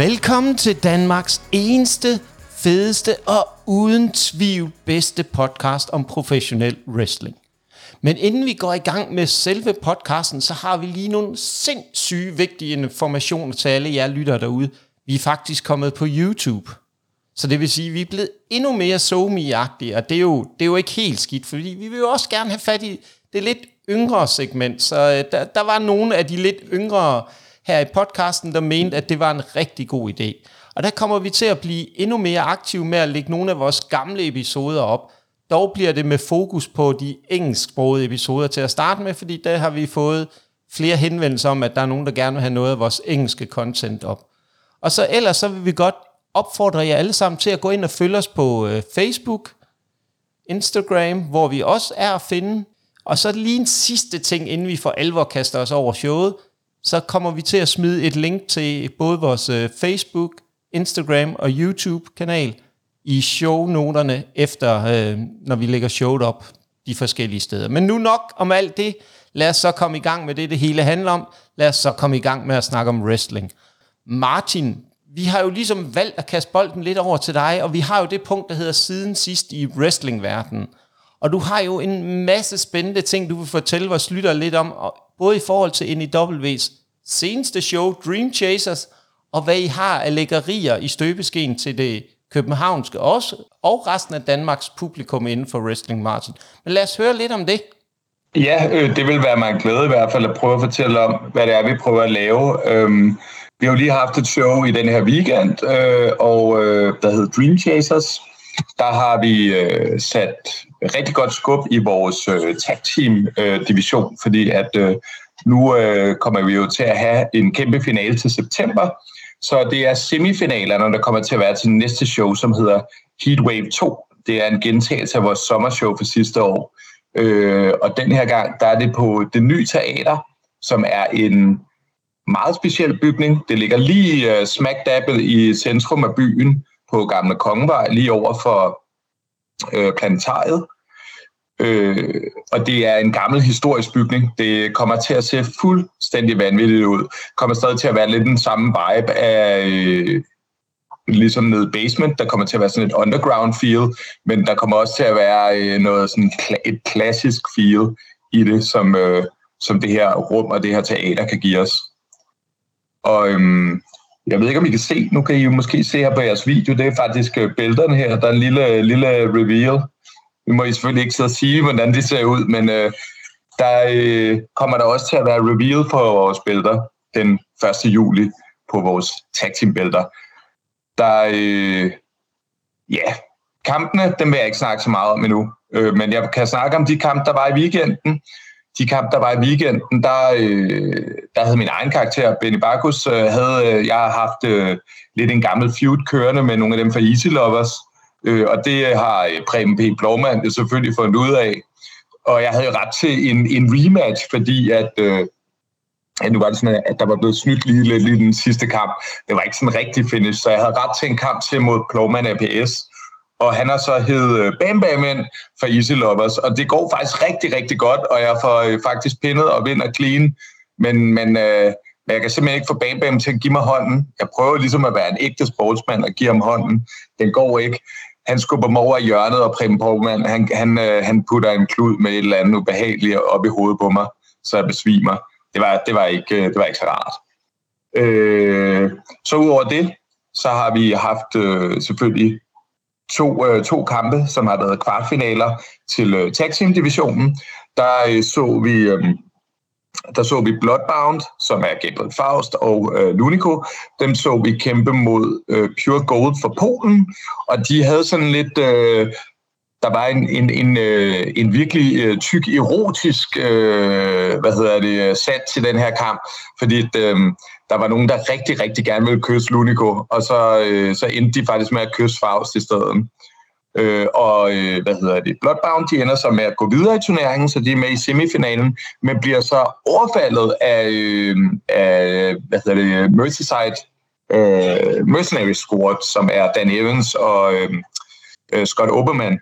Velkommen til Danmarks eneste, fedeste og uden tvivl bedste podcast om professionel wrestling. Men inden vi går i gang med selve podcasten, så har vi lige nogle sindssyge vigtige informationer til alle jer lyttere derude. Vi er faktisk kommet på YouTube. Så det vil sige, at vi er blevet endnu mere somi og det er, jo, det er jo ikke helt skidt, fordi vi vil jo også gerne have fat i det lidt yngre segment. Så øh, der, der var nogle af de lidt yngre her i podcasten, der mente, at det var en rigtig god idé. Og der kommer vi til at blive endnu mere aktive med at lægge nogle af vores gamle episoder op. Dog bliver det med fokus på de engelsksprogede episoder til at starte med, fordi der har vi fået flere henvendelser om, at der er nogen, der gerne vil have noget af vores engelske content op. Og så ellers så vil vi godt opfordre jer alle sammen til at gå ind og følge os på øh, Facebook, Instagram, hvor vi også er at finde. Og så lige en sidste ting, inden vi for alvor kaster os over showet, så kommer vi til at smide et link til både vores øh, Facebook, Instagram og YouTube-kanal i shownoterne efter, øh, når vi lægger showet op de forskellige steder. Men nu nok om alt det. Lad os så komme i gang med det, det hele handler om. Lad os så komme i gang med at snakke om wrestling. Martin, vi har jo ligesom valgt at kaste bolden lidt over til dig, og vi har jo det punkt, der hedder siden sidst i wrestlingverdenen. Og du har jo en masse spændende ting, du vil fortælle vores lyttere lidt om, både i forhold til NEW's seneste show, Dream Chasers, og hvad I har af lækkerier i støbeskeen til det københavnske også, og resten af Danmarks publikum inden for wrestling, Martin. Men lad os høre lidt om det. Ja, øh, det vil være mig en glæde i hvert fald at prøve at fortælle om, hvad det er, vi prøver at lave. Øhm, vi har jo lige haft et show i den her weekend, øh, og øh, der hedder Dream Chasers. Der har vi øh, sat rigtig godt skub i vores øh, tag team øh, division, fordi at øh, nu øh, kommer vi jo til at have en kæmpe finale til september, så det er semifinalerne, der kommer til at være til næste show, som hedder Heatwave 2. Det er en gentagelse af vores sommershow for sidste år. Øh, og den her gang, der er det på det nye teater, som er en meget speciel bygning. Det ligger lige uh, smack dab i centrum af byen på Gamle Kongevej, lige over for øh, planetariet. Øh, og det er en gammel historisk bygning. Det kommer til at se fuldstændig vanvittigt ud. Kommer stadig til at være lidt den samme vibe af øh, ligesom nede basement. Der kommer til at være sådan et underground feel, men der kommer også til at være øh, noget sådan et klassisk feel i det, som, øh, som det her rum og det her teater kan give os. Og øhm, jeg ved ikke, om I kan se, nu kan I jo måske se her på jeres video, det er faktisk øh, bælterne her, der er en lille, øh, lille øh, reveal. Vi må I selvfølgelig ikke sidde og sige, hvordan de ser ud, men øh, der øh, kommer der også til at være reveal på vores bælter den 1. juli på vores tag team bælter. Der øh, ja, kampene, dem vil jeg ikke snakke så meget om endnu, øh, men jeg kan snakke om de kampe, der var i weekenden de kamp, der var i weekenden, der, øh, der havde min egen karakter, Benny Bakus, øh, havde, øh, jeg har haft øh, lidt en gammel feud kørende med nogle af dem fra Easy Lovers, øh, og det har øh, Preben P. Blåmand det selvfølgelig fundet ud af. Og jeg havde ret til en, en rematch, fordi at, øh, at nu var det sådan, at der var blevet snydt lige lidt i den sidste kamp. Det var ikke sådan en rigtig finish, så jeg havde ret til en kamp til mod Blåmand APS og han har så hed øh, Bam Bam ind for Easy Lovers, og det går faktisk rigtig, rigtig godt, og jeg får øh, faktisk pindet og vinder clean, men, men øh, jeg kan simpelthen ikke få Bam Bam til at give mig hånden. Jeg prøver ligesom at være en ægte sportsmand og give ham hånden. Den går ikke. Han skubber mig over i hjørnet, og Preben Borgman, han, han, øh, han putter en klud med et eller andet ubehageligt op i hovedet på mig, så jeg besvimer. Det var, det var, ikke, øh, det var ikke så rart. Øh, så udover det, så har vi haft øh, selvfølgelig to, øh, to kampe, som har været kvartfinaler til øh, tag team divisionen. Der øh, så vi øh, der så vi Bloodbound, som er Gabriel Faust og øh, Lunico. Dem så vi kæmpe mod øh, Pure Gold for Polen, og de havde sådan lidt... Øh, der var en, en, en, øh, en virkelig øh, tyk erotisk øh, hvad hedder det, øh, sat til den her kamp, fordi øh, der var nogen, der rigtig, rigtig gerne ville kysse Lunico, og så, øh, så endte de faktisk med at kysse Faust i stedet. Øh, og øh, hvad hedder det? Bloodbound, de ender så med at gå videre i turneringen, så de er med i semifinalen, men bliver så overfaldet af, øh, af hvad hedder det, Merseyside øh, Mercenary Squad, som er Dan Evans og øh, øh, Scott Oberman.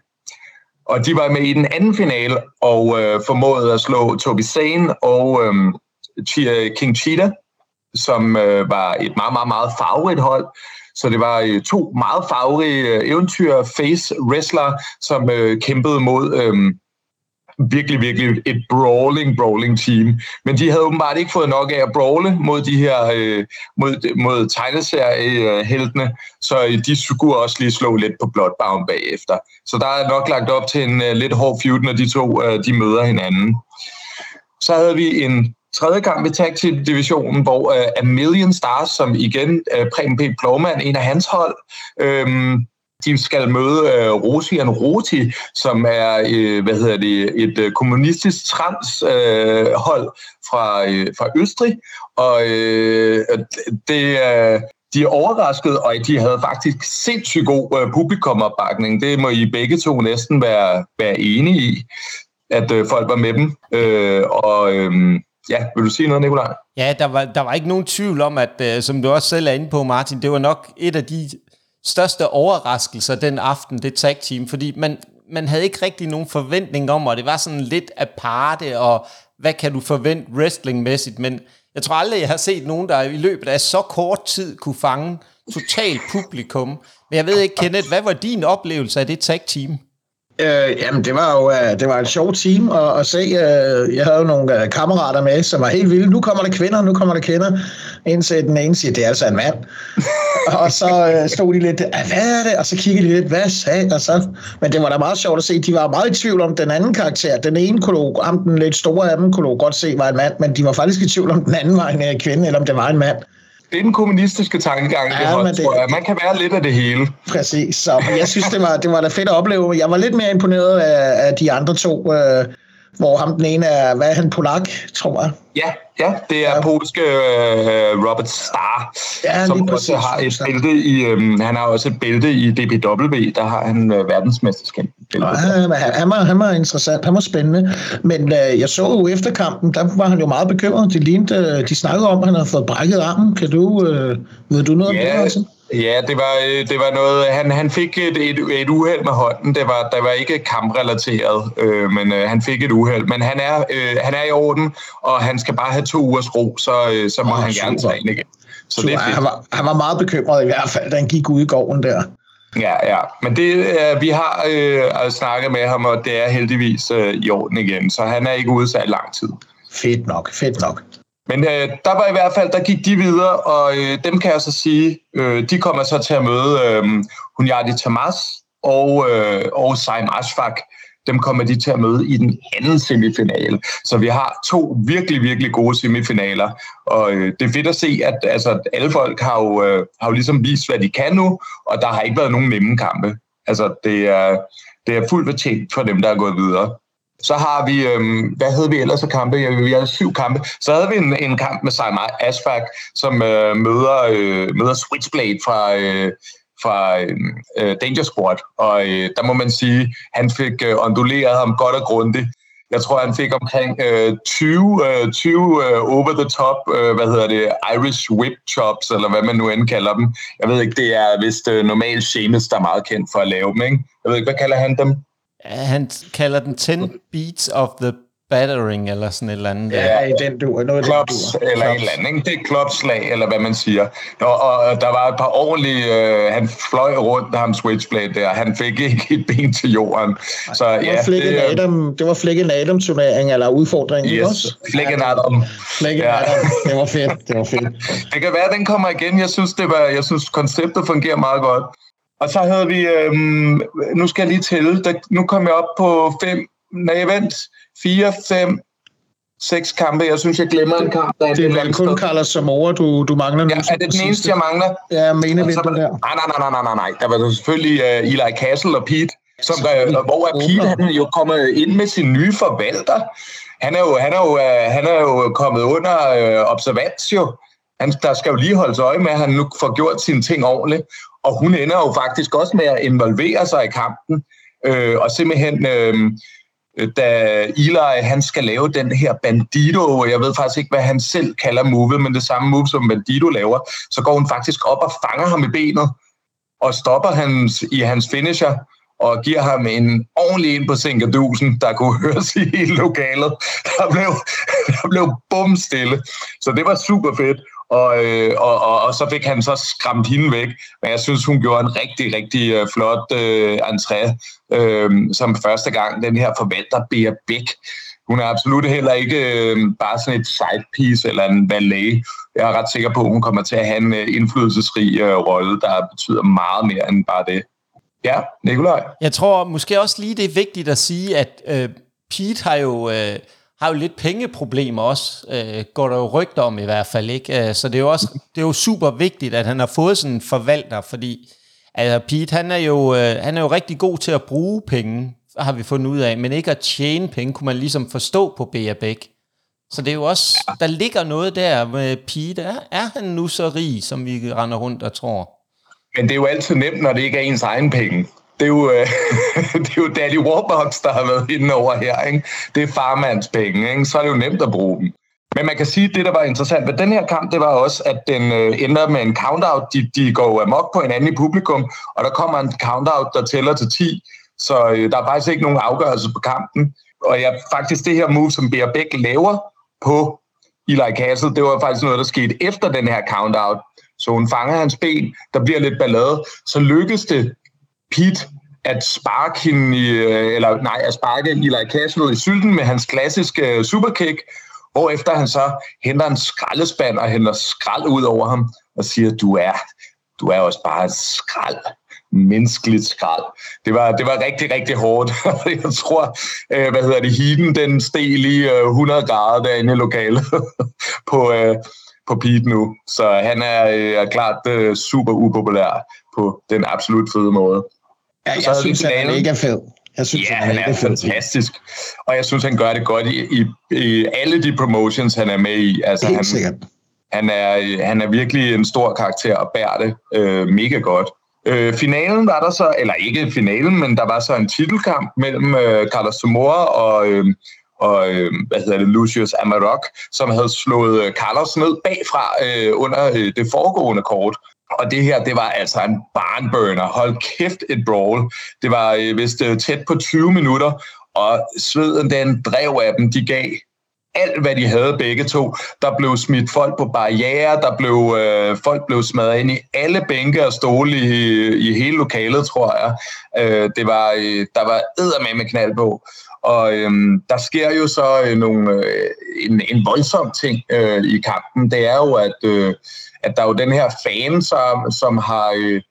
Og de var med i den anden finale og øh, formåede at slå Toby Sane og øh, King Cheetah som øh, var et meget, meget, meget farverigt hold. Så det var øh, to meget farverige øh, eventyr face wrestler, som øh, kæmpede mod øh, virkelig, virkelig et brawling, brawling team. Men de havde åbenbart ikke fået nok af at brawle mod de her, øh, mod, mod tegneserieheltene, så øh, de skulle også lige slå lidt på Bloodbound bagefter. Så der er nok lagt op til en øh, lidt hård feud, når de to øh, de møder hinanden. Så havde vi en tredje kamp i tag team divisionen, hvor uh, A Million Stars, som igen uh, Preben P. Plovman, en af hans hold, øhm, de skal møde øh, uh, Rosian Roti, som er uh, hvad hedder det, et uh, kommunistisk transhold uh, hold fra, uh, fra Østrig, og uh, det, uh, de er overrasket, og de havde faktisk sindssygt god uh, publikumopbakning. Det må I begge to næsten være, være enige i, at uh, folk var med dem. Uh, og uh, Ja, vil du sige noget, Nikolaj? Ja, der var, der var ikke nogen tvivl om, at uh, som du også selv er inde på, Martin, det var nok et af de største overraskelser den aften, det tag team, fordi man, man havde ikke rigtig nogen forventning om, og det var sådan lidt aparte, og hvad kan du forvente wrestlingmæssigt, men jeg tror aldrig, jeg har set nogen, der i løbet af så kort tid kunne fange totalt publikum. Men jeg ved ikke, Kenneth, hvad var din oplevelse af det tag team? Øh, jamen, det var jo uh, det var en sjov team at, at se. Uh, jeg havde jo nogle uh, kammerater med, som var helt vilde. Nu kommer der kvinder, nu kommer der kvinder. Indtil den ene siger, det er altså en mand. og så stod de lidt, hvad er det? Og så kiggede de lidt, hvad sagde og så? Men det var da meget sjovt at se. De var meget i tvivl om den anden karakter. Den ene kunne ham den lidt store af dem, kunne godt se var en mand, men de var faktisk i tvivl om den anden var en kvinde, eller om det var en mand det er den kommunistiske tankegang, ja, det hold, det, tror jeg. Man kan være lidt af det hele. Præcis. Så jeg synes, det var, det var da fedt at opleve. Jeg var lidt mere imponeret af, af de andre to, øh, hvor ham den ene er, hvad er han, polak, tror jeg. Ja, Ja, det er ja. polske uh, Robert Starr, ja, som også har et bælte i, um, han har også et bælte i DPW, der har han uh, verdensmesterskab. Ja, han, han, var, han var interessant, han var spændende, men uh, jeg så jo efter kampen, der var han jo meget bekymret. De, lignede, de snakkede om, at han havde fået brækket armen. Kan du, uh, ved du noget ja. om det, altså? Ja, det var, øh, det var noget, han, han fik et, et, et uheld med hånden. Det var, der var ikke kamprelateret, øh, men øh, han fik et uheld. Men han er, øh, han er i orden, og han skal bare have to ugers ro, så, øh, så må oh, han super. gerne træne igen. Så super. det er fedt. Han, var, han var meget bekymret i hvert fald, da han gik ud i gården der. Ja, ja. Men det, øh, vi har øh, snakket med ham, og det er heldigvis øh, i orden igen, så han er ikke ude så lang tid. Fedt nok, fedt nok. Men øh, der var i hvert fald, der gik de videre, og øh, dem kan jeg så sige, øh, de kommer så til at møde øh, Hunyadi Tamas og, øh, og Saim Ashfaq. Dem kommer de til at møde i den anden semifinale. Så vi har to virkelig, virkelig gode semifinaler. Og øh, det er fedt at se, at altså, alle folk har jo, øh, har jo ligesom vist, hvad de kan nu, og der har ikke været nogen nemme kampe. Altså, det er, det er fuldt fortjent for dem, der er gået videre. Så har vi, øhm, hvad havde vi ellers af kampe? Vi havde syv kampe. Så havde vi en, en kamp med Simon Asfak, som øh, møder, øh, møder Switchblade fra, øh, fra øhm, øh, Danger Squad. Og øh, der må man sige, han fik øh, onduleret ham godt og grundigt. Jeg tror, han fik omkring øh, 20, øh, 20 øh, over-the-top, øh, hvad hedder det, Irish whip chops, eller hvad man nu end kalder dem. Jeg ved ikke, det er vist øh, normalt Seamus, der er meget kendt for at lave dem, ikke? Jeg ved ikke, hvad kalder han dem? Han kalder den 10 beats of the battering, eller sådan et eller andet. Ja, i den du. Noget Klops, den du. eller Klops. et eller andet. Ikke? Det er klopslag, eller hvad man siger. Og, og der var et par ordentlige... Øh, han fløj rundt, ham Switchblade der. Han fik ikke et ben til jorden. Så, det, var ja, det, Adam, det var Flikken Adam-turnering, eller udfordring. Yes, også? Flikken Adam. Flikken ja. Adam. Det var fedt. Det var fedt. det kan være, at den kommer igen. Jeg synes, det var, jeg synes konceptet fungerer meget godt. Og så havde vi, øhm, nu skal jeg lige tælle, der, nu kom jeg op på fem, nej vent, fire, fem, seks kampe. Jeg synes, jeg glemmer en kamp. Der er det er vel kun Carlos Zamora, du, du mangler nu. Ja, er det den eneste, jeg mangler? Ja, mener altså, der. Nej, nej, nej, nej, nej, nej. Der var selvfølgelig uh, Eli Castle og Pete, som, uh, hvor er Pete han er jo kommet ind med sin nye forvalter. Han er jo, han er jo, uh, han er jo kommet under uh, observatio. Han, der skal jo lige holdes øje med, at han nu får gjort sine ting ordentligt og hun ender jo faktisk også med at involvere sig i kampen, øh, og simpelthen, øh, da Eli han skal lave den her Bandito, jeg ved faktisk ikke, hvad han selv kalder move, men det samme move, som Bandito laver, så går hun faktisk op og fanger ham i benet, og stopper hans, i hans finisher, og giver ham en ordentlig ind på sinkerdusen, der kunne høres i hele lokalet. Der blev, der blev bum stille. Så det var super fedt og, øh, og, og, og så fik han så skræmt hende væk. Men jeg synes, hun gjorde en rigtig, rigtig øh, flot øh, entré, øh, som første gang den her forvalter Bea Bæk. Hun er absolut heller ikke øh, bare sådan et sidepiece eller en valet. Jeg er ret sikker på, at hun kommer til at have en øh, indflydelsesrig øh, rolle, der betyder meget mere end bare det. Ja, Nikolaj? Jeg tror måske også lige, det er vigtigt at sige, at øh, Pete har jo... Øh, har jo lidt pengeproblemer også, øh, går der jo rygter om i hvert fald, ikke? Øh, så det er jo også det er jo super vigtigt, at han har fået sådan en forvalter, fordi altså Pete, han er, jo, øh, han er jo rigtig god til at bruge penge, har vi fundet ud af, men ikke at tjene penge, kunne man ligesom forstå på Bea Bæk. Så det er jo også, der ligger noget der med Pete. Er, er han nu så rig, som vi render rundt og tror? Men det er jo altid nemt, når det ikke er ens egen penge det er jo, øh, det er jo Daddy Warbucks, der har været inde over her. Ikke? Det er farmands penge, ikke? så er det jo nemt at bruge dem. Men man kan sige, at det, der var interessant ved den her kamp, det var også, at den øh, ender med en countout. De, de går amok på hinanden i publikum, og der kommer en countout, der tæller til 10. Så øh, der er faktisk ikke nogen afgørelse på kampen. Og jeg, faktisk det her move, som Bear Bæk laver på Eli Castle, det var faktisk noget, der skete efter den her countout. Så hun fanger hans ben, der bliver lidt ballade. Så lykkes det Pete at sparke hende i, øh, eller nej, at sparke Eli Castle i sylten med hans klassiske øh, superkick, og efter han så henter en skraldespand og henter skrald ud over ham og siger, du er, du er også bare et skrald menneskeligt skrald. Det var, det var rigtig, rigtig hårdt. jeg tror, øh, hvad hedder det, heaten, den steg lige øh, 100 grader derinde i lokalet på, øh, på Pete nu. Så han er, øh, er klart øh, super upopulær på den absolut fede måde. Ja, jeg så synes, han er mega fed. Jeg synes, ja, han er, han er fantastisk. Og jeg synes, han gør det godt i, i, i alle de promotions, han er med i. Altså, Helt han, sikkert. Han er, han er virkelig en stor karakter og bærer det øh, mega godt. Øh, finalen var der så, eller ikke finalen, men der var så en titelkamp mellem øh, Carlos Zamora og, øh, og øh, hvad hedder det, Lucius Amarok, som havde slået øh, Carlos ned bagfra øh, under øh, det foregående kort. Og det her, det var altså en barnburner. Hold kæft et brawl. Det var øh, vist øh, tæt på 20 minutter, og sveden den drev af dem. De gav alt, hvad de havde begge to. Der blev smidt folk på barriere, der blev, øh, folk blev smadret ind i alle bænke og stole i, i hele lokalet, tror jeg. Øh, det var, øh, der var eddermame med knald på. Og øhm, der sker jo så øh, nogle, øh, en, en voldsom ting øh, i kampen. Det er jo, at... Øh, at der er jo den her fan, som, som har... Øh,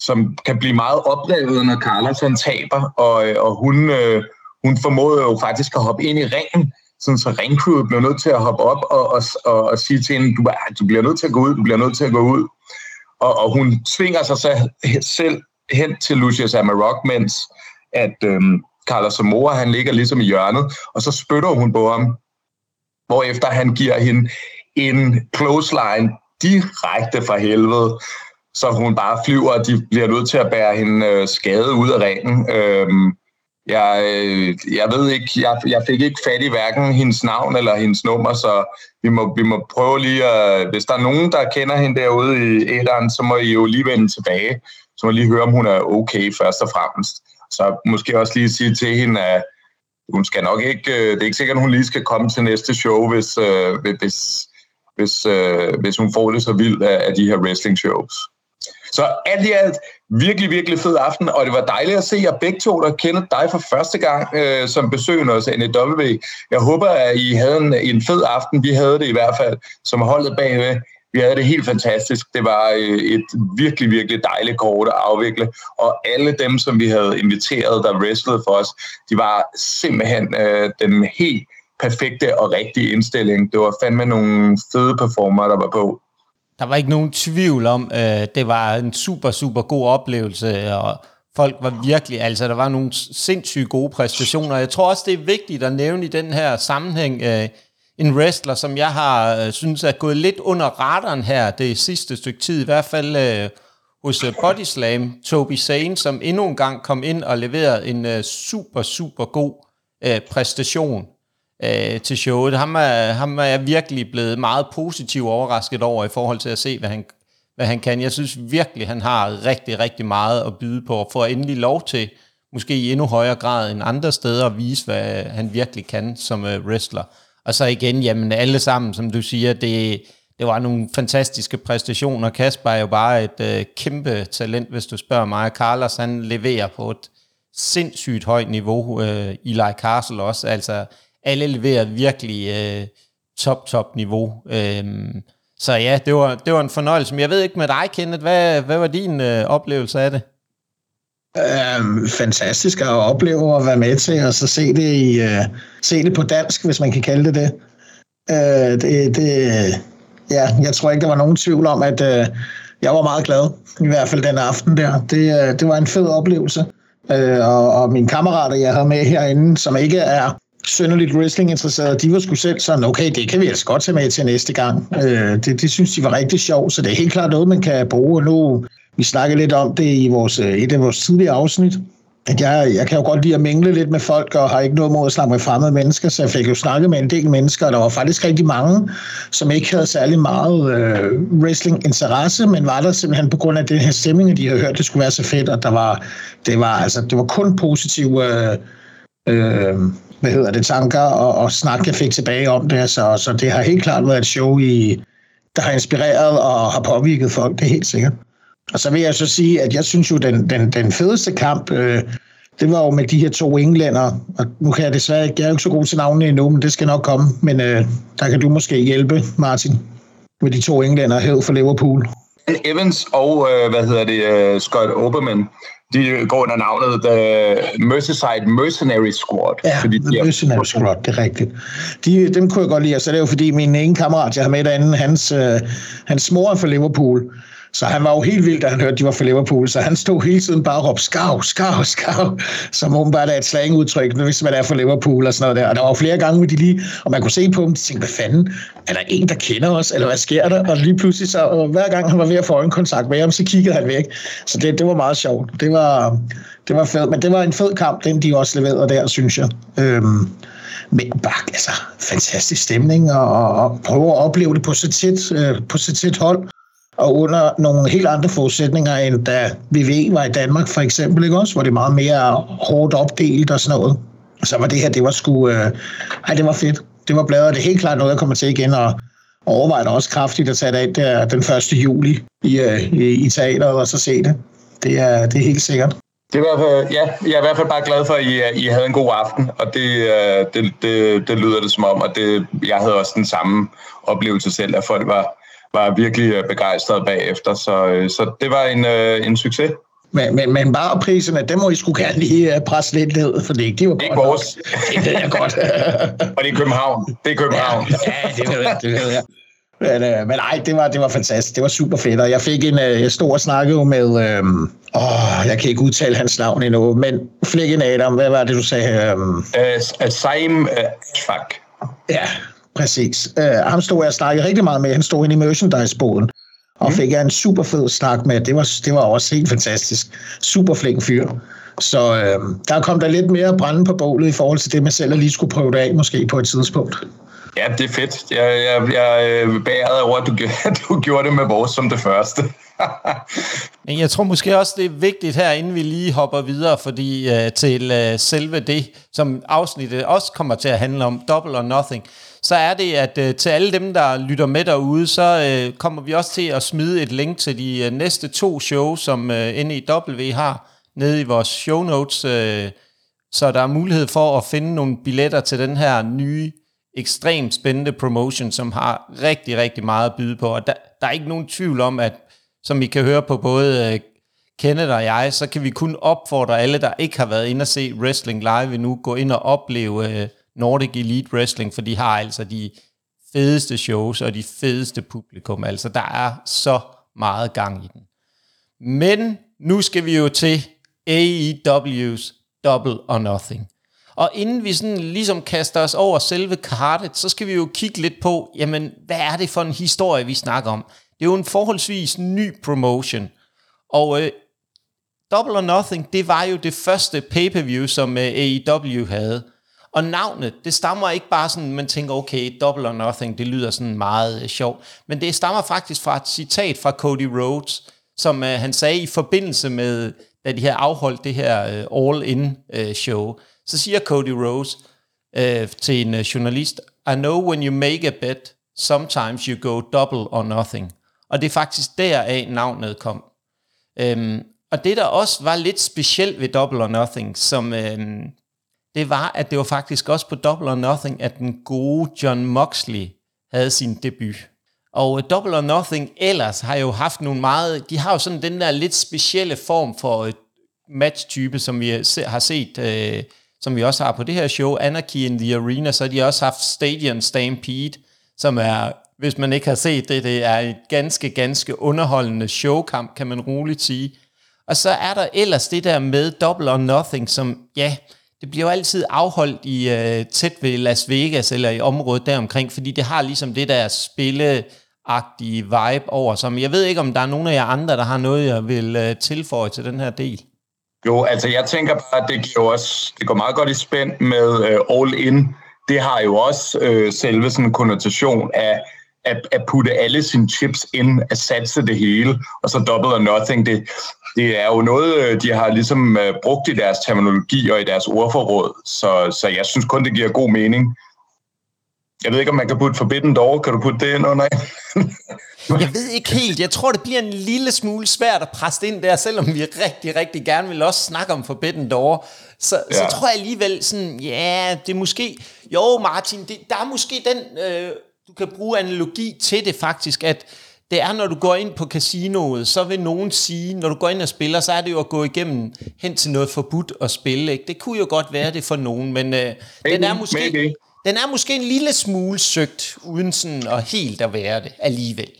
som kan blive meget oprevet, når Carlos han taber, og, øh, og hun, øh, hun formåede jo faktisk at hoppe ind i ringen, sådan så ringcrewet blev nødt til at hoppe op og, og, og, og sige til hende, du, du bliver nødt til at gå ud, du bliver nødt til at gå ud. Og, og hun svinger sig så selv hen til Lucius Amarok, mens at øhm, Carlos Zamora, han ligger ligesom i hjørnet, og så spytter hun på ham, efter han giver hende en clothesline direkte fra helvede, så hun bare flyver, og de bliver nødt til at bære hende øh, skade ud af ringen. Øhm, jeg, øh, jeg ved ikke, jeg, jeg fik ikke fat i hverken hendes navn eller hendes nummer, så vi må, vi må prøve lige at, hvis der er nogen, der kender hende derude i æderen, så må I jo lige vende tilbage. Så må I lige høre, om hun er okay først og fremmest. Så måske også lige sige til hende, at hun skal nok ikke, øh, det er ikke sikkert, at hun lige skal komme til næste show, hvis, øh, hvis, hvis, øh, hvis hun får det så vildt af, af de her wrestling shows. Så alt i alt, virkelig, virkelig fed aften, og det var dejligt at se jer begge to, der kender dig for første gang øh, som besøgende hos NEW. Jeg håber, at I havde en, en fed aften. Vi havde det i hvert fald som holdet bagved. Vi havde det helt fantastisk. Det var øh, et virkelig, virkelig dejligt kort at afvikle, og alle dem, som vi havde inviteret, der wrestlede for os, de var simpelthen øh, den helt perfekte og rigtige indstilling. Det var fandme nogle fede performer, der var på. Der var ikke nogen tvivl om, øh, det var en super, super god oplevelse, og folk var virkelig, altså der var nogle sindssygt gode præstationer. Jeg tror også, det er vigtigt at nævne i den her sammenhæng, øh, en wrestler, som jeg har øh, synes er gået lidt under radaren her det sidste stykke tid, i hvert fald øh, hos øh, Body Slam, Toby Sane, som endnu en gang kom ind og leverede en øh, super, super god øh, præstation øh, til showet. Ham er, ham er jeg virkelig blevet meget positivt overrasket over i forhold til at se, hvad han, hvad han kan. Jeg synes virkelig, han har rigtig, rigtig meget at byde på, og får endelig lov til, måske i endnu højere grad end andre steder, at vise, hvad han virkelig kan som øh, wrestler. Og så igen, jamen alle sammen, som du siger, det, det var nogle fantastiske præstationer. Kasper er jo bare et øh, kæmpe talent, hvis du spørger mig. Carlos, han leverer på et sindssygt højt niveau. Øh, Eli Castle også. Altså, alle leverer virkelig øh, top, top niveau. Øh, så ja, det var, det var en fornøjelse. Men jeg ved ikke med dig, Kenneth, hvad, hvad var din øh, oplevelse af det? Øhm, fantastisk at opleve at være med til, og så se det, i, øh, se det på dansk, hvis man kan kalde det det. Øh, det, det ja, jeg tror ikke, der var nogen tvivl om, at øh, jeg var meget glad, i hvert fald den aften der. Det, øh, det var en fed oplevelse. Øh, og, og mine kammerater, jeg havde med herinde, som ikke er synderligt wrestling-interesserede, de var sgu selv sådan, okay, det kan vi altså godt tage med til næste gang. Øh, det, det synes de var rigtig sjovt, så det er helt klart noget, man kan bruge. Nu vi snakkede lidt om det i vores, øh, et af vores tidligere afsnit, at jeg, jeg kan jo godt lide at mingle lidt med folk, og har ikke noget mod at snakke med fremmede mennesker, så jeg fik jo snakket med en del mennesker, og der var faktisk rigtig mange, som ikke havde særlig meget øh, wrestling-interesse, men var der simpelthen på grund af den her stemning, at de havde hørt, det skulle være så fedt, og der var, det var, altså, det var kun positive øh, øh, hvad hedder det, tanker og, og snak, jeg fik tilbage om det, så, så det har helt klart været et show, i, der har inspireret og har påvirket folk, det er helt sikkert. Og så vil jeg så sige, at jeg synes jo, den, den, den fedeste kamp, øh, det var jo med de her to englænder. Og nu kan jeg desværre ikke, jeg er jo ikke så god til navnene endnu, men det skal nok komme. Men øh, der kan du måske hjælpe, Martin, med de to englænder hed for Liverpool. Evans og, øh, hvad hedder det, uh, Scott Oberman, de går under navnet The Merseyside Mercenary Squad. Ja, fordi de The Mercenary Squad, det er rigtigt. De, dem kunne jeg godt lide, og så er det jo fordi min ene kammerat, jeg har med derinde, hans, øh, hans mor er fra Liverpool, så han var jo helt vild, da han hørte, at de var fra Liverpool. Så han stod hele tiden bare og råbte, skav, skav, skav, som åbenbart er et slangudtryk, hvis man er fra Liverpool og sådan noget der. Og der var flere gange, hvor de lige, og man kunne se på dem, de tænkte, hvad fanden, er der en, der kender os, eller hvad sker der? Og lige pludselig, så og hver gang han var ved at få øjenkontakt med ham, så kiggede han væk. Så det, det var meget sjovt. Det var, det var fedt, men det var en fed kamp, den de også leverede der, synes jeg. Øhm, men bare, altså, fantastisk stemning, og, og prøve at opleve det på så tæt, øh, på så tæt hold og under nogle helt andre forudsætninger, end da VV var i Danmark for eksempel, ikke også? Hvor det er meget mere hårdt opdelt og sådan noget. Så var det her, det var sgu... Øh, ej, det var fedt. Det var bladret. det er helt klart noget, jeg kommer til igen, og overvejer også kraftigt at tage det af der, den 1. juli i, øh, i, i teateret og så se det. Det er, det er helt sikkert. Det er i hvert fald, ja, jeg er i hvert fald bare glad for, at I, I havde en god aften, og det, øh, det, det, det lyder det som om, og det, jeg havde også den samme oplevelse selv, at folk var, var virkelig øh, begejstret bagefter, så, øh, så det var en, øh, en succes. Men, men, men bare priserne, det må I skulle gerne lige presse lidt ned, for det, det var det er godt vores. Det ved jeg godt. og det er København. Det er København. Ja, ja det ved jeg. Det ved jeg. Men, øh, men ej, det var, det var fantastisk. Det var super fedt, og jeg fik en øh, stor snakke med, øh, åh, jeg kan ikke udtale hans navn endnu, men Flikken Adam, hvad var det, du sagde? Øh, uh, Saim Fuck. Ja, Præcis. Uh, ham stod jeg snakkede rigtig meget med. Han stod inde i merchandise-båden. Og mm. fik jeg en super fed snak med. Det var, det var også helt fantastisk. Super flink fyr. Så øh, der kom der lidt mere brænde på bålet i forhold til det, man selv lige skulle prøve det af, måske på et tidspunkt. Ja, det er fedt. Jeg, jeg, jeg øh, bæret over, at du, du gjorde det med vores som det første. Men jeg tror måske også, det er vigtigt her, inden vi lige hopper videre, fordi uh, til uh, selve det, som afsnittet også kommer til at handle om, Double or Nothing, så er det, at øh, til alle dem, der lytter med derude, så øh, kommer vi også til at smide et link til de øh, næste to shows, som øh, NEW har nede i vores show notes, øh, så der er mulighed for at finde nogle billetter til den her nye, ekstremt spændende promotion, som har rigtig, rigtig meget at byde på. Og der, der er ikke nogen tvivl om, at som I kan høre på både øh, Kenneth og jeg, så kan vi kun opfordre alle, der ikke har været inde og se wrestling live endnu, gå ind og opleve... øh, Nordic Elite Wrestling, for de har altså de fedeste shows og de fedeste publikum. Altså, der er så meget gang i den. Men nu skal vi jo til AEW's Double or Nothing. Og inden vi sådan ligesom kaster os over selve kartet, så skal vi jo kigge lidt på, jamen, hvad er det for en historie, vi snakker om? Det er jo en forholdsvis ny promotion. Og øh, Double or Nothing, det var jo det første pay-per-view, som øh, AEW havde. Og navnet, det stammer ikke bare sådan, man tænker, okay, Double or Nothing, det lyder sådan meget øh, sjovt. Men det stammer faktisk fra et citat fra Cody Rhodes, som øh, han sagde i forbindelse med, da de her afholdt det her øh, all-in-show. Øh, Så siger Cody Rhodes øh, til en øh, journalist, I know when you make a bet, Sometimes You Go Double or Nothing. Og det er faktisk deraf navnet kom. Øhm, og det, der også var lidt specielt ved Double or Nothing, som, øhm, det var, at det var faktisk også på Double or Nothing, at den gode John Moxley havde sin debut. Og øh, Double or Nothing ellers har jo haft nogle meget... De har jo sådan den der lidt specielle form for øh, matchtype, som vi øh, har set, øh, som vi også har på det her show, Anarchy in the Arena, så har de også haft Stadium Stampede, som er, hvis man ikke har set det, det er et ganske, ganske underholdende showkamp, kan man roligt sige. Og så er der ellers det der med Double or Nothing, som, ja, det bliver jo altid afholdt i øh, tæt ved Las Vegas, eller i området deromkring, fordi det har ligesom det der spilleagtige vibe over som Jeg ved ikke, om der er nogen af jer andre, der har noget, jeg vil øh, tilføje til den her del. Jo, altså jeg tænker bare, at det, giver også, det går meget godt i spænd med øh, All In. Det har jo også øh, selve sådan en konnotation af at, at putte alle sine chips ind, at satse det hele, og så double or nothing. Det, det er jo noget, de har ligesom uh, brugt i deres terminologi og i deres ordforråd, så, så jeg synes kun, det giver god mening. Jeg ved ikke, om man kan putte Forbidden Door. Kan du putte det ind under? jeg ved ikke helt. Jeg tror, det bliver en lille smule svært at presse ind der, selvom vi rigtig, rigtig gerne vil også snakke om Forbidden Door. Så, ja. så tror jeg alligevel sådan, ja, det er måske... Jo, Martin, det, der er måske den... Øh, du kan bruge analogi til det faktisk, at det er, når du går ind på casinoet, så vil nogen sige, når du går ind og spiller, så er det jo at gå igennem hen til noget forbudt at spille. Ikke? Det kunne jo godt være det for nogen, men øh, den er måske... Maybe den er måske en lille smule søgt, uden sådan at helt at være det alligevel.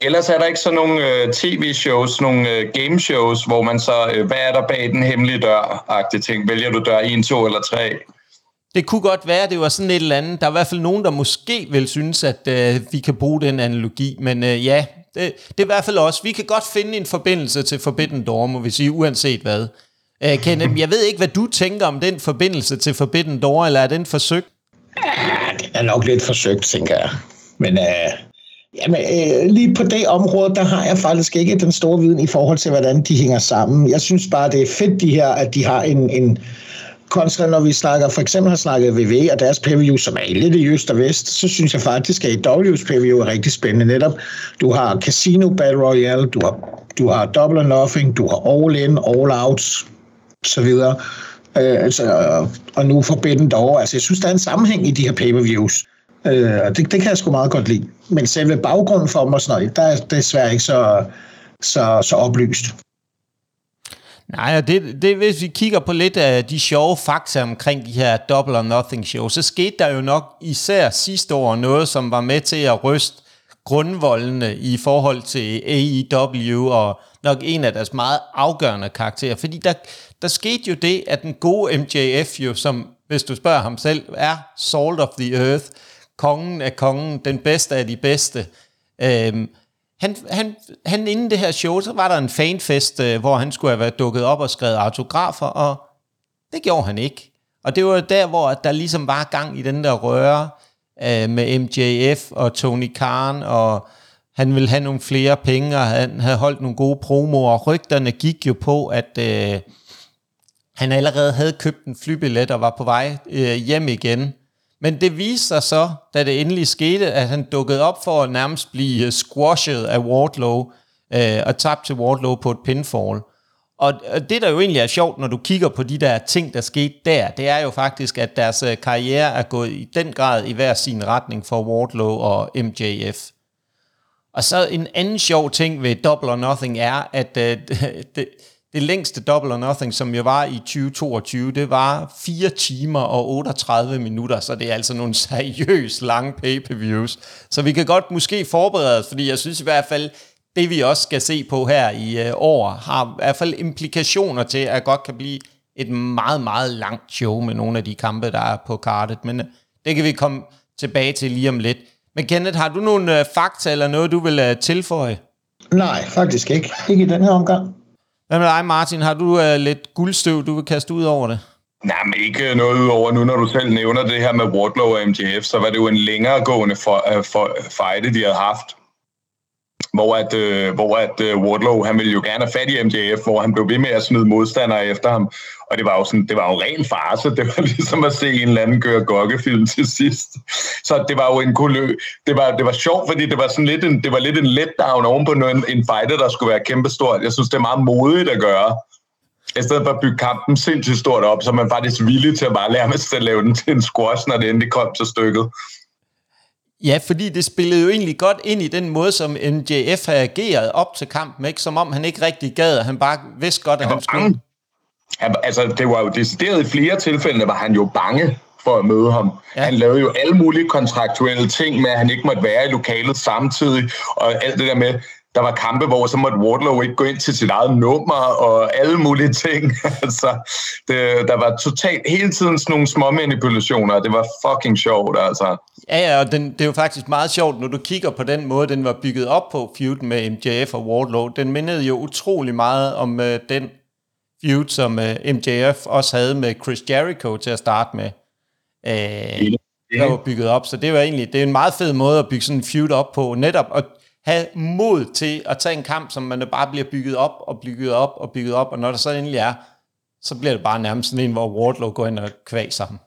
Ellers er der ikke sådan nogle uh, tv-shows, nogle uh, game-shows, hvor man så, uh, hvad er der bag den hemmelige dør-agtige ting? Vælger du dør 1, 2 eller 3? Det kunne godt være, det var sådan et eller andet. Der er i hvert fald nogen, der måske vil synes, at øh, vi kan bruge den analogi, men øh, ja, det, det er i hvert fald også. Vi kan godt finde en forbindelse til Forbidden Door, må vi sige, uanset hvad. Øh, Kenneth, jeg ved ikke, hvad du tænker om den forbindelse til Forbidden Door, eller er den forsøgt? Ja, det er nok lidt forsøgt, tænker jeg. Men øh, jamen, øh, lige på det område, der har jeg faktisk ikke den store viden i forhold til, hvordan de hænger sammen. Jeg synes bare, det er fedt, de her, at de har en, en kontra, når vi snakker, for eksempel har snakket VV og deres pay som er lidt i øst og vest, så synes jeg faktisk, at W's pay er rigtig spændende netop. Du har Casino Battle Royale, du har, du har Double or Nothing, du har All In, All Out, så videre. Øh, altså, og nu Forbidden Door. Altså, jeg synes, der er en sammenhæng i de her pay-per-views. Øh, og det, det kan jeg sgu meget godt lide. Men selve baggrunden for dem og sådan noget, der er desværre ikke så, så, så oplyst. Nej, det, det, hvis vi kigger på lidt af de sjove fakta omkring de her Double or Nothing show, så skete der jo nok især sidste år noget, som var med til at ryste grundvoldene i forhold til AEW og nok en af deres meget afgørende karakterer. Fordi der, der skete jo det, at den gode MJF jo, som hvis du spørger ham selv, er salt of the earth, kongen af kongen, den bedste af de bedste. Øhm, han, han, han inden det her show, så var der en fanfest, øh, hvor han skulle have været dukket op og skrevet autografer, og det gjorde han ikke. Og det var der, hvor der ligesom var gang i den der røre øh, med MJF og Tony Khan, og han ville have nogle flere penge, og han havde holdt nogle gode promoer, og rygterne gik jo på, at... Øh, han allerede havde købt en flybillet og var på vej øh, hjem igen. Men det viste sig så, da det endelig skete, at han dukkede op for at nærmest blive øh, squashed af Wardlow øh, og tabt til Wardlow på et pinfall. Og det, der jo egentlig er sjovt, når du kigger på de der ting, der skete der, det er jo faktisk, at deres øh, karriere er gået i den grad i hver sin retning for Wardlow og MJF. Og så en anden sjov ting ved Double or Nothing er, at øh, det, det længste Double or Nothing, som jeg var i 2022, det var 4 timer og 38 minutter, så det er altså nogle seriøst lange pay-per-views. Så vi kan godt måske forberede os, fordi jeg synes i hvert fald, det vi også skal se på her i øh, år, har i hvert fald implikationer til, at godt kan blive et meget, meget langt show med nogle af de kampe, der er på kartet. Men øh, det kan vi komme tilbage til lige om lidt. Men Kenneth, har du nogle øh, fakta eller noget, du vil øh, tilføje? Nej, faktisk ikke. Ikke i den her omgang. Hvad med dig, Martin? Har du uh, lidt guldstøv, du vil kaste ud over det? Nej, men ikke øh, noget ud over nu, når du selv nævner det her med Wardlow og MJF, så var det jo en længere gående for, uh, for fight, de havde haft hvor at, øh, hvor at øh, Wardlow, han ville jo gerne have fat i MJF, hvor han blev ved med at smide modstandere efter ham. Og det var jo, sådan, det var jo ren farse. Det var ligesom at se en eller anden gøre gokkefilm til sidst. Så det var jo en kulø. Det var, det var sjovt, fordi det var, sådan lidt en, det var lidt en letdown ovenpå en, en fighter, der skulle være kæmpestort. Jeg synes, det er meget modigt at gøre. I stedet for at bygge kampen sindssygt stort op, så er man faktisk villig til at bare lære sig at lave den til en squash, når det endelig kom til stykket. Ja, fordi det spillede jo egentlig godt ind i den måde, som MJF har ageret op til kampen, ikke? som om han ikke rigtig gad, han bare vidste godt, at han skulle... Han, altså, det var jo decideret i flere tilfælde, var han jo bange for at møde ham. Ja. Han lavede jo alle mulige kontraktuelle ting med, at han ikke måtte være i lokalet samtidig, og alt det der med, der var kampe, hvor så måtte Wardlow ikke gå ind til sit eget nummer og alle mulige ting. altså, det, der var totalt hele tiden sådan nogle små manipulationer, det var fucking sjovt, altså. Ja, ja, og den, det er jo faktisk meget sjovt, når du kigger på den måde, den var bygget op på, feuden med MJF og Wardlow. Den mindede jo utrolig meget om uh, den feud, som øh, MJF også havde med Chris Jericho til at starte med. Uh, der var bygget op, så det var egentlig det er en meget fed måde at bygge sådan en feud op på, netop, og have mod til at tage en kamp, som man bare bliver bygget op og bygget op og bygget op, og når der så endelig er, så bliver det bare nærmest sådan en, hvor Wardlow går ind og kvaser ham.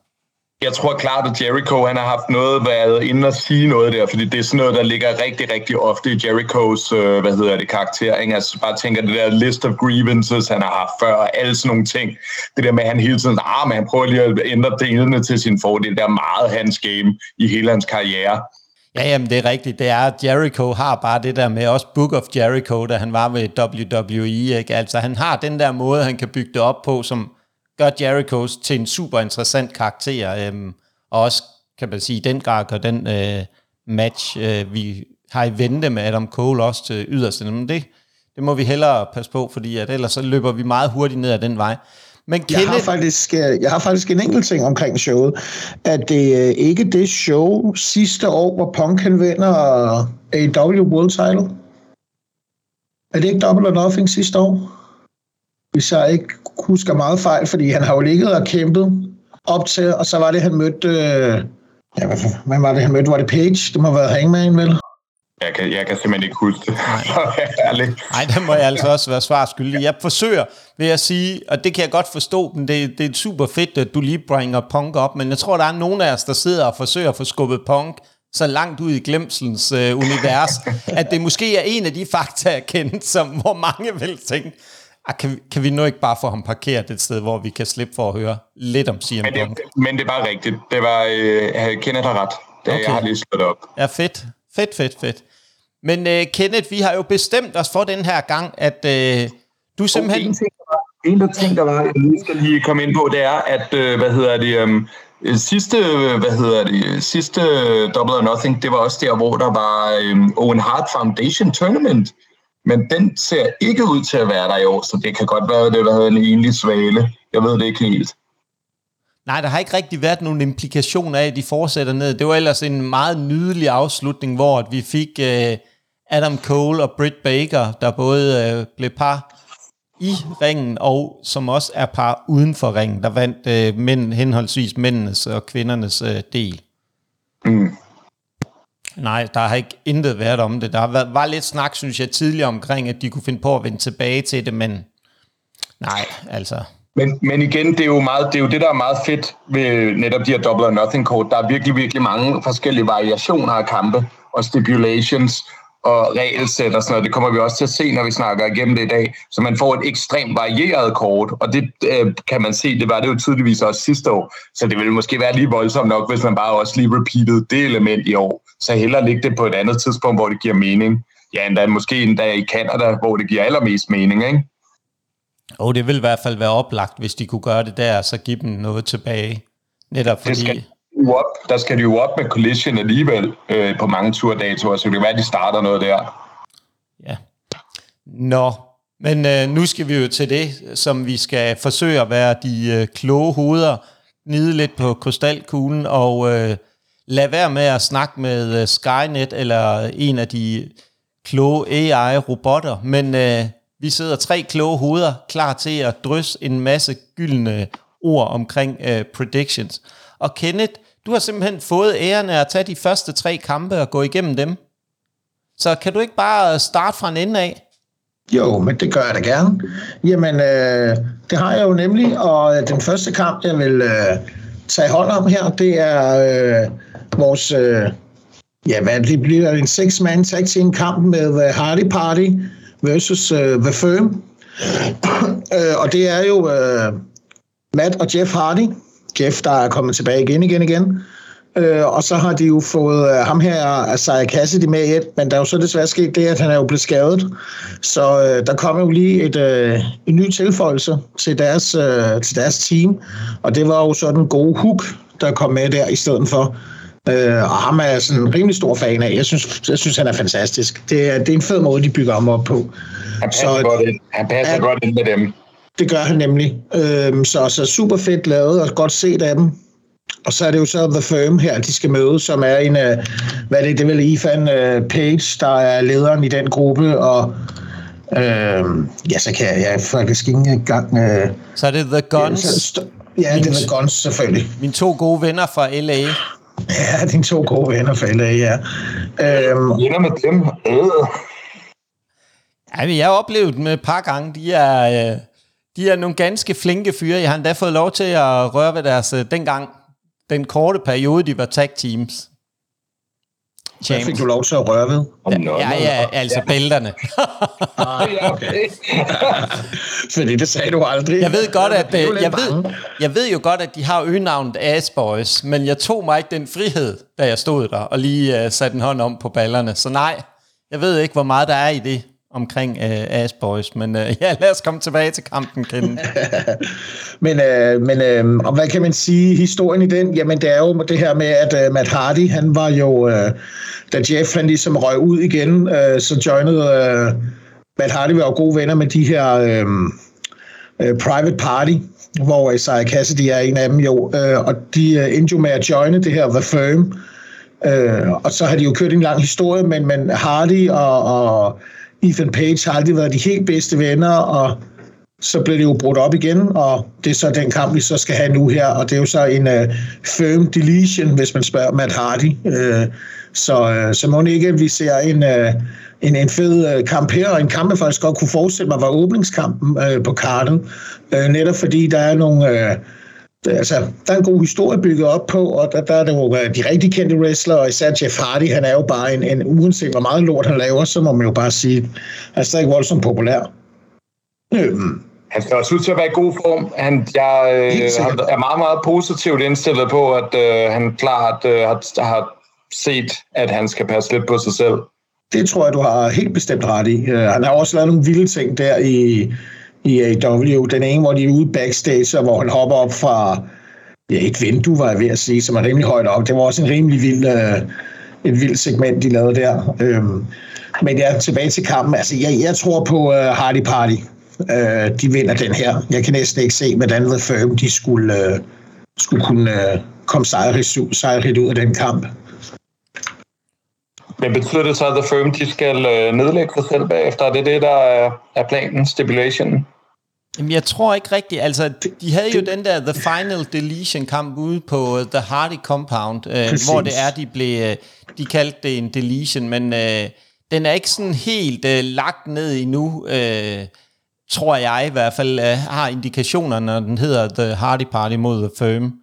Jeg tror klart, at Jericho han har haft noget været inde og sige noget der, fordi det er sådan noget, der ligger rigtig, rigtig ofte i Jerichos, øh, hvad hedder det, karakter. Ikke? Altså bare tænker det der list of grievances, han har haft før, og alle sådan nogle ting. Det der med, at han hele tiden, ah, men han prøver lige at ændre delene til sin fordel. Det er meget hans game i hele hans karriere. Ja, jamen det er rigtigt. Det er, at Jericho har bare det der med, også Book of Jericho, da han var ved WWE, ikke? Altså han har den der måde, han kan bygge det op på, som gør Jericho til en super interessant karakter, øhm, og også, kan man sige, den grad gør den øh, match, øh, vi har i vente med Adam Cole også til yderste. Men det, det må vi hellere passe på, fordi at ellers så løber vi meget hurtigt ned ad den vej. Men Kenneth... jeg, har faktisk, øh, jeg har faktisk en enkelt ting omkring showet. At det er ikke det show sidste år, hvor Punk han vinder AW World Title? Er det ikke Double or Nothing sidste år? Hvis jeg ikke husker meget fejl, fordi han har jo ligget og kæmpet op til, og så var det, han mødte... Øh, ja, hvad var det, han mødte? Var det Page? Det må have været Hangman, vel? Jeg kan, jeg kan simpelthen ikke huske det. Nej, Nej der må jeg altså også være svar skyldig. Jeg forsøger, vil jeg sige, og det kan jeg godt forstå, men det, det er super fedt, at du lige bringer Punk op, men jeg tror, der er nogen af os, der sidder og forsøger at få skubbet Punk så langt ud i glemselens øh, univers, at det måske er en af de fakta, jeg kender, som hvor mange vil tænke, ah, kan, vi, kan vi nu ikke bare få ham parkeret et sted, hvor vi kan slippe for at høre lidt om CM men det, Punk? Men det var rigtigt. Det var, øh, Kenneth har ret. Det, okay. Jeg har lige slået op. Ja, fedt. Fedt, fedt, fedt. Men uh, Kenneth, vi har jo bestemt os for den her gang, at uh, du simpelthen... En ting, der var, en af ting, der var, jeg lige skal lige komme ind på, det er, at, uh, hvad hedder det, um, sidste, hvad hedder det, sidste Double or Nothing, det var også der, hvor der var um, Owen Hart Foundation Tournament, men den ser ikke ud til at være der i år, så det kan godt være det, der hedder en enlig svale. Jeg ved det ikke helt. Nej, der har ikke rigtig været nogen implikation af, at de fortsætter ned. Det var ellers en meget nydelig afslutning, hvor vi fik uh, Adam Cole og Britt Baker, der både uh, blev par i ringen, og som også er par uden for ringen, der vandt uh, mænd, henholdsvis mændenes og kvindernes uh, del. Mm. Nej, der har ikke intet været om det. Der har været, var lidt snak, synes jeg, tidligere omkring, at de kunne finde på at vende tilbage til det, men nej, altså... Men, men igen, det er, jo meget, det er jo det, der er meget fedt ved netop de her double or nothing kort. Der er virkelig, virkelig mange forskellige variationer af kampe og stipulations og regelsæt og sådan noget. Det kommer vi også til at se, når vi snakker igennem det i dag. Så man får et ekstremt varieret kort, og det øh, kan man se, det var det jo tydeligvis også sidste år. Så det ville måske være lige voldsomt nok, hvis man bare også lige repeated det element i år. Så hellere ligge det på et andet tidspunkt, hvor det giver mening. Ja, endda måske endda i Canada, hvor det giver allermest mening, ikke? Og det vil i hvert fald være oplagt, hvis de kunne gøre det der, så give dem noget tilbage. Netop fordi... Det skal, op, der skal de jo op med Collision alligevel øh, på mange turdatoer, så det kan være, at de starter noget der. Ja. Nå, men øh, nu skal vi jo til det, som vi skal forsøge at være de øh, kloge hoveder, nide lidt på krystalkuglen og øh, lade være med at snakke med øh, Skynet eller en af de kloge AI-robotter, men øh, vi sidder tre kloge hoveder klar til at drysse en masse gyldne ord omkring øh, predictions. Og Kenneth, du har simpelthen fået æren af at tage de første tre kampe og gå igennem dem. Så kan du ikke bare starte fra en ende af? Jo, men det gør jeg da gerne. Jamen, øh, det har jeg jo nemlig, og øh, den første kamp, jeg vil øh, tage hånd om her, det er øh, vores, øh, ja, hvad det bliver en seks-mand tag team kamp med uh, Hardy Party versus uh, The Firm. uh, og det er jo uh, Matt og Jeff Hardy. Jeff, der er kommet tilbage igen, igen, igen. Øh, og så har de jo fået øh, ham her, Isaiah Cassidy med et, men der er jo så desværre sket det, at han er jo blevet skadet. Så øh, der kom jo lige et, øh, en ny tilføjelse til deres, øh, til deres team, og det var jo sådan en god hook, der kom med der i stedet for. Øh, og ham er jeg sådan en rimelig stor fan af. Jeg synes, jeg synes han er fantastisk. Det er, det er en fed måde, de bygger ham op på. Han passer, så, godt, ind. Han passer ja, godt ind med dem. Det gør han nemlig. Øh, så, så super fedt lavet og godt set af dem. Og så er det jo så The Firm her, de skal møde, som er en, uh, hvad er det, det er vel Ethan uh, Page, der er lederen i den gruppe, og uh, ja, så kan jeg, jeg faktisk ikke engang... Uh, så er det The Guns? Ja, ja det er The Guns, selvfølgelig. Mine to gode venner fra L.A. Ja, dine to gode venner fra L.A., ja. Um, Venner med dem. Øh. Ja, jeg har oplevet dem et par gange. De er, øh, de er nogle ganske flinke fyre. Jeg har endda fået lov til at røre ved deres øh, dengang den korte periode, de var tag teams. Hvad fik du lov til at røre ved? Ja, ja, ja altså ja. bælterne. ah, okay. Fordi det sagde du aldrig. Jeg ved godt, at øh, jeg ved, jeg ved jo godt, at de har øgenavnet Ass Boys, men jeg tog mig ikke den frihed, da jeg stod der og lige uh, satte en hånd om på ballerne. Så nej, jeg ved ikke, hvor meget der er i det omkring øh, Ass Boys, men øh, ja, lad os komme tilbage til kampen, Ken. men øh, men øh, og hvad kan man sige, historien i den? Jamen, det er jo det her med, at øh, Matt Hardy, han var jo, øh, da Jeff han ligesom røg ud igen, øh, så joinede øh, Matt Hardy var jo gode venner med de her øh, øh, Private Party, hvor Isaiah Cassidy er en af dem jo, øh, og de øh, endte jo med at joine det her The Firm, øh, og så har de jo kørt en lang historie, men, men Hardy og, og Ethan Page har aldrig været de helt bedste venner, og så blev det jo brudt op igen, og det er så den kamp, vi så skal have nu her, og det er jo så en uh, firm deletion, hvis man spørger Matt Hardy. Uh, så, uh, så må ikke, at vi ser en, uh, en, en fed uh, kamp her, og en kamp, jeg faktisk godt kunne forestille mig, var åbningskampen uh, på kartet, uh, netop fordi der er nogle... Uh, altså, der er en god historie bygget op på, og der, der er jo de rigtig kendte wrestlere, og især Jeff Hardy, han er jo bare en, en uanset hvor meget lort han laver, så må man jo bare sige, han er stadig voldsomt populær. Øhm. Han ser også ud til at være i god form. Han, jeg øh, er meget, meget positivt indstillet på, at øh, han klart øh, har, har set, at han skal passe lidt på sig selv. Det tror jeg, du har helt bestemt ret i. Uh, han har også lavet nogle vilde ting der i, i AEW. Den ene, hvor de er ude backstage, og hvor han hopper op fra ja, et vindue, var jeg ved at sige, som er rimelig højt op. Det var også en rimelig vild, øh, et vildt segment, de lavede der. Øhm, men ja, tilbage til kampen. Altså, jeg, jeg tror på øh, Hardy Party. Øh, de vinder den her. Jeg kan næsten ikke se, hvordan The Firm de skulle, øh, skulle kunne øh, komme sejrigt, sejrigt ud af den kamp. Men betyder det så, at The Firm de skal øh, nedlægge sig selv bagefter? Er det det, der er, er planen, stipulation? Jamen, jeg tror ikke rigtigt. Altså, de havde jo den der The Final Deletion kamp ude på The Hardy Compound, øh, hvor det er, de blev, øh, de kaldte det en deletion, men øh, den er ikke sådan helt øh, lagt ned endnu, øh, tror jeg i hvert fald, øh, har indikationer, når den hedder The Hardy Party mod The Firm.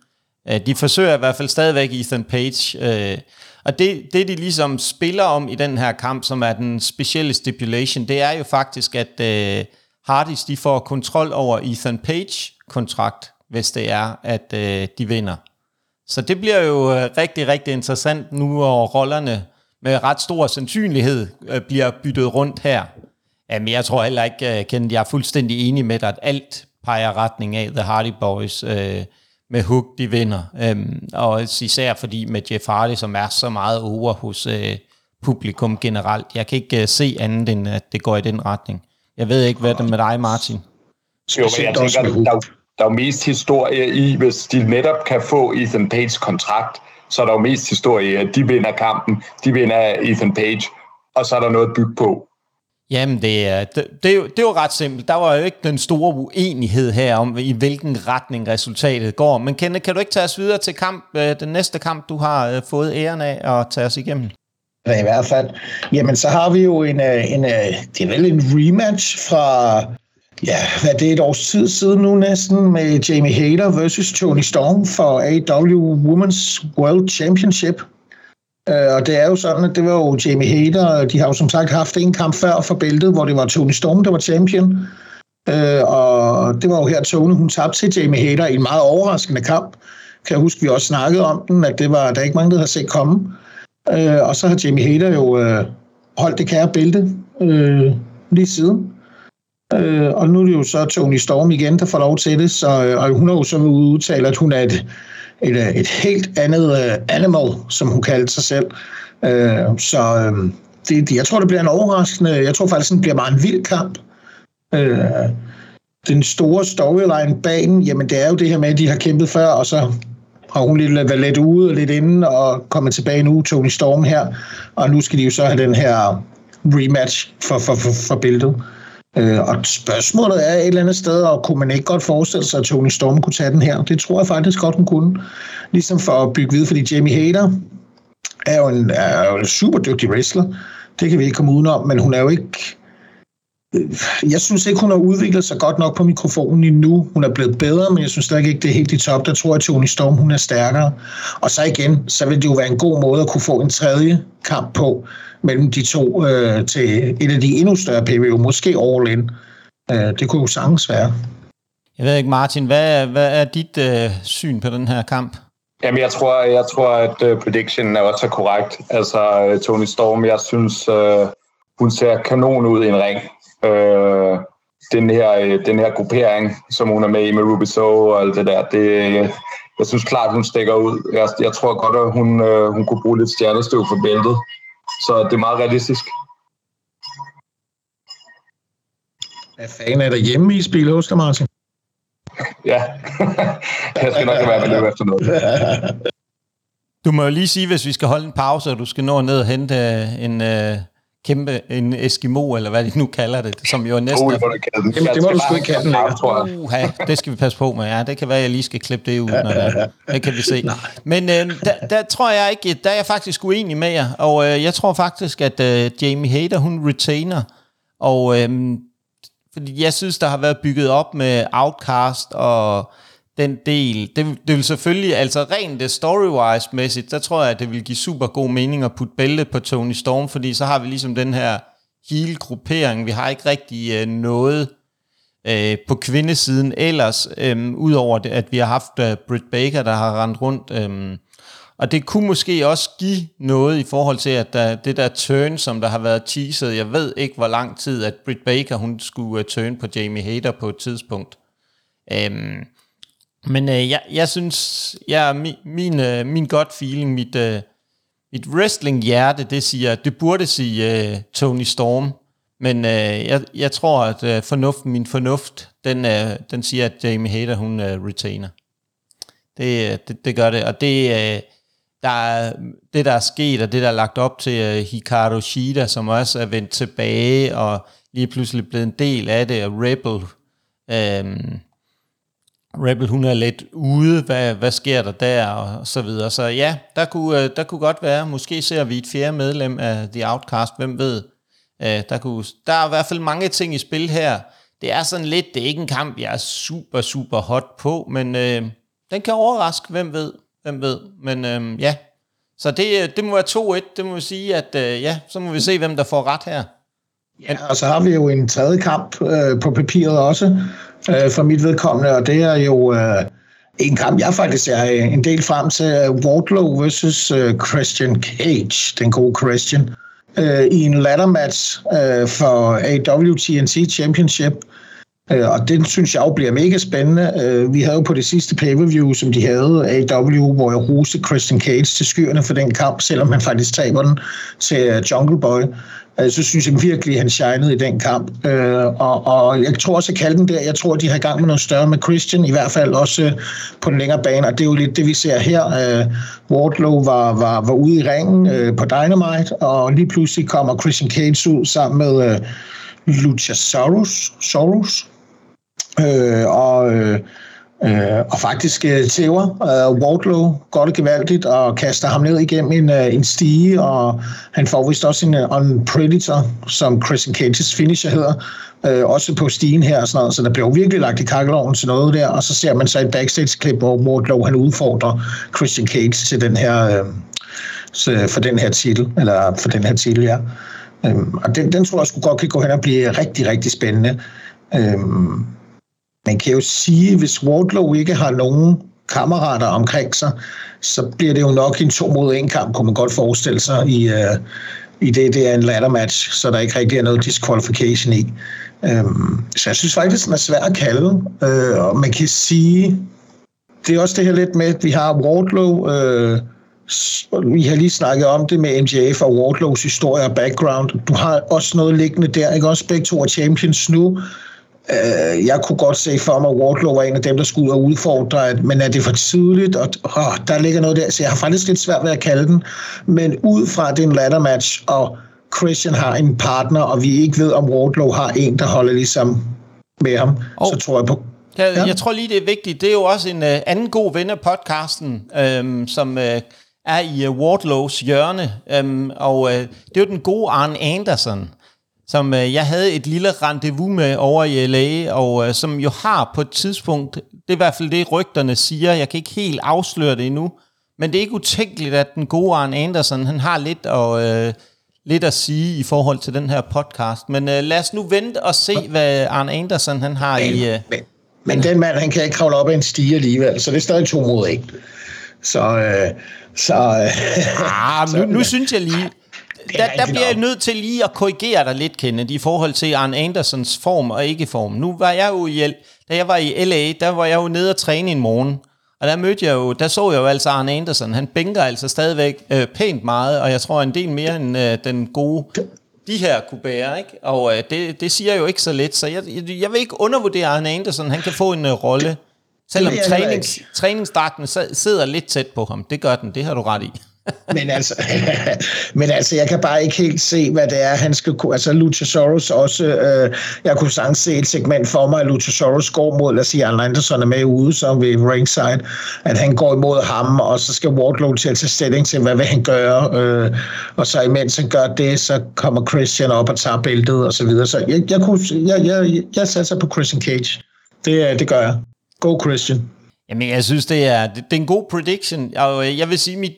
Øh, de forsøger i hvert fald stadigvæk Ethan Page, øh, og det, det, de ligesom spiller om i den her kamp, som er den specielle stipulation, det er jo faktisk, at... Øh, Hardys de får kontrol over Ethan Page kontrakt, hvis det er, at øh, de vinder. Så det bliver jo øh, rigtig, rigtig interessant nu, hvor rollerne med ret stor sandsynlighed øh, bliver byttet rundt her. Jamen, jeg tror heller ikke, øh, Kenneth, jeg er fuldstændig enig med dig, at alt peger retning af The Hardy Boys øh, med Hook, de vinder. Øhm, og især fordi med Jeff Hardy, som er så meget over hos øh, publikum generelt. Jeg kan ikke øh, se andet, end at det går i den retning. Jeg ved ikke, hvad det med dig, Martin. Jo, men jeg tænker, der, der er jo mest historie i, hvis de netop kan få Ethan Page kontrakt, så er der jo mest historie i, at de vinder kampen, de vinder Ethan Page, og så er der noget at bygge på. Jamen, det er, det, det, er jo, det er jo ret simpelt. Der var jo ikke den store uenighed her om, i hvilken retning resultatet går. Men Kenneth, kan du ikke tage os videre til kamp, øh, den næste kamp, du har øh, fået æren af at tage os igennem? Ja, i hvert fald. Jamen, så har vi jo en, øh, en, en, det er vel en rematch fra, ja, hvad det er et års tid siden nu næsten, med Jamie Hader versus Tony Storm for AW Women's World Championship. Øh, og det er jo sådan, at det var jo Jamie Hader, de har jo som sagt haft en kamp før for bæltet, hvor det var Tony Storm, der var champion. Og det var jo her, Tony, hun tabte til Jamie Hader i en meget overraskende kamp. Kan jeg huske, vi også snakkede om den, at det var, der er ikke mange, der havde set komme. Øh, og så har Jamie Hader jo øh, holdt det kære bælte øh, lige siden. Øh, og nu er det jo så Tony Storm igen, der får lov til det, så, øh, og hun har jo så udtalt, at hun er et, et, øh, et helt andet uh, animal, som hun kaldte sig selv. Øh, så øh, det, jeg tror, det bliver en overraskende, jeg tror faktisk, det bliver meget en vild kamp. Øh, den store storyline bag den, jamen det er jo det her med, at de har kæmpet før, og så og hun lidt, været lidt ude og lidt inde, og kommer tilbage nu, Tony Storm her, og nu skal de jo så have den her rematch for, for, for, for billedet. Øh, og spørgsmålet er et eller andet sted, og kunne man ikke godt forestille sig, at Tony Storm kunne tage den her? Det tror jeg faktisk godt, hun kunne. Ligesom for at bygge videre, fordi Jamie Hader er jo en, er jo en super dygtig wrestler. Det kan vi ikke komme udenom, men hun er jo ikke jeg synes ikke, hun har udviklet sig godt nok på mikrofonen endnu. Hun er blevet bedre, men jeg synes stadig ikke, det er helt i top. Der tror jeg, at Tony Storm hun er stærkere. Og så igen, så vil det jo være en god måde at kunne få en tredje kamp på mellem de to øh, til et af de endnu større PVO, måske all in. Øh, det kunne jo sagtens være. Jeg ved ikke, Martin, hvad, hvad er dit øh, syn på den her kamp? Jamen, jeg tror, jeg tror at uh, prediction er også korrekt. Altså, øh, Tony Storm, jeg synes, uh, hun ser kanon ud i en ring øh, den, her, øh, den her gruppering, som hun er med i med Ruby So og alt det der, det, jeg synes klart, hun stikker ud. Jeg, jeg tror godt, at hun, øh, hun kunne bruge lidt stjernestøv for bæltet. Så det er meget realistisk. Hvad fanden er der hjemme i spil hos dig, Martin? ja, jeg skal nok være med løbe efter noget. Du må jo lige sige, hvis vi skal holde en pause, og du skal nå ned og hente en, øh, kæmpe, en Eskimo, eller hvad de nu kalder det, som jo næsten... Oh, det må du kalde den. Jamen, det må du sgu ikke kalde den længere, tror jeg. Uh, ja, det skal vi passe på med. Ja, det kan være, at jeg lige skal klippe det ud, når det, det kan vi se. Men øh, der, der, tror jeg ikke, der er jeg faktisk uenig med jer, og øh, jeg tror faktisk, at øh, Jamie Hader, hun retainer, og øh, fordi jeg synes, der har været bygget op med Outcast og den del. Det, det vil selvfølgelig, altså rent øh, det story-wise-mæssigt, der tror jeg, at det vil give super god mening at putte bæltet på Tony Storm, fordi så har vi ligesom den her hele gruppering. Vi har ikke rigtig øh, noget øh, på kvindesiden ellers, øh, udover det, at vi har haft øh, Britt Baker, der har rendt rundt. Øh, og det kunne måske også give noget i forhold til, at der, det der turn, som der har været teaset, jeg ved ikke, hvor lang tid, at Britt Baker, hun skulle uh, turn på Jamie Hader på et tidspunkt. Øh, men øh, jeg, jeg synes, jeg, min, min, øh, min godt feeling, mit, øh, mit wrestling-hjerte, det siger, det burde sige øh, Tony Storm. Men øh, jeg, jeg tror, at øh, fornuft, min fornuft, den, øh, den siger, at Jamie Hader, hun øh, retainer. Det, øh, det, det gør det, og det, øh, der er, det, der er sket, og det, der er lagt op til øh, Hikaru Shida, som også er vendt tilbage, og lige pludselig blevet en del af det, og Rebel, øh, Rebel, hun er lidt ude, hvad, hvad sker der der, og så videre. Så ja, der kunne, øh, der kunne godt være, måske ser vi et fjerde medlem af The Outcast, hvem ved. Øh, der, kunne, der er i hvert fald mange ting i spil her. Det er sådan lidt, det er ikke en kamp, jeg er super, super hot på, men øh, den kan overraske, hvem ved, hvem ved. Men øh, ja, så det, øh, det må være 2-1, det må vi sige, at øh, ja, så må vi se, hvem der får ret her. Ja, og så har vi jo en tredje kamp øh, på papiret også, øh, for mit vedkommende, og det er jo øh, en kamp, jeg faktisk er øh, en del frem til, Wardlow versus øh, Christian Cage, den gode Christian, øh, i en ladder match øh, for AWTNC Championship. Øh, og den synes jeg jo bliver mega spændende. Øh, vi havde jo på det sidste pay-per-view, som de havde, AW, hvor jeg roste Christian Cage til skyerne for den kamp, selvom han faktisk taber den til øh, Jungle Boy. Øh, så synes jeg virkelig, at han shinede i den kamp. Øh, og, og jeg tror også, at kalde der, jeg tror, de har i gang med noget større med Christian, i hvert fald også øh, på den længere bane, og det er jo lidt det, vi ser her. Øh, Wardlow var, var, var ude i ringen øh, på Dynamite, og lige pludselig kommer Christian Cage ud sammen med øh, Luchasaurus, Soros, og Øh, Øh, og faktisk øh, tæver øh, Wardlow godt og gevaldigt og kaster ham ned igennem en, øh, en stige, og han får vist også en øh, uh, Predator, som Christian Cages finisher hedder, øh, også på stigen her og sådan noget, så der bliver virkelig lagt i kakkeloven til noget der, og så ser man så et backstage-klip, hvor Wardlow han udfordrer Christian Cage til den her, øh, øh, for den her titel, eller for den her titel, ja. Øhm, og den, den tror jeg skulle godt kan gå hen og blive rigtig, rigtig spændende. Øhm, man kan jo sige, hvis Wardlow ikke har nogen kammerater omkring sig, så bliver det jo nok en to mod en kamp, kunne man godt forestille sig, i, uh, i det, det er en ladder match, så der ikke rigtig er noget disqualification i. Um, så jeg synes faktisk, den er svær at kalde, uh, og man kan sige, det er også det her lidt med, at vi har Wardlow, uh, vi har lige snakket om det med MJF og Wardlows historie og background. Du har også noget liggende der, ikke også begge to er champions nu, Øh, jeg kunne godt se for mig, at Wardlow var en af dem, der skulle ud og udfordre, men er det for tidligt? Og, åh, der ligger noget der, så jeg har faktisk lidt svært ved at kalde den. Men ud fra den ladder match, og Christian har en partner, og vi ikke ved, om Wardlow har en, der holder ligesom med ham, oh. så tror jeg på, jeg, ja. jeg tror lige, det er vigtigt. Det er jo også en uh, anden god ven af podcasten, øhm, som uh, er i uh, Wardlows hjørne. Øhm, og uh, det er jo den gode Arne Anderson, som øh, jeg havde et lille rendezvous med over i LA, og øh, som jo har på et tidspunkt, det er i hvert fald det, rygterne siger, jeg kan ikke helt afsløre det endnu, men det er ikke utænkeligt, at den gode Arne Anderson, han har lidt at, øh, lidt at sige i forhold til den her podcast. Men øh, lad os nu vente og se, hvad Arne Anderson han har men, i... Øh, men, men den mand, han kan ikke kravle op ad en stige alligevel, så det er stadig to mod en. Så... Øh, så, øh, ah, nu, nu synes jeg lige, der, der bliver jeg nødt til lige at korrigere dig lidt, Kenneth, i forhold til Arne Andersons form og ikke-form. Nu var jeg jo i, da jeg var i LA, der var jeg jo nede og træne en morgen, og der mødte jeg jo, der så jeg jo altså Arne Anderson. Han bænker altså stadigvæk øh, pænt meget, og jeg tror en del mere end øh, den gode de her kunne bære, ikke? Og øh, det, det siger jo ikke så lidt, så jeg, jeg, vil ikke undervurdere Arne Anderson. Han kan få en øh, rolle, selvom trænings, træningsdragten sidder lidt tæt på ham. Det gør den, det har du ret i men, altså, men altså, jeg kan bare ikke helt se, hvad det er, han skal kunne... Altså, Luchasaurus også... Øh, jeg kunne sagtens se et segment for mig, at Luchasaurus går mod, lad os sige, Arn Anderson er med ude, som ved ringside, at han går imod ham, og så skal Wardlow til at tage stilling til, hvad vil han gøre, øh, og så imens han gør det, så kommer Christian op og tager bæltet, og så videre. Så jeg, jeg, kunne, jeg, jeg, jeg satser på Christian Cage. Det, øh, det gør jeg. Go Christian. Jamen, jeg synes, det er, det, det er en god prediction. Og jeg vil sige, mit,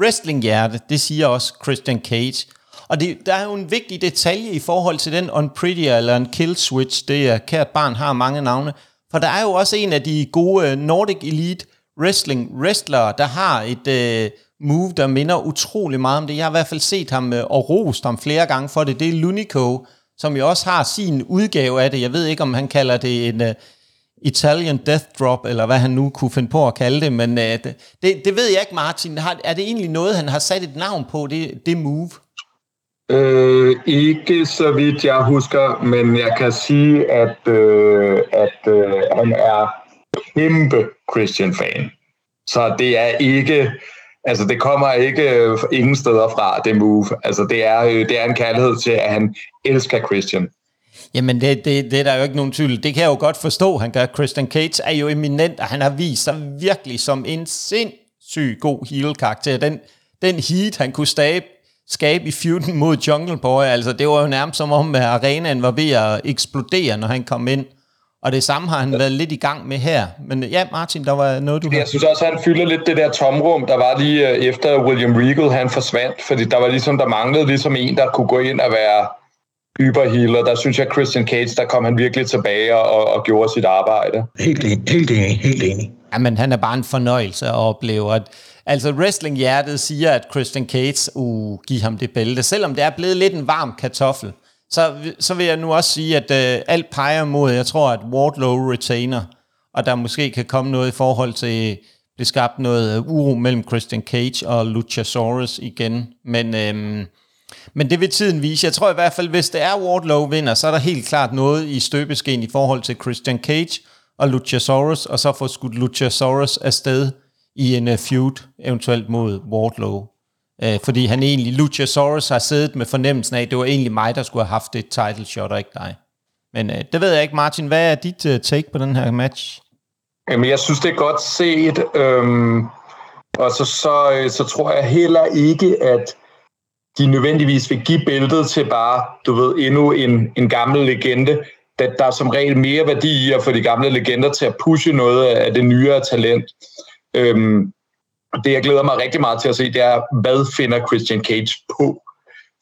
wrestlinghjerte, det siger også Christian Cage. Og det, der er jo en vigtig detalje i forhold til den on pretty eller en kill switch, det er kært barn har mange navne. For der er jo også en af de gode øh, Nordic Elite Wrestling wrestlere, der har et øh, move, der minder utrolig meget om det. Jeg har i hvert fald set ham øh, og rost ham flere gange for det. Det er Lunico, som jo også har sin udgave af det. Jeg ved ikke, om han kalder det en, øh, Italian Death Drop, eller hvad han nu kunne finde på at kalde det, men uh, det, det ved jeg ikke, Martin. Har, er det egentlig noget, han har sat et navn på, det, det move? Øh, ikke så vidt jeg husker, men jeg kan sige, at, øh, at øh, han er kæmpe Christian-fan. Så det er ikke, altså det kommer ikke øh, ingen steder fra, det move. Altså det er, øh, det er en kærlighed til, at han elsker Christian. Jamen, det, det, det er der jo ikke nogen tvivl. Det kan jeg jo godt forstå, han gør. Christian Cage er jo eminent, og han har vist sig virkelig som en sindssyg god heel-karakter. Den, den heat, han kunne stabe, skabe i feuden mod Jungle Boy, altså det var jo nærmest som om, at arenaen var ved at eksplodere, når han kom ind. Og det samme har han været lidt i gang med her. Men ja, Martin, der var noget, du... Jeg synes også, han fylder lidt det der tomrum, der var lige øh, efter William Regal, han forsvandt, fordi der var ligesom, der manglede ligesom en, der kunne gå ind og være hyperhealer. Der synes jeg, Christian Cage, der kom han virkelig tilbage og, og gjorde sit arbejde. Helt enig, helt enig, helt enig. Jamen, han er bare en fornøjelse at opleve. At, altså, wrestling-hjertet siger, at Christian Cage, uh, giver ham det bælte. Selvom det er blevet lidt en varm kartoffel, så, så vil jeg nu også sige, at uh, alt peger mod, jeg tror, at Wardlow retainer, og der måske kan komme noget i forhold til, det skabt noget uro mellem Christian Cage og Luchasaurus igen. Men øhm, men det vil tiden vise. Jeg tror i hvert fald, hvis det er Wardlow vinder, så er der helt klart noget i støbeskeen i forhold til Christian Cage og Luchasaurus, og så få skudt Luchasaurus afsted i en uh, feud, eventuelt mod Wardlow. Uh, fordi han egentlig, Luchasaurus har siddet med fornemmelsen af, at det var egentlig mig, der skulle have haft et title shot, og ikke dig. Men uh, det ved jeg ikke, Martin. Hvad er dit uh, take på den her match? Jamen, jeg synes, det er godt set. Øhm, og så, så, så tror jeg heller ikke, at de nødvendigvis vil give bæltet til bare, du ved, endnu en, en gammel legende. Der, der er som regel mere værdi i at få de gamle legender til at pushe noget af det nyere talent. Øhm, det, jeg glæder mig rigtig meget til at se, det er, hvad finder Christian Cage på?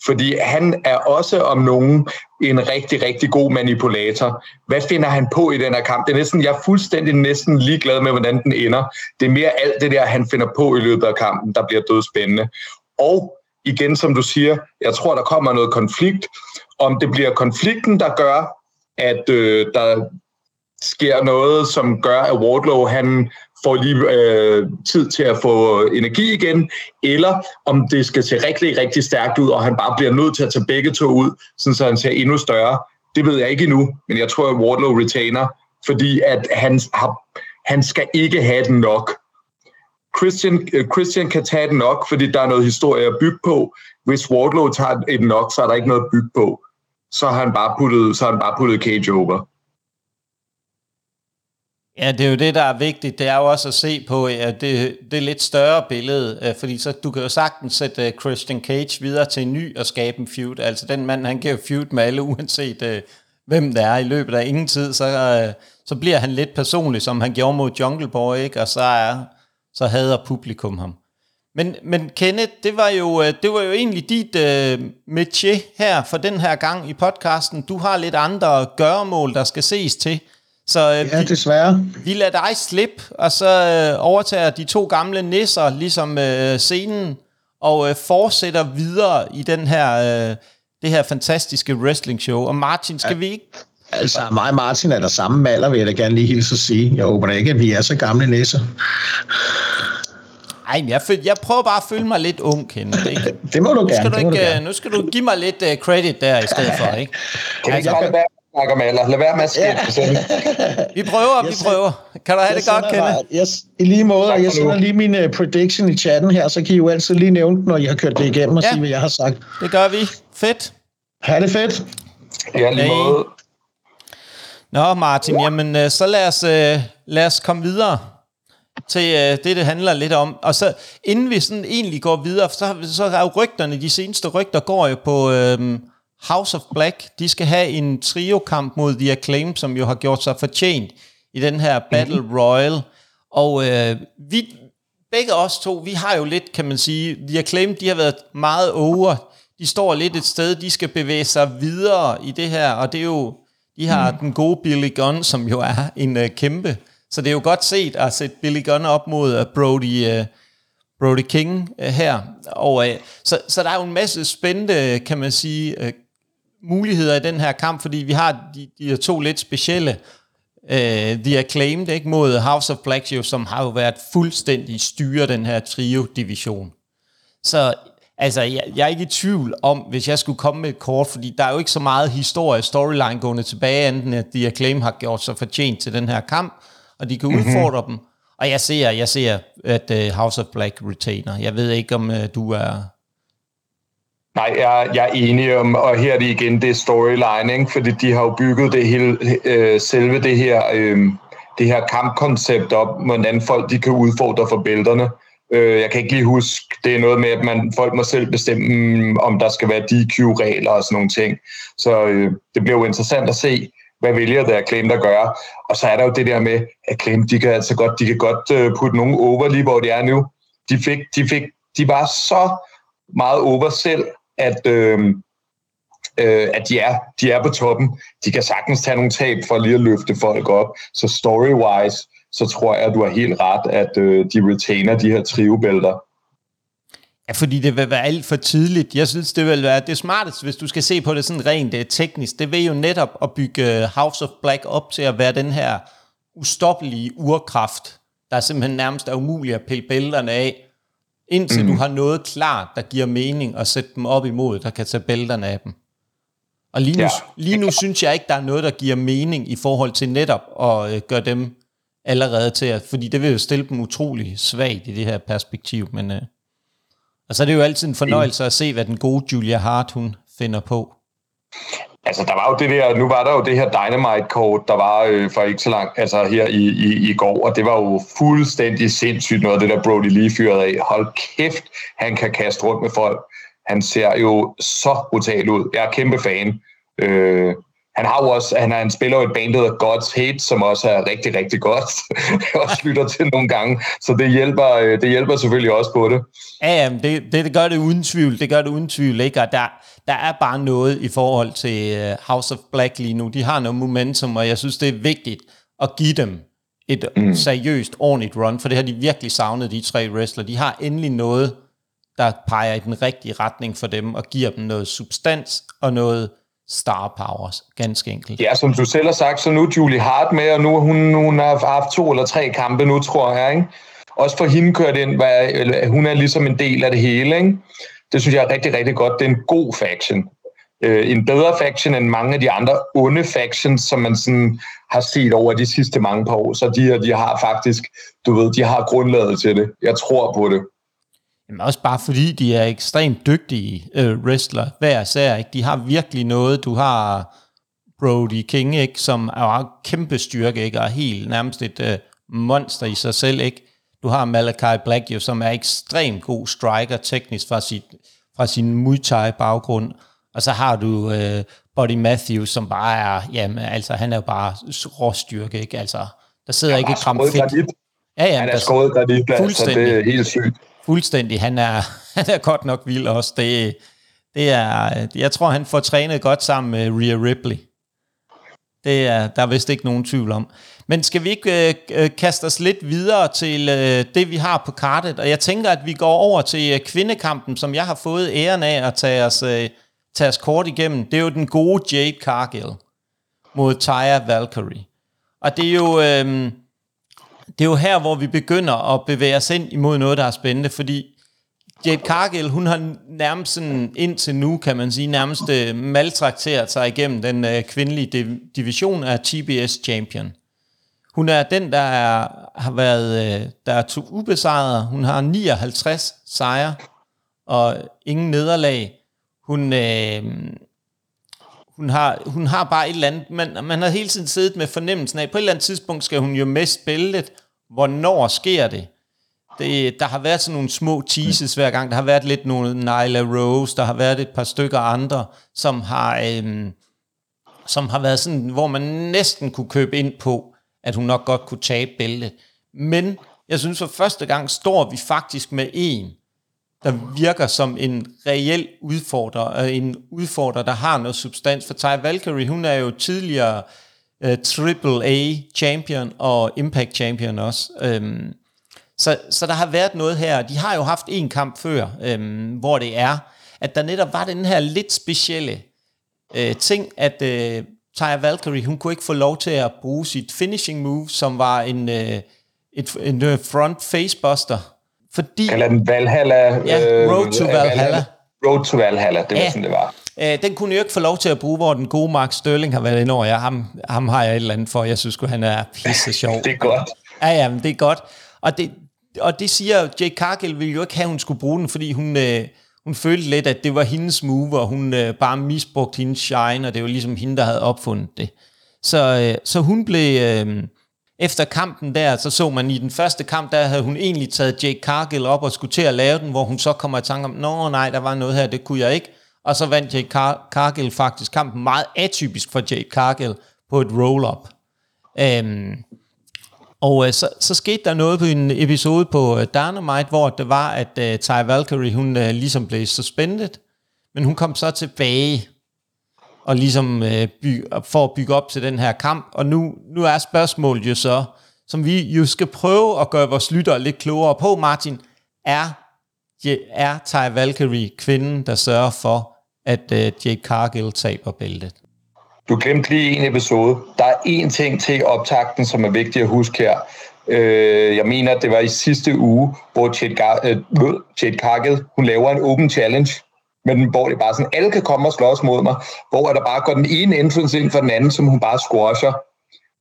Fordi han er også om nogen en rigtig, rigtig god manipulator. Hvad finder han på i den her kamp? Det er næsten, jeg er fuldstændig næsten ligeglad med, hvordan den ender. Det er mere alt det der, han finder på i løbet af kampen, der bliver dødspændende. Og igen, som du siger, jeg tror, der kommer noget konflikt. Om det bliver konflikten, der gør, at øh, der sker noget, som gør, at Wardlow han får lige øh, tid til at få energi igen, eller om det skal se rigtig, rigtig stærkt ud, og han bare bliver nødt til at tage begge to ud, sådan så han ser endnu større. Det ved jeg ikke endnu, men jeg tror, at Wardlow retainer, fordi at han, har, han skal ikke have den nok. Christian, øh, Christian kan tage den nok, fordi der er noget historie at bygge på. Hvis Wardlow tager et nok, så er der ikke noget at bygge på. Så har han bare puttet, så har han bare puttet Cage over. Ja, det er jo det, der er vigtigt. Det er jo også at se på at det, det lidt større billede, øh, fordi så du kan jo sagtens sætte øh, Christian Cage videre til en ny og skabe en feud. Altså den mand, han giver feud med alle, uanset hvem det er i løbet af ingen tid, så, så bliver han lidt personlig, som han gjorde mod Jungle Boy, ikke? og så, er, så hader publikum ham. Men, men Kenneth, det var jo, det var jo egentlig dit uh, métier her for den her gang i podcasten. Du har lidt andre gøremål, der skal ses til. Så øh, ja, desværre. Vi, vi lader dig slippe, og så øh, overtager de to gamle nisser ligesom øh, scenen, og øh, fortsætter videre i den her, øh, det her fantastiske wrestling show. Og Martin, skal ja. vi ikke... Altså, mig og Martin er der samme maler, vil jeg da gerne lige hilse at sige. Jeg håber da ikke, at vi er så gamle nisser. Ej, jeg, føl, jeg prøver bare at føle mig lidt ung, Kenneth. Ikke? Det må du nu gerne. Skal du ikke, du gerne. Nu skal du give mig lidt uh, credit der i stedet for, ikke? Kan jeg, jeg, jeg, snakker med alder. Lad være med at skænde ja. Vi prøver, vi prøver. Kan du have det godt, Kenneth? Yes, I lige måde, og jeg sender lige min uh, prediction i chatten her, så kan I jo altid lige nævne den, når I har kørt det igennem og ja. sige, hvad jeg har sagt. Det gør vi. Fedt. Ha' det fedt. Ja, lige måde. Nå, Martin, jamen øh, så lad os, uh, lad os komme videre til uh, det, det handler lidt om. Og så inden vi sådan egentlig går videre, så, så er jo rygterne, de seneste rygter går jo på... Uh, House of Black, de skal have en trio-kamp mod The Acclaim, som jo har gjort sig fortjent i den her Battle mm-hmm. Royal. Og øh, vi, begge os to, vi har jo lidt, kan man sige, The Acclaim, de har været meget over. De står lidt et sted, de skal bevæge sig videre i det her, og det er jo, de har mm. den gode Billy Gunn, som jo er en uh, kæmpe. Så det er jo godt set at sætte Billy Gunn op mod uh, Brody, uh, Brody King uh, her. Og, uh, så, så der er jo en masse spændende, kan man sige, uh, muligheder i den her kamp, fordi vi har de, de to lidt specielle uh, The Acclaimed ikke, mod House of Black, jo, som har jo været fuldstændig styre den her trio-division. Så altså, jeg, jeg er ikke i tvivl om, hvis jeg skulle komme med et kort, fordi der er jo ikke så meget historie, storyline gående tilbage, enten at The Acclaim har gjort sig fortjent til den her kamp, og de kan mm-hmm. udfordre dem. Og jeg ser, jeg ser, at uh, House of Black retainer. Jeg ved ikke, om uh, du er Nej, jeg, jeg er enig om, og her er det igen, det storyline, ikke? fordi de har jo bygget det hele, øh, selve det her, øh, det her kampkoncept op, hvordan folk de kan udfordre for bælterne. Øh, jeg kan ikke lige huske, det er noget med, at man, folk må selv bestemme, om der skal være DQ-regler og sådan nogle ting. Så øh, det bliver jo interessant at se, hvad vælger det Acclaim, der gør. Og så er der jo det der med, at Claim, de kan altså godt, de kan godt øh, putte nogen over lige, hvor de er nu. De, fik, de, fik, de var så meget over selv, at, øh, øh, at de, er, de er på toppen. De kan sagtens tage nogle tab for lige at løfte folk op. Så story-wise, så tror jeg, at du har helt ret, at øh, de retainer de her triobælter. Ja, fordi det vil være alt for tidligt. Jeg synes, det vil være det smarteste, hvis du skal se på det sådan rent det teknisk. Det vil jo netop at bygge øh, House of Black op til at være den her ustoppelige urkraft, der simpelthen nærmest er umulig at pille bælterne af indtil mm. du har noget klart, der giver mening at sætte dem op imod, der kan tage bælterne af dem. Og lige nu, ja. lige nu synes jeg ikke, der er noget, der giver mening i forhold til netop at øh, gøre dem allerede til at, fordi det vil jo stille dem utrolig svagt i det her perspektiv, men øh, og så er det jo altid en fornøjelse at se, hvad den gode Julia Hart, hun finder på. Altså, der var jo det der, nu var der jo det her Dynamite-kort, der var øh, for ikke så langt, altså her i, i, i går, og det var jo fuldstændig sindssygt noget, det der Brody Lee fyrede af. Hold kæft, han kan kaste rundt med folk. Han ser jo så brutal ud. Jeg er kæmpe fan. Øh, han har jo også, han, han spiller jo et band, der hedder God's Hate, som også er rigtig, rigtig godt. jeg også lytter til nogle gange, så det hjælper, øh, det hjælper selvfølgelig også på det. Ja, jamen, det, det, det, gør det uden tvivl. Det gør det uden tvivl, ikke? Og der, der er bare noget i forhold til øh, House of Black lige nu. De har noget momentum, og jeg synes, det er vigtigt at give dem et mm. seriøst, ordentligt run, for det har de virkelig savnet, de tre wrestler. De har endelig noget, der peger i den rigtige retning for dem, og giver dem noget substans og noget star powers, ganske enkelt. Ja, som du selv har sagt, så nu er Julie Hart med, og nu hun, hun har haft to eller tre kampe nu, tror jeg, ikke? Også for hende kørt ind, hvad, hun er ligesom en del af det hele, ikke? Det synes jeg er rigtig, rigtig godt. Det er en god faction. Øh, en bedre faction end mange af de andre onde factions, som man sådan har set over de sidste mange par år. Så de, de har faktisk, du ved, de har grundlaget til det. Jeg tror på det. Jamen også bare fordi de er ekstremt dygtige øh, wrestler, hver især. Ikke? De har virkelig noget. Du har Brody King, ikke? som er kæmpe styrke, ikke? og er helt nærmest et øh, monster i sig selv. Ikke? Du har Malachi Black, jo, som er ekstremt god striker teknisk fra, sit, fra sin Muay Thai-baggrund. Og så har du øh, Buddy Matthews, som bare er, jamen, altså han er jo bare råstyrke, ikke? Altså, der sidder ikke et kram fedt. Ja, ja, han er skåret granit, altså, det er helt sygt. Fuldstændig. Han er, han er godt nok vild også. Det, det er, jeg tror, han får trænet godt sammen med Rhea Ripley. Det er, der er vist ikke nogen tvivl om. Men skal vi ikke øh, øh, kaste os lidt videre til øh, det, vi har på kartet? Og jeg tænker, at vi går over til øh, kvindekampen, som jeg har fået æren af at tage os, øh, tage os kort igennem. Det er jo den gode Jade Cargill mod Taya Valkyrie. Og det er jo... Øh, det er jo her, hvor vi begynder at bevæge os ind imod noget, der er spændende, fordi Jade Cargill, hun har nærmest sådan, indtil nu, kan man sige, nærmest uh, maltrakteret sig igennem den øh, kvindelige div- division af TBS Champion. Hun er den, der er, har været øh, der er to ubesejret. Hun har 59 sejre og ingen nederlag. Hun, øh, hun, har, hun har bare et eller andet, man, man har hele tiden siddet med fornemmelsen af, på et eller andet tidspunkt skal hun jo mest bæltet. Hvornår sker det? det? Der har været sådan nogle små teases hver gang. Der har været lidt nogle Nyla Rose, der har været et par stykker andre, som har, øhm, som har været sådan, hvor man næsten kunne købe ind på, at hun nok godt kunne tabe bæltet. Men jeg synes for første gang står vi faktisk med en, der virker som en reel udfordrer, øh, en udfordrer, der har noget substans. For Ty Valkyrie, hun er jo tidligere øh, Triple A champion og Impact champion også. Um, så, så der har været noget her. De har jo haft en kamp før, um, hvor det er, at der netop var den her lidt specielle uh, ting, at uh, Taya Valkyrie, hun kunne ikke få lov til at bruge sit finishing move, som var en, uh, et, en front facebuster, fordi... Den Valhalla. Ja, øh, Road to Valhalla. Valhalla. Road to Valhalla, det var ja. sådan, det var. Øh, den kunne jeg ikke få lov til at bruge, hvor den gode Mark Sterling har været inde over. Jeg, ham, ham har jeg et eller andet for. Jeg synes han er pisse sjov. det er godt. Ja, ja, men det er godt. Og det, og det siger, Jake Cargill ville jo ikke have, at hun skulle bruge den, fordi hun, øh, hun følte lidt, at det var hendes move, og hun øh, bare misbrugte hendes shine, og det var ligesom hende, der havde opfundet det. Så, øh, så hun blev... Øh, efter kampen der, så så man i den første kamp, der havde hun egentlig taget Jake Cargill op og skulle til at lave den, hvor hun så kommer i tanke om, nå nej, der var noget her, det kunne jeg ikke. Og så vandt Jake Car- Cargill faktisk kampen meget atypisk for Jake Cargill på et roll-up. Øhm, og øh, så, så skete der noget på en episode på øh, Dynamite, hvor det var, at øh, Ty Valkyrie, hun øh, ligesom blev suspended, men hun kom så tilbage og ligesom øh, by, for at bygge op til den her kamp. Og nu, nu er spørgsmålet jo så, som vi jo skal prøve at gøre vores lyttere lidt klogere på, Martin, er, er Ty Valkyrie kvinden, der sørger for, at øh, Jake Cargill taber bæltet? Du glemte lige en episode. Der er én ting til optakten, som er vigtig at huske her. Øh, jeg mener, at det var i sidste uge, hvor Jade, Gar- øh, Jade Cargill hun laver en open challenge men hvor det bare sådan, alle kan komme og slås mod mig, hvor der bare går den ene entrance ind for den anden, som hun bare squasher.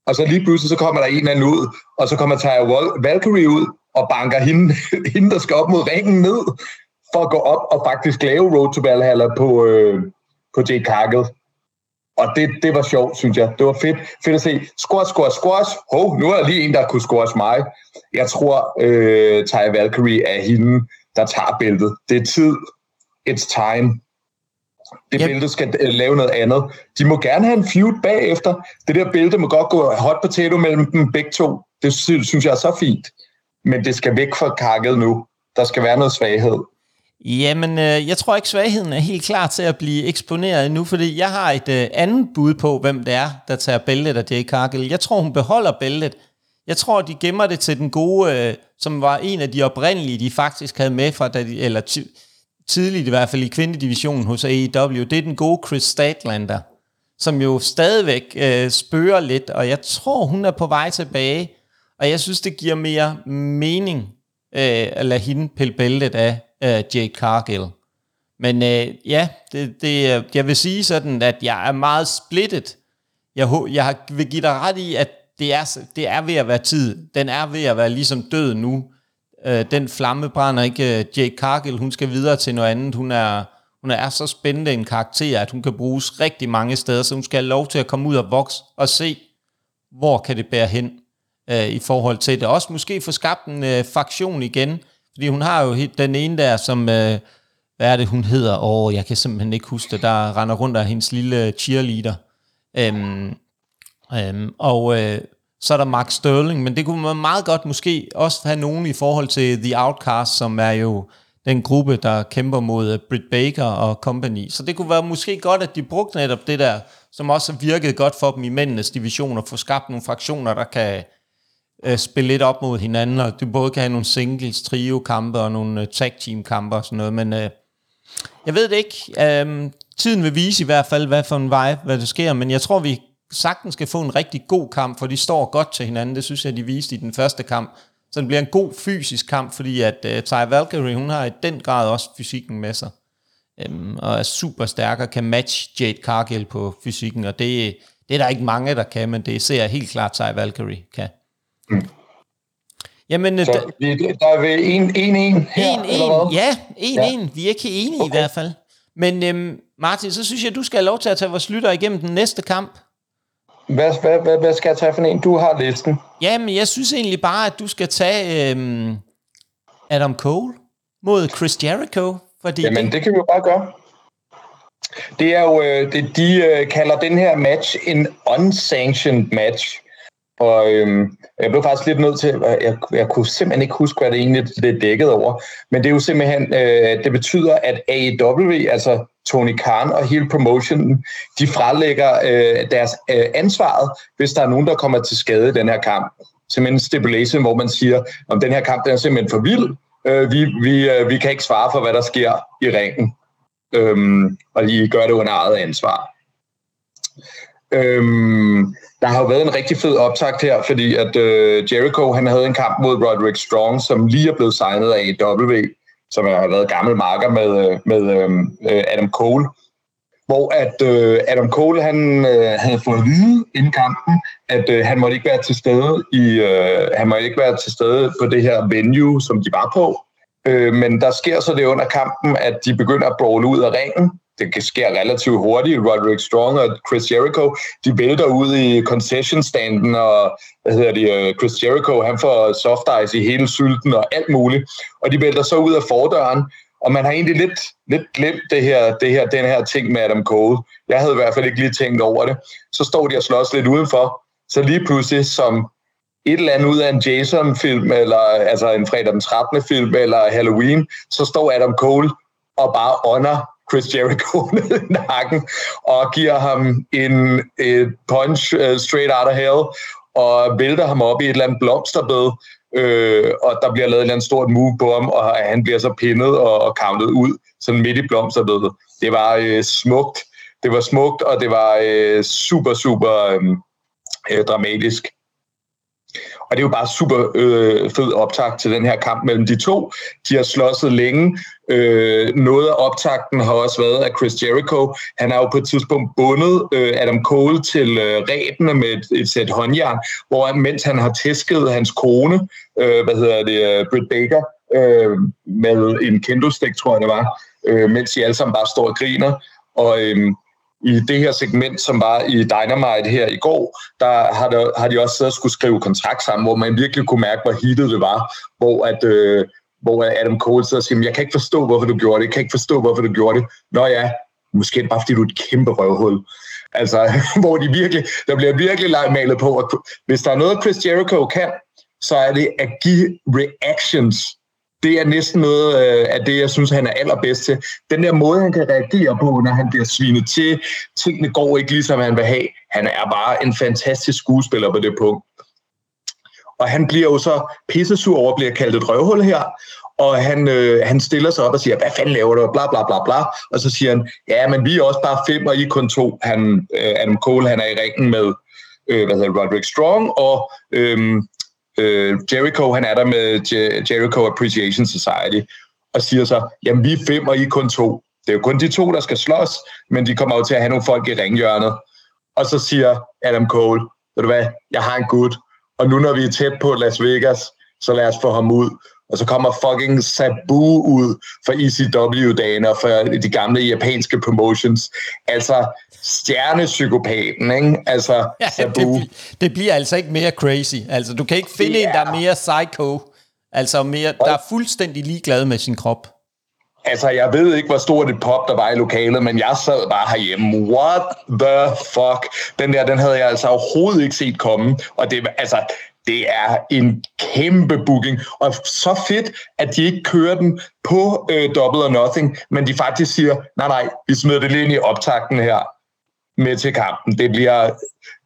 Og så lige pludselig, så kommer der en anden ud, og så kommer Taya Valkyrie ud og banker hende, hende, der skal op mod ringen ned, for at gå op og faktisk lave Road to Valhalla på, øh, på Jake Cargill. Og det, det var sjovt, synes jeg. Det var fedt, fedt at se. Squash, squash, squash. Hov, nu er der lige en, der kunne squash mig. Jeg tror, øh, Taya Valkyrie er hende, der tager bæltet. Det er tid. It's time. Det yep. bælte skal uh, lave noget andet. De må gerne have en feud bagefter. Det der bælte må godt gå hot potato mellem dem begge to. Det synes jeg er så fint. Men det skal væk fra kakket nu. Der skal være noget svaghed. Jamen, øh, jeg tror ikke, svagheden er helt klar til at blive eksponeret nu, fordi jeg har et øh, andet bud på, hvem det er, der tager bæltet af Jay Cargill. Jeg tror, hun beholder bæltet. Jeg tror, de gemmer det til den gode, øh, som var en af de oprindelige, de faktisk havde med fra, da de, eller tidligt i hvert fald i kvindedivisionen hos AEW, det er den gode Chris Statlander, som jo stadigvæk øh, spørger lidt, og jeg tror, hun er på vej tilbage, og jeg synes, det giver mere mening øh, at lade hende pille bæltet af øh, Jade Cargill. Men øh, ja, det, det, jeg vil sige sådan, at jeg er meget splittet. Jeg, jeg vil give dig ret i, at det er, det er ved at være tid. Den er ved at være ligesom død nu. Øh, den flamme brænder ikke. Øh, Jake Cargill, hun skal videre til noget andet. Hun er, hun er så spændende en karakter, at hun kan bruges rigtig mange steder, så hun skal have lov til at komme ud og vokse og se, hvor kan det bære hen øh, i forhold til det. Også måske få skabt en øh, fraktion igen, fordi hun har jo den ene der, som, øh, hvad er det hun hedder? Åh, oh, jeg kan simpelthen ikke huske det, der render rundt af hendes lille cheerleader. Øhm, øhm, og øh, så er der Mark Sterling, men det kunne man meget godt måske også have nogen i forhold til The Outcast, som er jo den gruppe, der kæmper mod øh, Britt Baker og company. Så det kunne være måske godt, at de brugte netop det der, som også har virket godt for dem i mændenes division, og få skabt nogle fraktioner, der kan øh, spille lidt op mod hinanden, og du både kan have nogle singles, trio-kampe og nogle øh, tag-team-kampe og sådan noget, men øh, jeg ved det ikke. Øh, tiden vil vise i hvert fald, hvad for en vej, hvad der sker, men jeg tror, vi sagtens skal få en rigtig god kamp, for de står godt til hinanden. Det synes jeg, de viste i den første kamp. Så det bliver en god fysisk kamp, fordi at uh, Ty Valkyrie, hun har i den grad også fysikken med sig. Um, og er super stærk og kan match Jade Cargill på fysikken, og det, det er der ikke mange, der kan, men det ser jeg helt klart, Ty Valkyrie kan. Mm. Jamen, så der, der er ved 1-1 her, 1-1, ja, 1-1. Ja. Vi er ikke enige okay. i hvert fald. Men øhm, Martin, så synes jeg, du skal have lov til at tage vores lytter igennem den næste kamp. Hvad, hvad, hvad, hvad skal jeg tage for en? Du har listen. Jamen, jeg synes egentlig bare, at du skal tage øhm, Adam Cole mod Chris Jericho. Fordi Jamen, det, det kan vi jo bare gøre. Det er jo, øh, det, de øh, kalder den her match en unsanctioned match. Og øhm, jeg blev faktisk lidt nødt til, jeg, jeg kunne simpelthen ikke huske, hvad det egentlig det dækkede over. Men det er jo simpelthen, øh, det betyder, at AEW, altså Tony Khan og hele promotionen, de frelægger øh, deres øh, ansvaret, hvis der er nogen, der kommer til skade i den her kamp. Simpelthen en stipulation, hvor man siger, om den her kamp den er simpelthen for vild. Øh, vi, vi, øh, vi kan ikke svare for, hvad der sker i ringen. Øhm, og lige gør det under eget ansvar. Øhm, der har jo været en rigtig fed optakt her, fordi at øh, Jericho han havde en kamp mod Roderick Strong, som lige er blevet signet af AEW, som har været gammel marker med, øh, med øhm, øh, Adam Cole. Hvor at øh, Adam Cole han øh, havde fået at vide inden kampen, at øh, han måtte ikke være til stede i øh, han måtte ikke være til stede på det her venue, som de var på. Øh, men der sker så det under kampen, at de begynder at brawle ud af ringen, det sker relativt hurtigt. Roderick Strong og Chris Jericho, de vælter ud i concession standen, og hvad hedder de, øh, Chris Jericho, han får soft ice i hele sylten og alt muligt. Og de vælter så ud af fordøren, og man har egentlig lidt, lidt glemt det her, det her, den her ting med Adam Cole. Jeg havde i hvert fald ikke lige tænkt over det. Så står de og slås lidt udenfor. Så lige pludselig, som et eller andet ud af en Jason-film, eller altså en fredag den 13. film, eller Halloween, så står Adam Cole og bare ånder Chris Jericho ned i nakken og giver ham en et punch uh, straight out of hell og vælter ham op i et eller andet blomsterbed, øh, og der bliver lavet et eller andet stort move på ham, og han bliver så pinnet og, og counted ud, sådan midt i blomsterbedet. Det var øh, smukt. Det var smukt, og det var øh, super, super øhm, øh, dramatisk. Og det er jo bare super øh, fed optakt til den her kamp mellem de to. De har slåsset længe. Øh, noget af optakten har også været af Chris Jericho. Han har jo på et tidspunkt bundet øh, Adam Cole til øh, ræbene med et, et sæt håndjern, hvor mens han har tæsket hans kone, øh, hvad hedder det, øh, Britt Baker, øh, med en kendo tror jeg det var, øh, mens de alle sammen bare står og griner. Og øh, i det her segment, som var i Dynamite her i går, der har, der, har de også siddet og skulle skrive kontrakt sammen, hvor man virkelig kunne mærke, hvor hittet det var, hvor at, øh, hvor Adam Cole sidder og siger, jeg kan ikke forstå, hvorfor du gjorde det, jeg kan ikke forstå, hvorfor du gjorde det. Nå ja, måske er det bare, fordi du er et kæmpe røvhul. Altså, hvor de virkelig, der bliver virkelig malet på, at hvis der er noget, Chris Jericho kan, så er det at give reactions. Det er næsten noget øh, af det, jeg synes, han er allerbedst til. Den der måde, han kan reagere på, når han bliver svinet til, tingene går ikke ligesom han vil have. Han er bare en fantastisk skuespiller på det punkt. Og han bliver jo så pissesur over at blive kaldt et røvhul her, og han, øh, han stiller sig op og siger, hvad fanden laver du, bla bla bla bla, og så siger han, ja, men vi er også bare fem, og I kun to. Han, øh, Adam Cole, han er i ringen med, øh, hvad hedder Roderick Strong, og øh, øh, Jericho, han er der med Jericho Appreciation Society, og siger så, jamen vi er fem, og I er kun to. Det er jo kun de to, der skal slås, men de kommer jo til at have nogle folk i ringhjørnet. Og så siger Adam Cole, ved du hvad, jeg har en gut, og nu når vi er tæt på Las Vegas, så lad os få ham ud. Og så kommer fucking Sabu ud for ECW-dagen og for de gamle japanske promotions. Altså stjernepsykopaten, ikke? Altså ja, Sabu. Det, det bliver altså ikke mere crazy. Altså du kan ikke finde yeah. en, der er mere psycho. Altså mere, der er fuldstændig ligeglad med sin krop. Altså, jeg ved ikke, hvor stort et pop der var i lokalet, men jeg sad bare herhjemme. What the fuck? Den der, den havde jeg altså overhovedet ikke set komme. Og det, altså, det er en kæmpe booking, og så fedt, at de ikke kører den på øh, Double or Nothing, men de faktisk siger, nej nej, vi smider det lige ind i optakten her med til kampen. Det, bliver,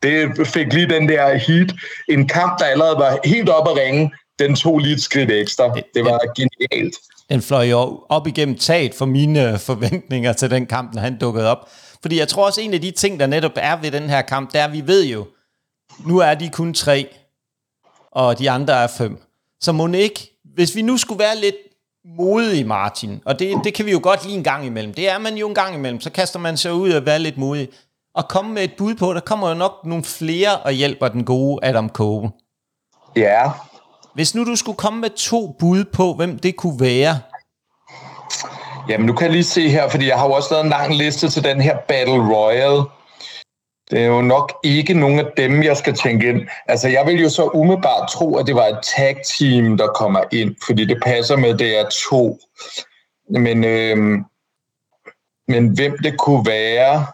det fik lige den der heat. En kamp, der allerede var helt op at ringe, den tog lige et skridt ekstra. Det var genialt. Den fløj jo op igennem taget for mine øh, forventninger til den kamp, når han dukkede op. Fordi jeg tror også, en af de ting, der netop er ved den her kamp, det er, at vi ved jo, nu er de kun tre, og de andre er fem. Så må ikke, hvis vi nu skulle være lidt modige, Martin, og det, det kan vi jo godt lige en gang imellem, det er man jo en gang imellem, så kaster man sig ud og være lidt modig, og komme med et bud på, der kommer jo nok nogle flere og hjælper den gode Adam Cole. Ja. Hvis nu du skulle komme med to bud på, hvem det kunne være. Jamen, nu kan jeg lige se her, fordi jeg har jo også lavet en lang liste til den her Battle Royale. Det er jo nok ikke nogen af dem, jeg skal tænke ind. Altså, jeg vil jo så umiddelbart tro, at det var et tag-team, der kommer ind, fordi det passer med, at det er to. Men, øh, men hvem det kunne være...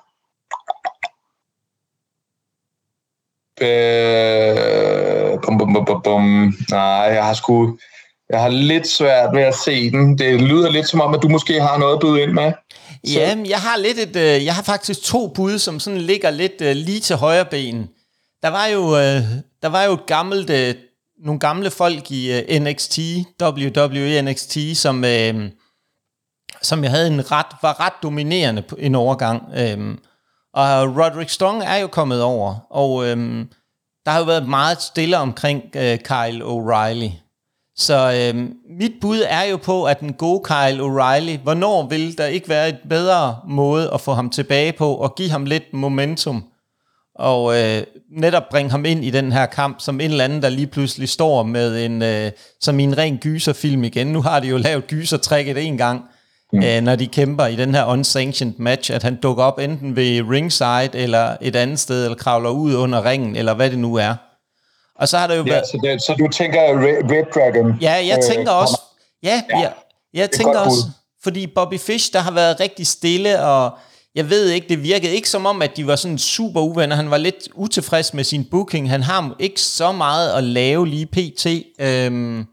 Øh, bum, bum, bum, bum. Nej, jeg har sgu... Jeg har lidt svært ved at se den. Det lyder lidt som om, at du måske har noget at byde ind med. Ja, jeg har lidt et, øh, jeg har faktisk to bud, som sådan ligger lidt øh, lige til højre ben. Der var jo, øh, der var jo et gammelt, øh, nogle gamle folk i øh, NXT, WWE NXT, som, øh, som jeg havde en ret, var ret dominerende på en overgang. Øh, og Roderick Strong er jo kommet over, og øh, der har jo været meget stille omkring øh, Kyle O'Reilly. Så øh, mit bud er jo på, at den gode Kyle O'Reilly, hvornår vil der ikke være et bedre måde at få ham tilbage på, og give ham lidt momentum, og øh, netop bringe ham ind i den her kamp, som en eller anden, der lige pludselig står med en, øh, som i en ren gyserfilm igen. Nu har de jo lavet gysertrækket en gang, mm. øh, når de kæmper i den her unsanctioned match, at han dukker op enten ved ringside, eller et andet sted, eller kravler ud under ringen, eller hvad det nu er. Og så har der jo ja, været... Så, det, så du tænker Red, Dragon? Ja, jeg øh, tænker også... Ja, ja, jeg, jeg tænker også... Bud. Fordi Bobby Fish, der har været rigtig stille, og jeg ved ikke, det virkede ikke som om, at de var sådan super uvenner. Han var lidt utilfreds med sin booking. Han har ikke så meget at lave lige pt. Øhm,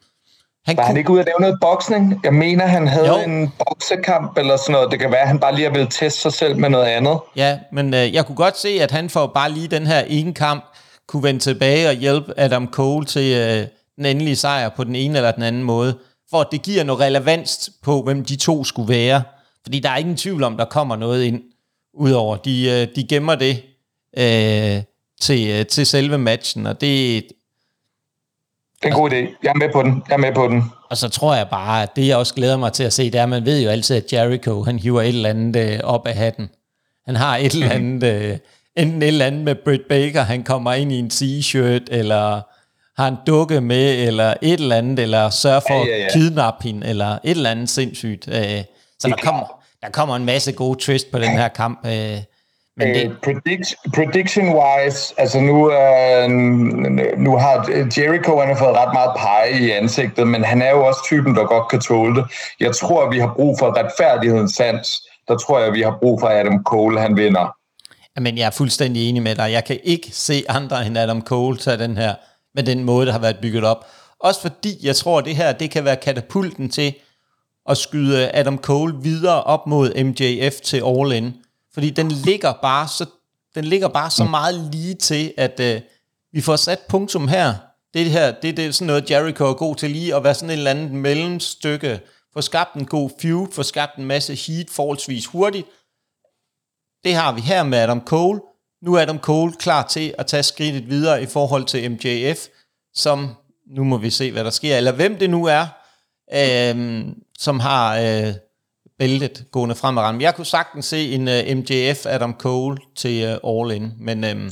han var kunne... han ikke ude at lave noget boksning? Jeg mener, han havde jo. en boksekamp eller sådan noget. Det kan være, at han bare lige har ville teste sig selv med noget andet. Ja, men øh, jeg kunne godt se, at han får bare lige den her ene kamp, kunne vende tilbage og hjælpe Adam Cole til øh, den endelige sejr på den ene eller den anden måde, for at det giver noget relevans på, hvem de to skulle være. Fordi der er ingen tvivl om, der kommer noget ind, udover de, øh, de gemmer det øh, til, øh, til selve matchen, og det... Det er en god idé. Jeg er med på den. Jeg er med på den. Og så tror jeg bare, at det jeg også glæder mig til at se, det er, at man ved jo altid, at Jericho, han hiver et eller andet øh, op af hatten. Han har et eller andet... Øh, enten et eller andet med Britt Baker, han kommer ind i en t-shirt, eller har en dukke med, eller et eller andet, eller sørger for ja, ja, ja. at kidnappe hende, eller et eller andet sindssygt. Øh, så der kommer, der kommer en masse gode twist på den her kamp. Øh, Men det... uh, predict, prediction-wise, altså nu, uh, nu har Jericho han har fået ret meget pege i ansigtet, men han er jo også typen, der godt kan tåle det. Jeg tror, vi har brug for retfærdighedens sans. Der tror jeg, vi har brug for Adam Cole, han vinder. Men jeg er fuldstændig enig med dig. Jeg kan ikke se andre end Adam Cole tage den her, med den måde, der har været bygget op. Også fordi jeg tror, at det her det kan være katapulten til at skyde Adam Cole videre op mod MJF til All In. Fordi den ligger bare så, den ligger bare så meget lige til, at uh, vi får sat punktum her. Det her, det, det er sådan noget, Jericho er god til lige at være sådan et eller andet mellemstykke, få skabt en god feud, få skabt en masse heat forholdsvis hurtigt. Det har vi her med Adam Cole. Nu er Adam Cole klar til at tage skridtet videre i forhold til MJF, som nu må vi se, hvad der sker, eller hvem det nu er, øh, som har øh, bæltet gående frem og Jeg kunne sagtens se en uh, MJF Adam Cole til uh, All In, men øh,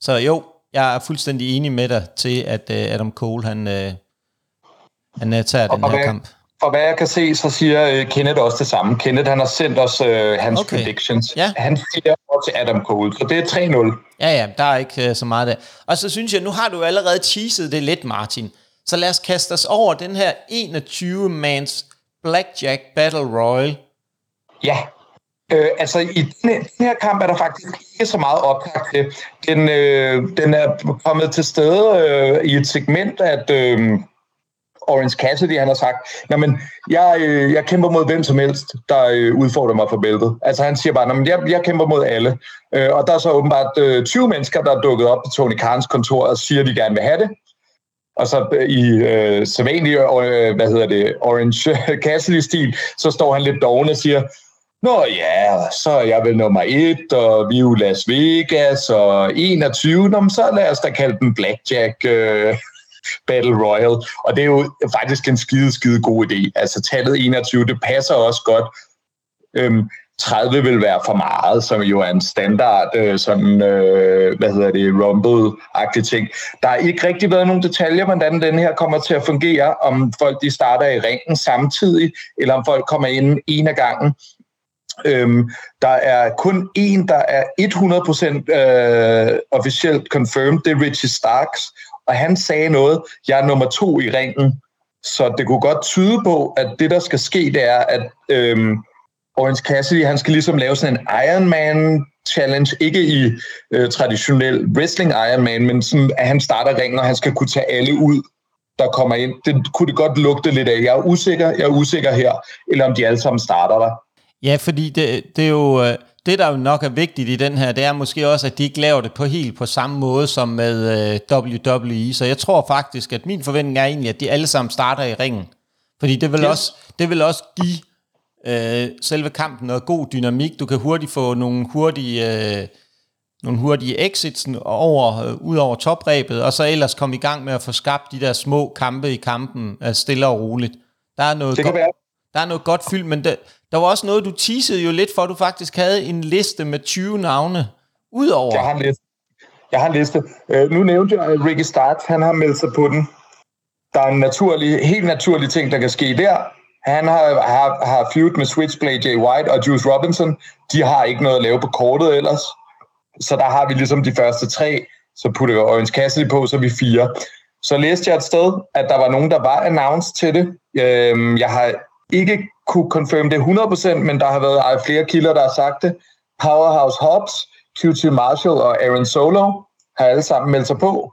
så jo, jeg er fuldstændig enig med dig til, at uh, Adam Cole, han, uh, han uh, tager den her kamp. For hvad jeg kan se, så siger uh, Kenneth også det samme. Kenneth, han har sendt os uh, hans okay. predictions. Ja. Han siger også til Adam Cole, så det er 3-0. Ja, ja, der er ikke uh, så meget der. Og så synes jeg, nu har du allerede teaset det lidt, Martin. Så lad os kaste os over den her 21-mands Blackjack Battle Royal. Ja, Øh, altså, i den, den her kamp er der faktisk ikke så meget optag til. Den, øh, den er kommet til stede øh, i et segment, at øh, Orange Cassidy, han har sagt, men jeg, øh, jeg kæmper mod hvem som helst, der øh, udfordrer mig for bæltet. Altså han siger bare, men jeg, jeg kæmper mod alle. Øh, og der er så åbenbart øh, 20 mennesker, der er dukket op på Tony Karns kontor og siger, at de gerne vil have det. Og så øh, i øh, sædvanlig, øh, øh hvad hedder det, Orange Cassidy-stil, så står han lidt doven og siger, Nå ja, så er jeg vel nummer et, og vi er jo Las Vegas, og 21, Nå, så lad os da kalde den Blackjack. Øh, Battle Royal, og det er jo faktisk en skide, skide god idé. Altså tallet 21, det passer også godt. Øhm, 30 vil være for meget, som jo er en standard øh, sådan, øh, hvad hedder det, rumble-agtig ting. Der har ikke rigtig været nogen detaljer, hvordan den her kommer til at fungere, om folk de starter i ringen samtidig, eller om folk kommer ind en af gangen. Øhm, der er kun en, der er 100% øh, officielt confirmed, det er Richie Starks, og han sagde noget, jeg er nummer to i ringen. Så det kunne godt tyde på, at det, der skal ske, det er, at øhm, Orange Cassidy, han skal ligesom lave sådan en Iron Man challenge, ikke i øh, traditionel wrestling Iron Man, men sådan, at han starter ringen, og han skal kunne tage alle ud, der kommer ind. Det kunne det godt lugte lidt af. Jeg er usikker, jeg er usikker her, eller om de alle sammen starter der. Ja, fordi det, det er jo... Øh, det, der jo nok er vigtigt i den her, det er måske også, at de ikke laver det på helt på samme måde som med øh, WWE. Så jeg tror faktisk, at min forventning er egentlig, at de alle sammen starter i ringen. Fordi det vil, yes. også, det vil også give øh, selve kampen noget god dynamik. Du kan hurtigt få nogle hurtige, øh, nogle hurtige exits over, øh, ud over topræbet, og så ellers komme i gang med at få skabt de der små kampe i kampen øh, stille og roligt. Der er noget, det kan være der er noget godt fyldt, men der, der var også noget, du teasede jo lidt for, at du faktisk havde en liste med 20 navne udover. Jeg har en liste. Jeg har en liste. Øh, nu nævnte jeg, øh, Ricky Starks, han har meldt sig på den. Der er en naturlig, helt naturlig ting, der kan ske der. Han har, har, har feud med Switchblade Jay White og Juice Robinson. De har ikke noget at lave på kortet ellers. Så der har vi ligesom de første tre. Så putter vi Orange Cassidy på, så er vi fire. Så læste jeg et sted, at der var nogen, der var announced til det. Øhm, jeg har ikke kunne confirm det 100%, men der har været flere kilder, der har sagt det. Powerhouse Hobbs, QT Marshall og Aaron Solo har alle sammen meldt sig på.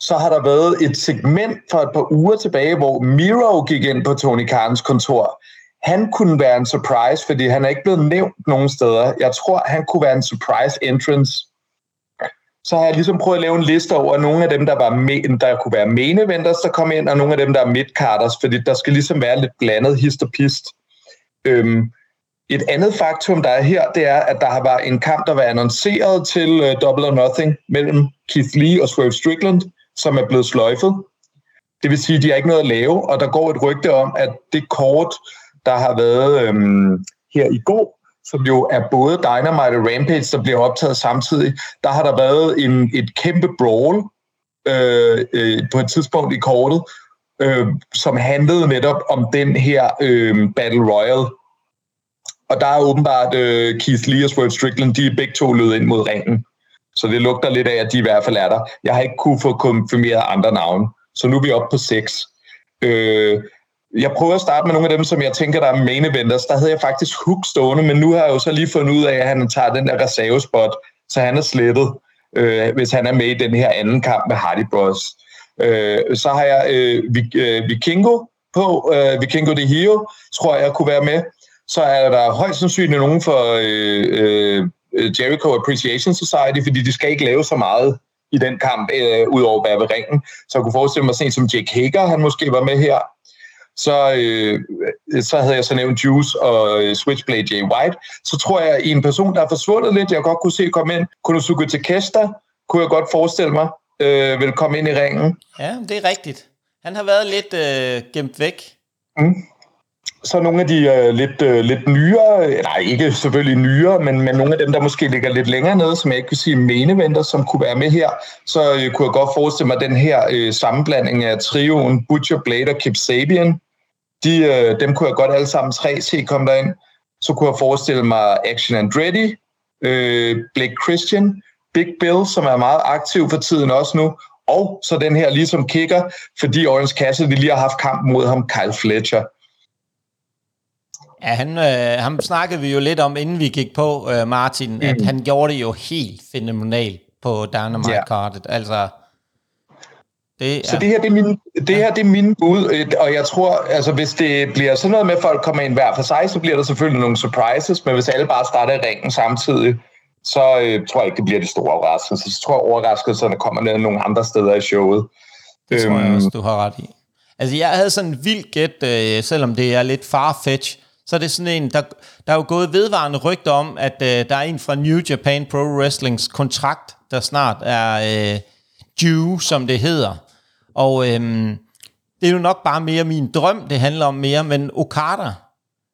Så har der været et segment for et par uger tilbage, hvor Miro gik ind på Tony Khans kontor. Han kunne være en surprise, fordi han er ikke blevet nævnt nogen steder. Jeg tror, han kunne være en surprise entrance. Så har jeg ligesom prøvet at lave en liste over nogle af dem, der, var med, der kunne være main eventers, der kom ind, og nogle af dem, der er midcarders, fordi der skal ligesom være lidt blandet hist og pist. Øhm, et andet faktum, der er her, det er, at der har været en kamp, der var annonceret til uh, Double or Nothing mellem Keith Lee og Swerve Strickland, som er blevet sløjfet. Det vil sige, at de har ikke noget at lave, og der går et rygte om, at det kort, der har været øhm, her i går, som jo er både Dynamite og Rampage, der bliver optaget samtidig, der har der været en, et kæmpe brawl øh, øh, på et tidspunkt i kortet, øh, som handlede netop om den her øh, Battle Royale. Og der er åbenbart øh, Keith Lee og Swerve Strickland, de er begge to lød ind mod ringen. Så det lugter lidt af, at de i hvert fald er der. Jeg har ikke kunne få konfirmeret andre navne. Så nu er vi oppe på seks. Øh, jeg prøver at starte med nogle af dem, som jeg tænker, der er main eventers. Der havde jeg faktisk Hook stående, men nu har jeg jo så lige fundet ud af, at han tager den der reservespot, så han er slettet, øh, hvis han er med i den her anden kamp med Hardy Bros. Øh, så har jeg øh, øh, Vikingo på, øh, Vikingo de Hio, tror jeg kunne være med. Så er der højst sandsynligt nogen for øh, øh, Jericho Appreciation Society, fordi de skal ikke lave så meget i den kamp, øh, udover at være ved ringen. Så jeg kunne forestille mig sådan som Jake Hager, han måske var med her. Så, øh, så havde jeg så nævnt Juice og øh, Switchblade Jay White. Så tror jeg, i en person, der er forsvundet lidt, jeg godt kunne se komme ind, Konosuke Takeshita, kunne jeg godt forestille mig, øh, vil komme ind i ringen. Ja, det er rigtigt. Han har været lidt øh, gemt væk. Mm så nogle af de uh, lidt, uh, lidt nyere, nej ikke selvfølgelig nyere, men, men nogle af dem, der måske ligger lidt længere nede, som jeg ikke kan sige main eventer, som kunne være med her, så uh, kunne jeg godt forestille mig den her uh, sammenblanding af trioen Butcher, Blade og Kip Sabian. De, uh, dem kunne jeg godt alle sammen tre se komme derind. Så kunne jeg forestille mig Action Andretti, uh, Blake Christian, Big Bill, som er meget aktiv for tiden også nu, og så den her ligesom kicker, fordi Orange Cassidy lige har haft kamp mod ham, Kyle Fletcher. Ja, han, øh, ham snakkede vi jo lidt om, inden vi gik på, øh, Martin, mm. at han gjorde det jo helt fænomenalt på Dynamite yeah. Cardet. Altså, det, så det her, det er min, det her, det er min bud, og jeg tror, altså hvis det bliver sådan noget med, at folk kommer ind hver for sig, så bliver der selvfølgelig nogle surprises, men hvis alle bare starter i ringen samtidig, så øh, tror jeg ikke, det bliver de store overraskelser. Så tror jeg, overraskelserne kommer ned nogle andre steder i showet. Det tror jeg øhm. også, du har ret i. Altså, jeg havde sådan en vild gæt, øh, selvom det er lidt farfetch, så er det sådan en, der, der er jo gået vedvarende rygter om, at øh, der er en fra New Japan Pro Wrestlings kontrakt, der snart er øh, due, som det hedder. Og øh, det er jo nok bare mere min drøm, det handler om mere, men Okada,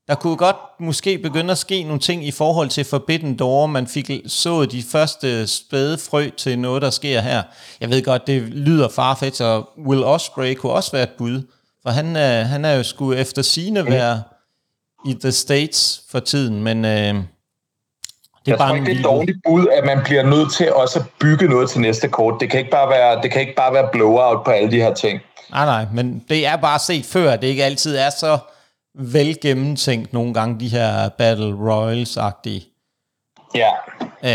der kunne godt måske begynde at ske nogle ting i forhold til Forbidden Door. Man fik så de første spæde frø til noget, der sker her. Jeg ved godt, det lyder farfetch, og Will Ospreay kunne også være et bud. For han, øh, han er jo skulle efter sine være i The States for tiden, men... Øh, det er jeg bare tror ikke, det er et dårligt bud, at man bliver nødt til også at bygge noget til næste kort. Det kan ikke bare være, det kan ikke bare være blowout på alle de her ting. Nej, nej, men det er bare set før, det ikke altid er så vel gennemtænkt nogle gange, de her Battle Royals-agtige. Ja.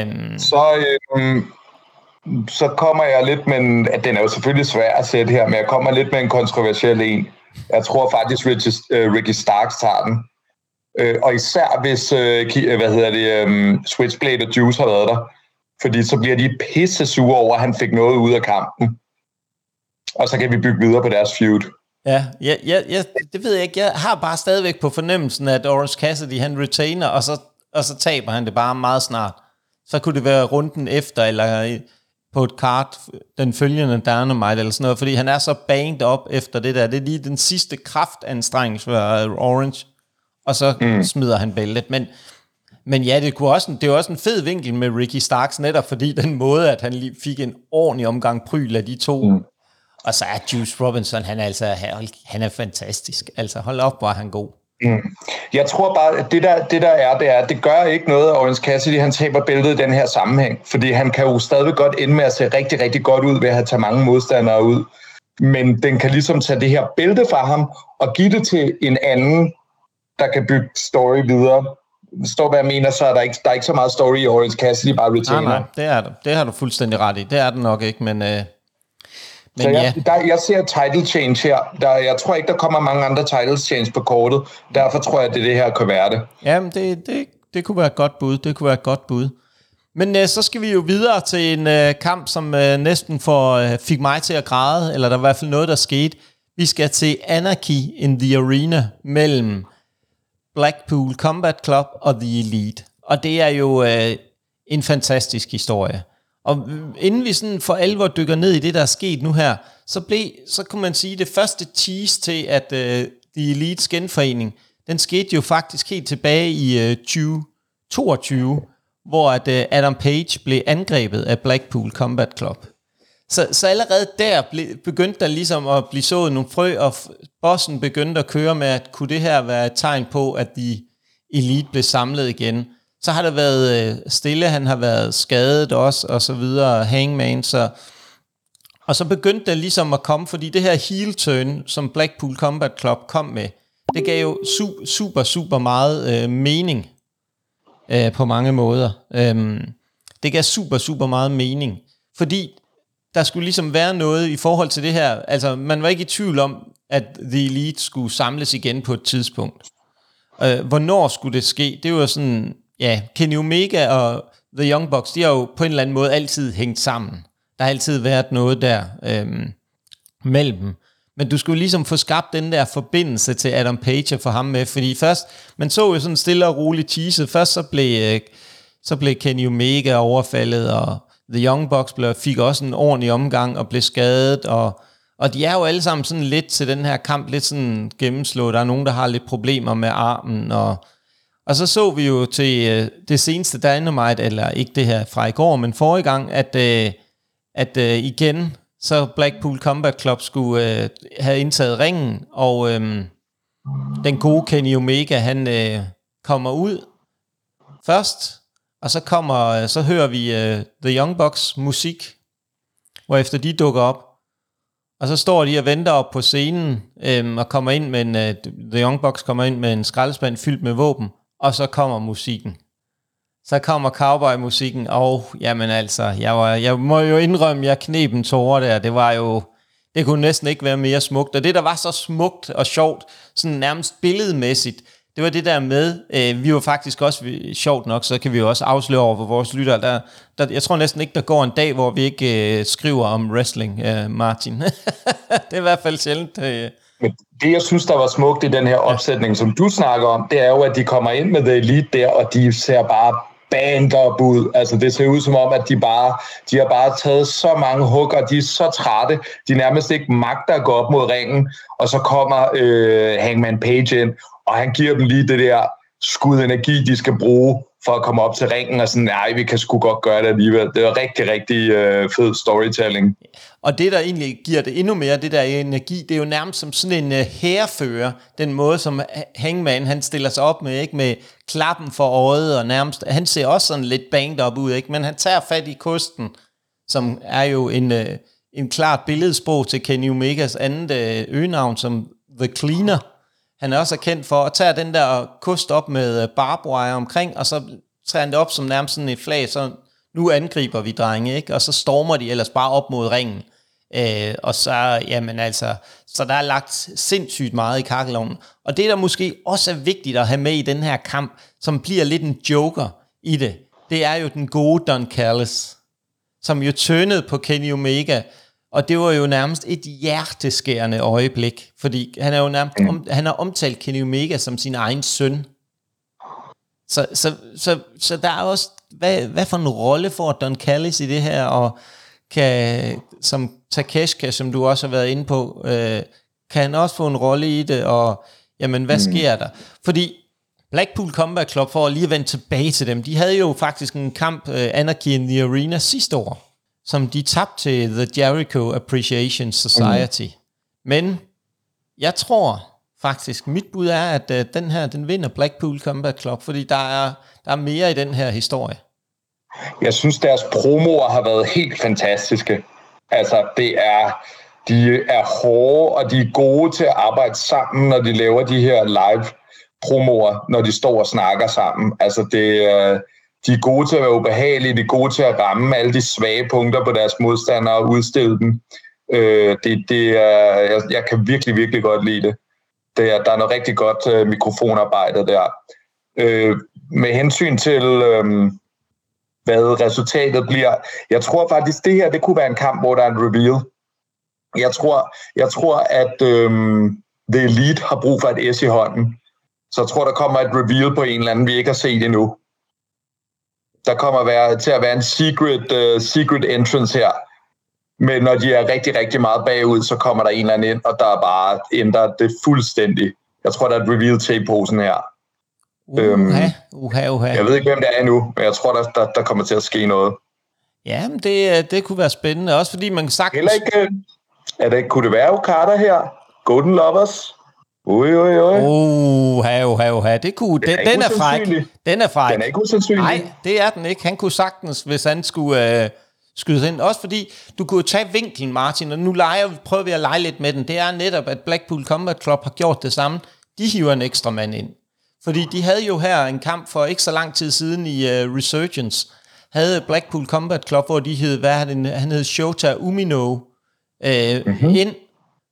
Um, så, øhm, så kommer jeg lidt med en, at den er jo selvfølgelig svær at sætte her, men jeg kommer lidt med en kontroversiel en. Jeg tror faktisk, Ricky, uh, Ricky Starks tager den. Øh, og især hvis, øh, hvad hedder det, um, Switchblade og Juice har været der. Fordi så bliver de pisse sure over, at han fik noget ud af kampen. Og så kan vi bygge videre på deres feud. Ja, ja, ja, ja, det ved jeg ikke. Jeg har bare stadigvæk på fornemmelsen, at Orange Cassidy, han retainer, og så, og så taber han det bare meget snart. Så kunne det være runden efter, eller øh, på et kart, den følgende Dynamite, eller sådan noget, fordi han er så banged op efter det der. Det er lige den sidste kraftanstrengelse for øh, Orange og så mm. smider han bæltet. Men, men ja, det, kunne også, det var også en fed vinkel med Ricky Starks, netop fordi den måde, at han lige fik en ordentlig omgang pryl af de to. Mm. Og så er Juice Robinson, han er altså han er fantastisk. Altså hold op, hvor er han god. Mm. Jeg tror bare, at det der, det der er, det er, det gør ikke noget, at Orange Cassidy han taber bæltet i den her sammenhæng. Fordi han kan jo stadig godt ende med at se rigtig, rigtig godt ud ved at have tage mange modstandere ud. Men den kan ligesom tage det her bælte fra ham og give det til en anden, der kan bygge story videre. Står hvad jeg mener, så er der ikke, der er ikke så meget story i Orange Cassidy, bare retainer. Nej, nej, det er det. Det har du fuldstændig ret i. Det er det nok ikke, men... Øh, men så jeg, ja. der, jeg ser title change her. Der, jeg tror ikke, der kommer mange andre titles change på kortet. Derfor tror jeg, at det, det her kan være det. Jamen, det, det, det kunne være et godt bud. Det kunne være et godt bud. Men øh, så skal vi jo videre til en øh, kamp, som øh, næsten for, øh, fik mig til at græde, eller der var i hvert fald noget, der skete. Vi skal til Anarchy in the Arena mellem Blackpool Combat Club og The Elite. Og det er jo øh, en fantastisk historie. Og inden vi sådan for alvor dykker ned i det, der er sket nu her, så blev, så kunne man sige, det første tease til, at øh, The Elites genforening, den skete jo faktisk helt tilbage i øh, 2022, hvor at øh, Adam Page blev angrebet af Blackpool Combat Club. Så, så allerede der ble, begyndte der ligesom at blive sået nogle frø, og bossen begyndte at køre med, at kunne det her være et tegn på, at de Elite blev samlet igen. Så har der været øh, stille, han har været skadet også, og så videre, Hangman, så... Og så begyndte der ligesom at komme, fordi det her heel turn, som Blackpool Combat Club kom med, det gav jo su- super, super meget øh, mening øh, på mange måder. Øhm, det gav super, super meget mening, fordi der skulle ligesom være noget i forhold til det her. Altså, man var ikke i tvivl om, at The Elite skulle samles igen på et tidspunkt. Øh, hvornår skulle det ske? Det var sådan, ja, Kenny Omega og The Young Bucks, de har jo på en eller anden måde altid hængt sammen. Der har altid været noget der øh, mellem dem. Men du skulle ligesom få skabt den der forbindelse til Adam Page og få ham med, fordi først, man så jo sådan stille og roligt teaset, først så blev, øh, så blev Kenny Omega overfaldet, og The Young Bucks blev, fik også en ordentlig omgang og blev skadet, og, og de er jo alle sammen sådan lidt til den her kamp, lidt sådan gennemslået. Der er nogen, der har lidt problemer med armen, og, og så så vi jo til øh, det seneste Dynamite, eller ikke det her fra i går, men forrige gang, at, øh, at øh, igen, så Blackpool Combat Club skulle øh, have indtaget ringen, og øh, den gode Kenny Omega, han øh, kommer ud først, og så kommer, øh, så hører vi uh, The Young Bucks musik, hvor efter de dukker op. Og så står de og venter op på scenen, øhm, og kommer ind med en, uh, The Young Bucks kommer ind med en skraldespand fyldt med våben, og så kommer musikken. Så kommer cowboy-musikken, og jamen altså, jeg, var, jeg må jo indrømme, jeg knep en tårer der. Det var jo, det kunne næsten ikke være mere smukt. Og det, der var så smukt og sjovt, sådan nærmest billedmæssigt, det var det der med, øh, vi var faktisk også, sjovt nok, så kan vi jo også afsløre over for vores lyttere, der, der, jeg tror næsten ikke, der går en dag, hvor vi ikke øh, skriver om wrestling, øh, Martin. det er i hvert fald sjældent. Øh. Men det, jeg synes, der var smukt i den her opsætning, som du snakker om, det er jo, at de kommer ind med The Elite der, og de ser bare band op ud. Altså det ser ud som om, at de bare, de har bare taget så mange hugger, de er så trætte, de nærmest ikke magter at gå op mod ringen, og så kommer øh, Hangman Page ind, og han giver dem lige det der skud energi, de skal bruge for at komme op til ringen, og sådan, nej, vi kan sgu godt gøre det alligevel. Det var rigtig, rigtig øh, fed storytelling. Og det, der egentlig giver det endnu mere, det der energi, det er jo nærmest som sådan en øh, uh, herrefører, den måde, som øh, Hangman, han stiller sig op med, ikke med klappen for øjet, og nærmest, han ser også sådan lidt banged op ud, ikke? men han tager fat i kosten, som er jo en, uh, en klart billedsprog til Kenny Omegas andet øgenavn, som The Cleaner, han er også kendt for at tage den der kost op med øh, barbwire omkring, og så tager han det op som nærmest sådan et flag, så nu angriber vi drenge, ikke? Og så stormer de ellers bare op mod ringen. Øh, og så, jamen altså, så der er lagt sindssygt meget i kakkeloven. Og det, der måske også er vigtigt at have med i den her kamp, som bliver lidt en joker i det, det er jo den gode Don Callis, som jo tønede på Kenny Omega, og det var jo nærmest et hjerteskærende øjeblik, fordi han er jo nærmest, mm. om, han har omtalt Kenny Omega som sin egen søn. Så, så, så, så der er også, hvad, hvad for en rolle får Don Callis i det her, og kan, som Takeshka, som du også har været inde på, øh, kan han også få en rolle i det, og jamen, hvad mm. sker der? Fordi Blackpool Combat Club, for at lige vende tilbage til dem, de havde jo faktisk en kamp, uh, Anarchy in the Arena sidste år, som de tabte til The Jericho Appreciation Society. Mm. Men jeg tror faktisk, mit bud er, at uh, den her, den vinder Blackpool Combat Club, fordi der er, der er mere i den her historie. Jeg synes, deres promoer har været helt fantastiske. Altså, det er, de er hårde, og de er gode til at arbejde sammen, når de laver de her live promoer, når de står og snakker sammen. Altså, det er de er gode til at være ubehagelige, de er gode til at ramme alle de svage punkter på deres modstandere og udstille dem. Øh, det, det er, jeg, jeg kan virkelig, virkelig godt lide det. det er, der er noget rigtig godt øh, mikrofonarbejde der. Øh, med hensyn til, øh, hvad resultatet bliver, jeg tror faktisk, det her det kunne være en kamp, hvor der er en reveal. Jeg tror, jeg tror at øh, The Elite har brug for et S i hånden. Så jeg tror, der kommer et reveal på en eller anden, vi ikke har set endnu der kommer være, til at være en secret, uh, secret entrance her. Men når de er rigtig, rigtig meget bagud, så kommer der en eller anden ind, og der er bare ændrer det fuldstændig. Jeg tror, der er et reveal tape posen her. Uha, øhm, uha, uha. Jeg ved ikke, hvem det er endnu, men jeg tror, der, der, der kommer til at ske noget. Ja, men det, øh, det kunne være spændende, også fordi man sagtens... Heller ikke, er det, kunne det være Okada her? Golden Lovers? Ui, ui, ui. Uha, uha, uha. Det kunne, den, er den er fræk. Den er fræk. Den er ikke usandsynlig. Nej, det er den ikke. Han kunne sagtens, hvis han skulle øh, skyde ind. Også fordi, du kunne tage vinklen, Martin, og nu leger, prøver vi at lege lidt med den. Det er netop, at Blackpool Combat Club har gjort det samme. De hiver en ekstra mand ind. Fordi de havde jo her en kamp for ikke så lang tid siden i uh, Resurgence, havde Blackpool Combat Club, hvor de hed, hvad det, han hed Shota Umino, øh, mm-hmm. ind.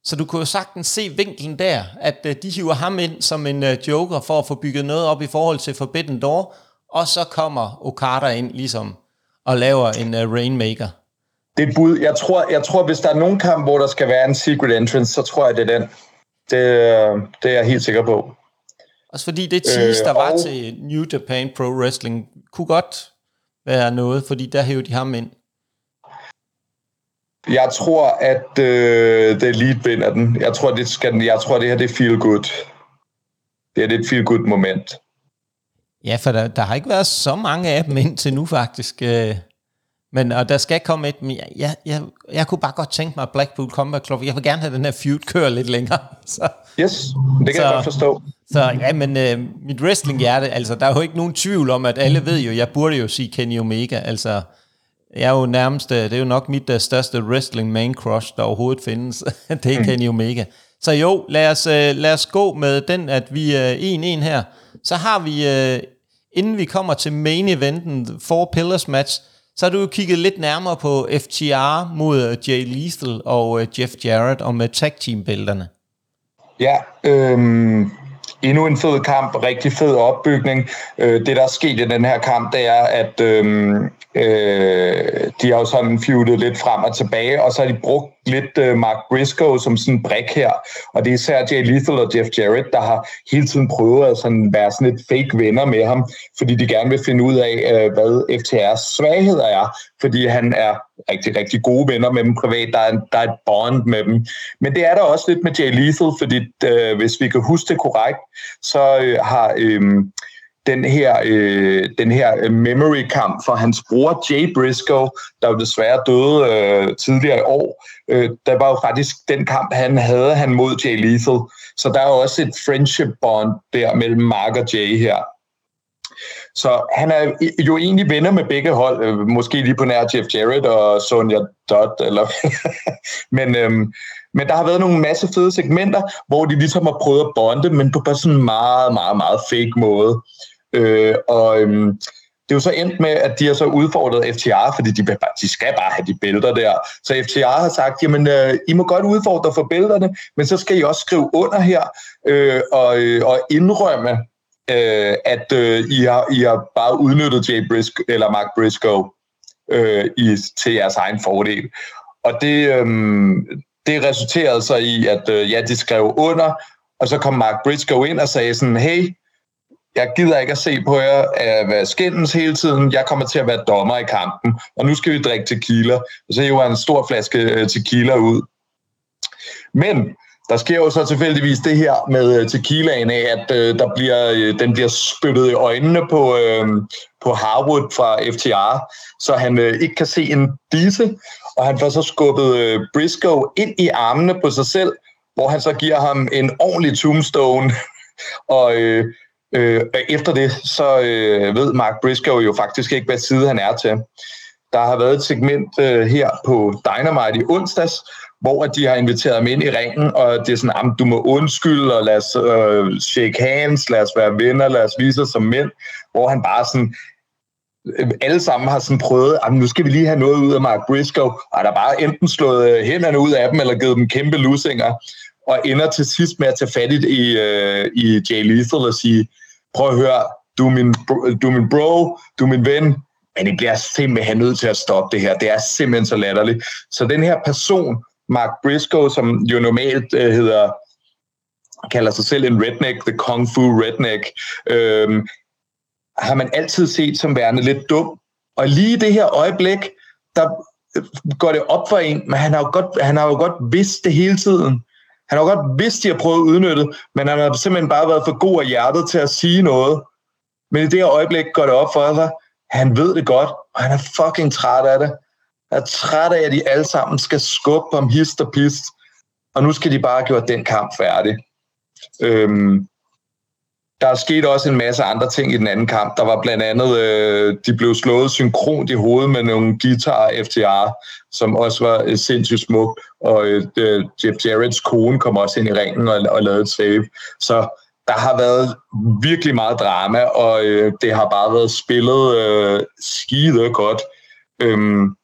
Så du kunne jo sagtens se vinklen der, at uh, de hiver ham ind som en uh, joker for at få bygget noget op i forhold til Forbidden Door, og så kommer Okada ind ligesom og laver en uh, Rainmaker. Det bud. Jeg tror, jeg tror, hvis der er nogen kamp, hvor der skal være en secret entrance, så tror jeg, det er den. Det, øh, det er jeg helt sikker på. Også fordi det tease, Øh, der var og- til New Japan Pro Wrestling, kunne godt være noget, fordi der hævde de ham ind. Jeg tror, at øh, The Elite vinder den. Jeg tror, det skal, den- jeg tror, det her det er feel good. Det er det er et feel good moment. Ja, for der, der har ikke været så mange af dem indtil nu faktisk. øh. Men, og der skal komme et, men jeg, jeg, jeg, jeg kunne bare godt tænke mig, at Blackpool Combat Club, jeg vil gerne have den her feud køre lidt længere. Så, Yes, det kan Så- jeg godt forstå. så ja, men øh, mit wrestling-hjerte, altså der er jo ikke nogen tvivl om, at alle ved jo, jeg burde jo sige Kenny Omega, altså jeg er jo nærmest, øh, det er jo nok mit uh, største wrestling man crush, der overhovedet findes, det er mm. Kenny Omega. Så jo, lad os, øh, lad os gå med den, at vi er 1-1 her. Så har vi, øh, inden vi kommer til main eventen, Four Pillars match, så har du jo kigget lidt nærmere på FTR mod Jay Lethal og Jeff Jarrett og med tag team bælterne. Ja, øhm, endnu en fed kamp, rigtig fed opbygning. Øh, det, der er sket i den her kamp, det er, at øh, øh, de har jo sådan feudet lidt frem og tilbage, og så har de brugt lidt øh, Mark Briscoe som sådan en brik her. Og det er især Jay Lethal og Jeff Jarrett, der har hele tiden prøvet at sådan være sådan et fake venner med ham, fordi de gerne vil finde ud af, øh, hvad FTR's svagheder er, fordi han er rigtig, rigtig gode venner med dem privat. Der er, en, der er et bond med dem. Men det er der også lidt med Jay Lethal, fordi øh, hvis vi kan huske det korrekt, så øh, har øh, den her, øh, den her øh, memory-kamp for hans bror Jay Briscoe, der jo desværre døde øh, tidligere i år, øh, der var jo faktisk den kamp, han havde han mod Jay Lethal. Så der er jo også et friendship bond der mellem Mark og Jay her. Så han er jo egentlig venner med begge hold, øh, måske lige på nær Jeff Jarrett og Sonja Dodd, eller men, øhm, men der har været nogle masse fede segmenter, hvor de ligesom har prøvet at bonde, men på bare sådan en meget, meget, meget fake måde. Øh, og øhm, det er jo så endt med, at de har så udfordret FTR, fordi de, de skal bare have de bælter der. Så FTR har sagt, jamen, øh, I må godt udfordre for bælterne, men så skal I også skrive under her øh, og, øh, og indrømme, øh, at øh, I, har, I har bare udnyttet Jay Brisco, eller Mark Briscoe øh, i, til jeres egen fordel. Og det, øh, det resulterede så i, at øh, ja, de skrev under, og så kom Mark Briscoe ind og sagde sådan, hey, jeg gider ikke at se på jer øh, at være skændens hele tiden. Jeg kommer til at være dommer i kampen, og nu skal vi drikke tequila. Og så hiver han en stor flaske øh, tequila ud. Men der sker jo så tilfældigvis det her med øh, tequilaen af, at øh, der bliver, øh, den bliver spyttet i øjnene på, øh, på Harwood fra FTR, så han øh, ikke kan se en disse, og han får så skubbet øh, Briscoe ind i armene på sig selv, hvor han så giver ham en ordentlig tombstone, og øh, øh, efter det, så øh, ved Mark Briscoe jo faktisk ikke, hvad side han er til. Der har været et segment øh, her på Dynamite i onsdags, hvor de har inviteret ham ind i ringen, og det er sådan, du må undskylde, og lad os øh, shake hands, lad os være venner, lad os vise os som mænd, hvor han bare sådan, øh, alle sammen har sådan prøvet, at nu skal vi lige have noget ud af Mark Briscoe, og der bare enten slået øh, hænderne ud af dem, eller givet dem kæmpe lusinger, og ender til sidst med at tage fat i, øh, i Jay Lethal og sige, prøv at høre, du er, min, bro- du er min bro, du er min ven, men I bliver simpelthen nødt til at stoppe det her. Det er simpelthen så latterligt. Så den her person, Mark Briscoe, som jo normalt øh, hedder, kalder sig selv en redneck, the kung fu redneck, øh, har man altid set som værende lidt dum. Og lige i det her øjeblik, der øh, går det op for en, men han har jo godt, han har jo godt vidst det hele tiden. Han har godt vidst, de har prøvet at udnytte, men han har simpelthen bare været for god af hjertet til at sige noget. Men i det her øjeblik går det op for sig, han ved det godt, og han er fucking træt af det. Han er træt af, at de alle sammen skal skubbe om hist og pist, og nu skal de bare have gjort den kamp færdig. Øhm, der er sket også en masse andre ting i den anden kamp. Der var blandt andet, øh, de blev slået synkront i hovedet med nogle guitar FTR, som også var øh, sindssygt smukt. Og øh, Jeff Jarrett's kone kom også ind i ringen og, og lavede et save. Så der har været virkelig meget drama, og øh, det har bare været spillet øh, skide godt. Øhm,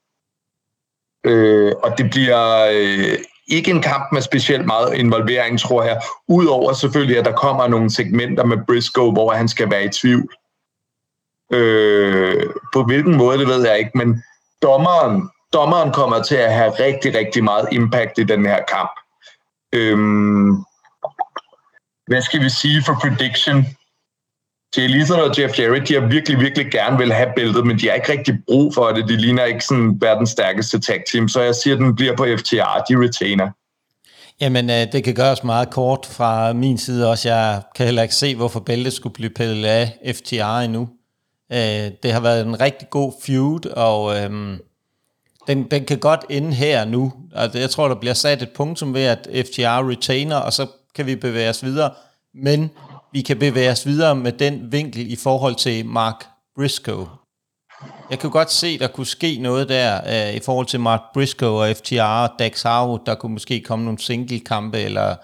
øh, og det bliver øh, ikke en kamp med specielt meget involvering, tror jeg. Udover selvfølgelig, at der kommer nogle segmenter med Briscoe, hvor han skal være i tvivl. Øh, på hvilken måde, det ved jeg ikke, men dommeren, dommeren kommer til at have rigtig, rigtig meget impact i den her kamp. Øh, hvad skal vi sige for prediction? Jay Lethal og Jeff Jarrett, de har virkelig, virkelig gerne vil have bæltet, men de har ikke rigtig brug for det. De ligner ikke sådan verdens stærkeste tag team, så jeg siger, at den bliver på FTR. De retainer. Jamen, øh, det kan gøres meget kort fra min side også. Jeg kan heller ikke se, hvorfor bæltet skulle blive pillet af FTR endnu. Øh, det har været en rigtig god feud, og øhm, den, den kan godt ende her nu. Altså, jeg tror, der bliver sat et punktum ved, at FTR retainer, og så kan vi bevæge os videre. Men vi kan bevæge os videre med den vinkel i forhold til Mark Briscoe. Jeg kunne godt se, der kunne ske noget der uh, i forhold til Mark Briscoe og FTR og Dax Harwood. Der kunne måske komme nogle single-kampe eller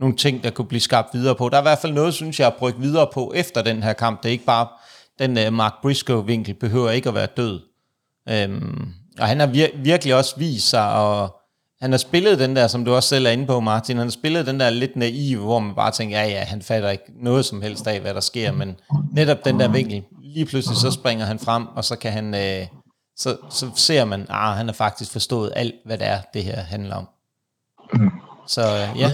nogle ting, der kunne blive skabt videre på. Der er i hvert fald noget, synes jeg, at brygge videre på efter den her kamp. Det er ikke bare, den uh, Mark Briscoe-vinkel behøver ikke at være død. Um, og han har vir- virkelig også vist sig at han har spillet den der, som du også selv er inde på, Martin, han har spillet den der lidt naive, hvor man bare tænker, ja ja, han fatter ikke noget som helst af, hvad der sker, men netop den der vinkel, lige pludselig så springer han frem, og så kan han, øh, så, så ser man, ah, han har faktisk forstået alt, hvad det er, det her handler om. Så øh, ja.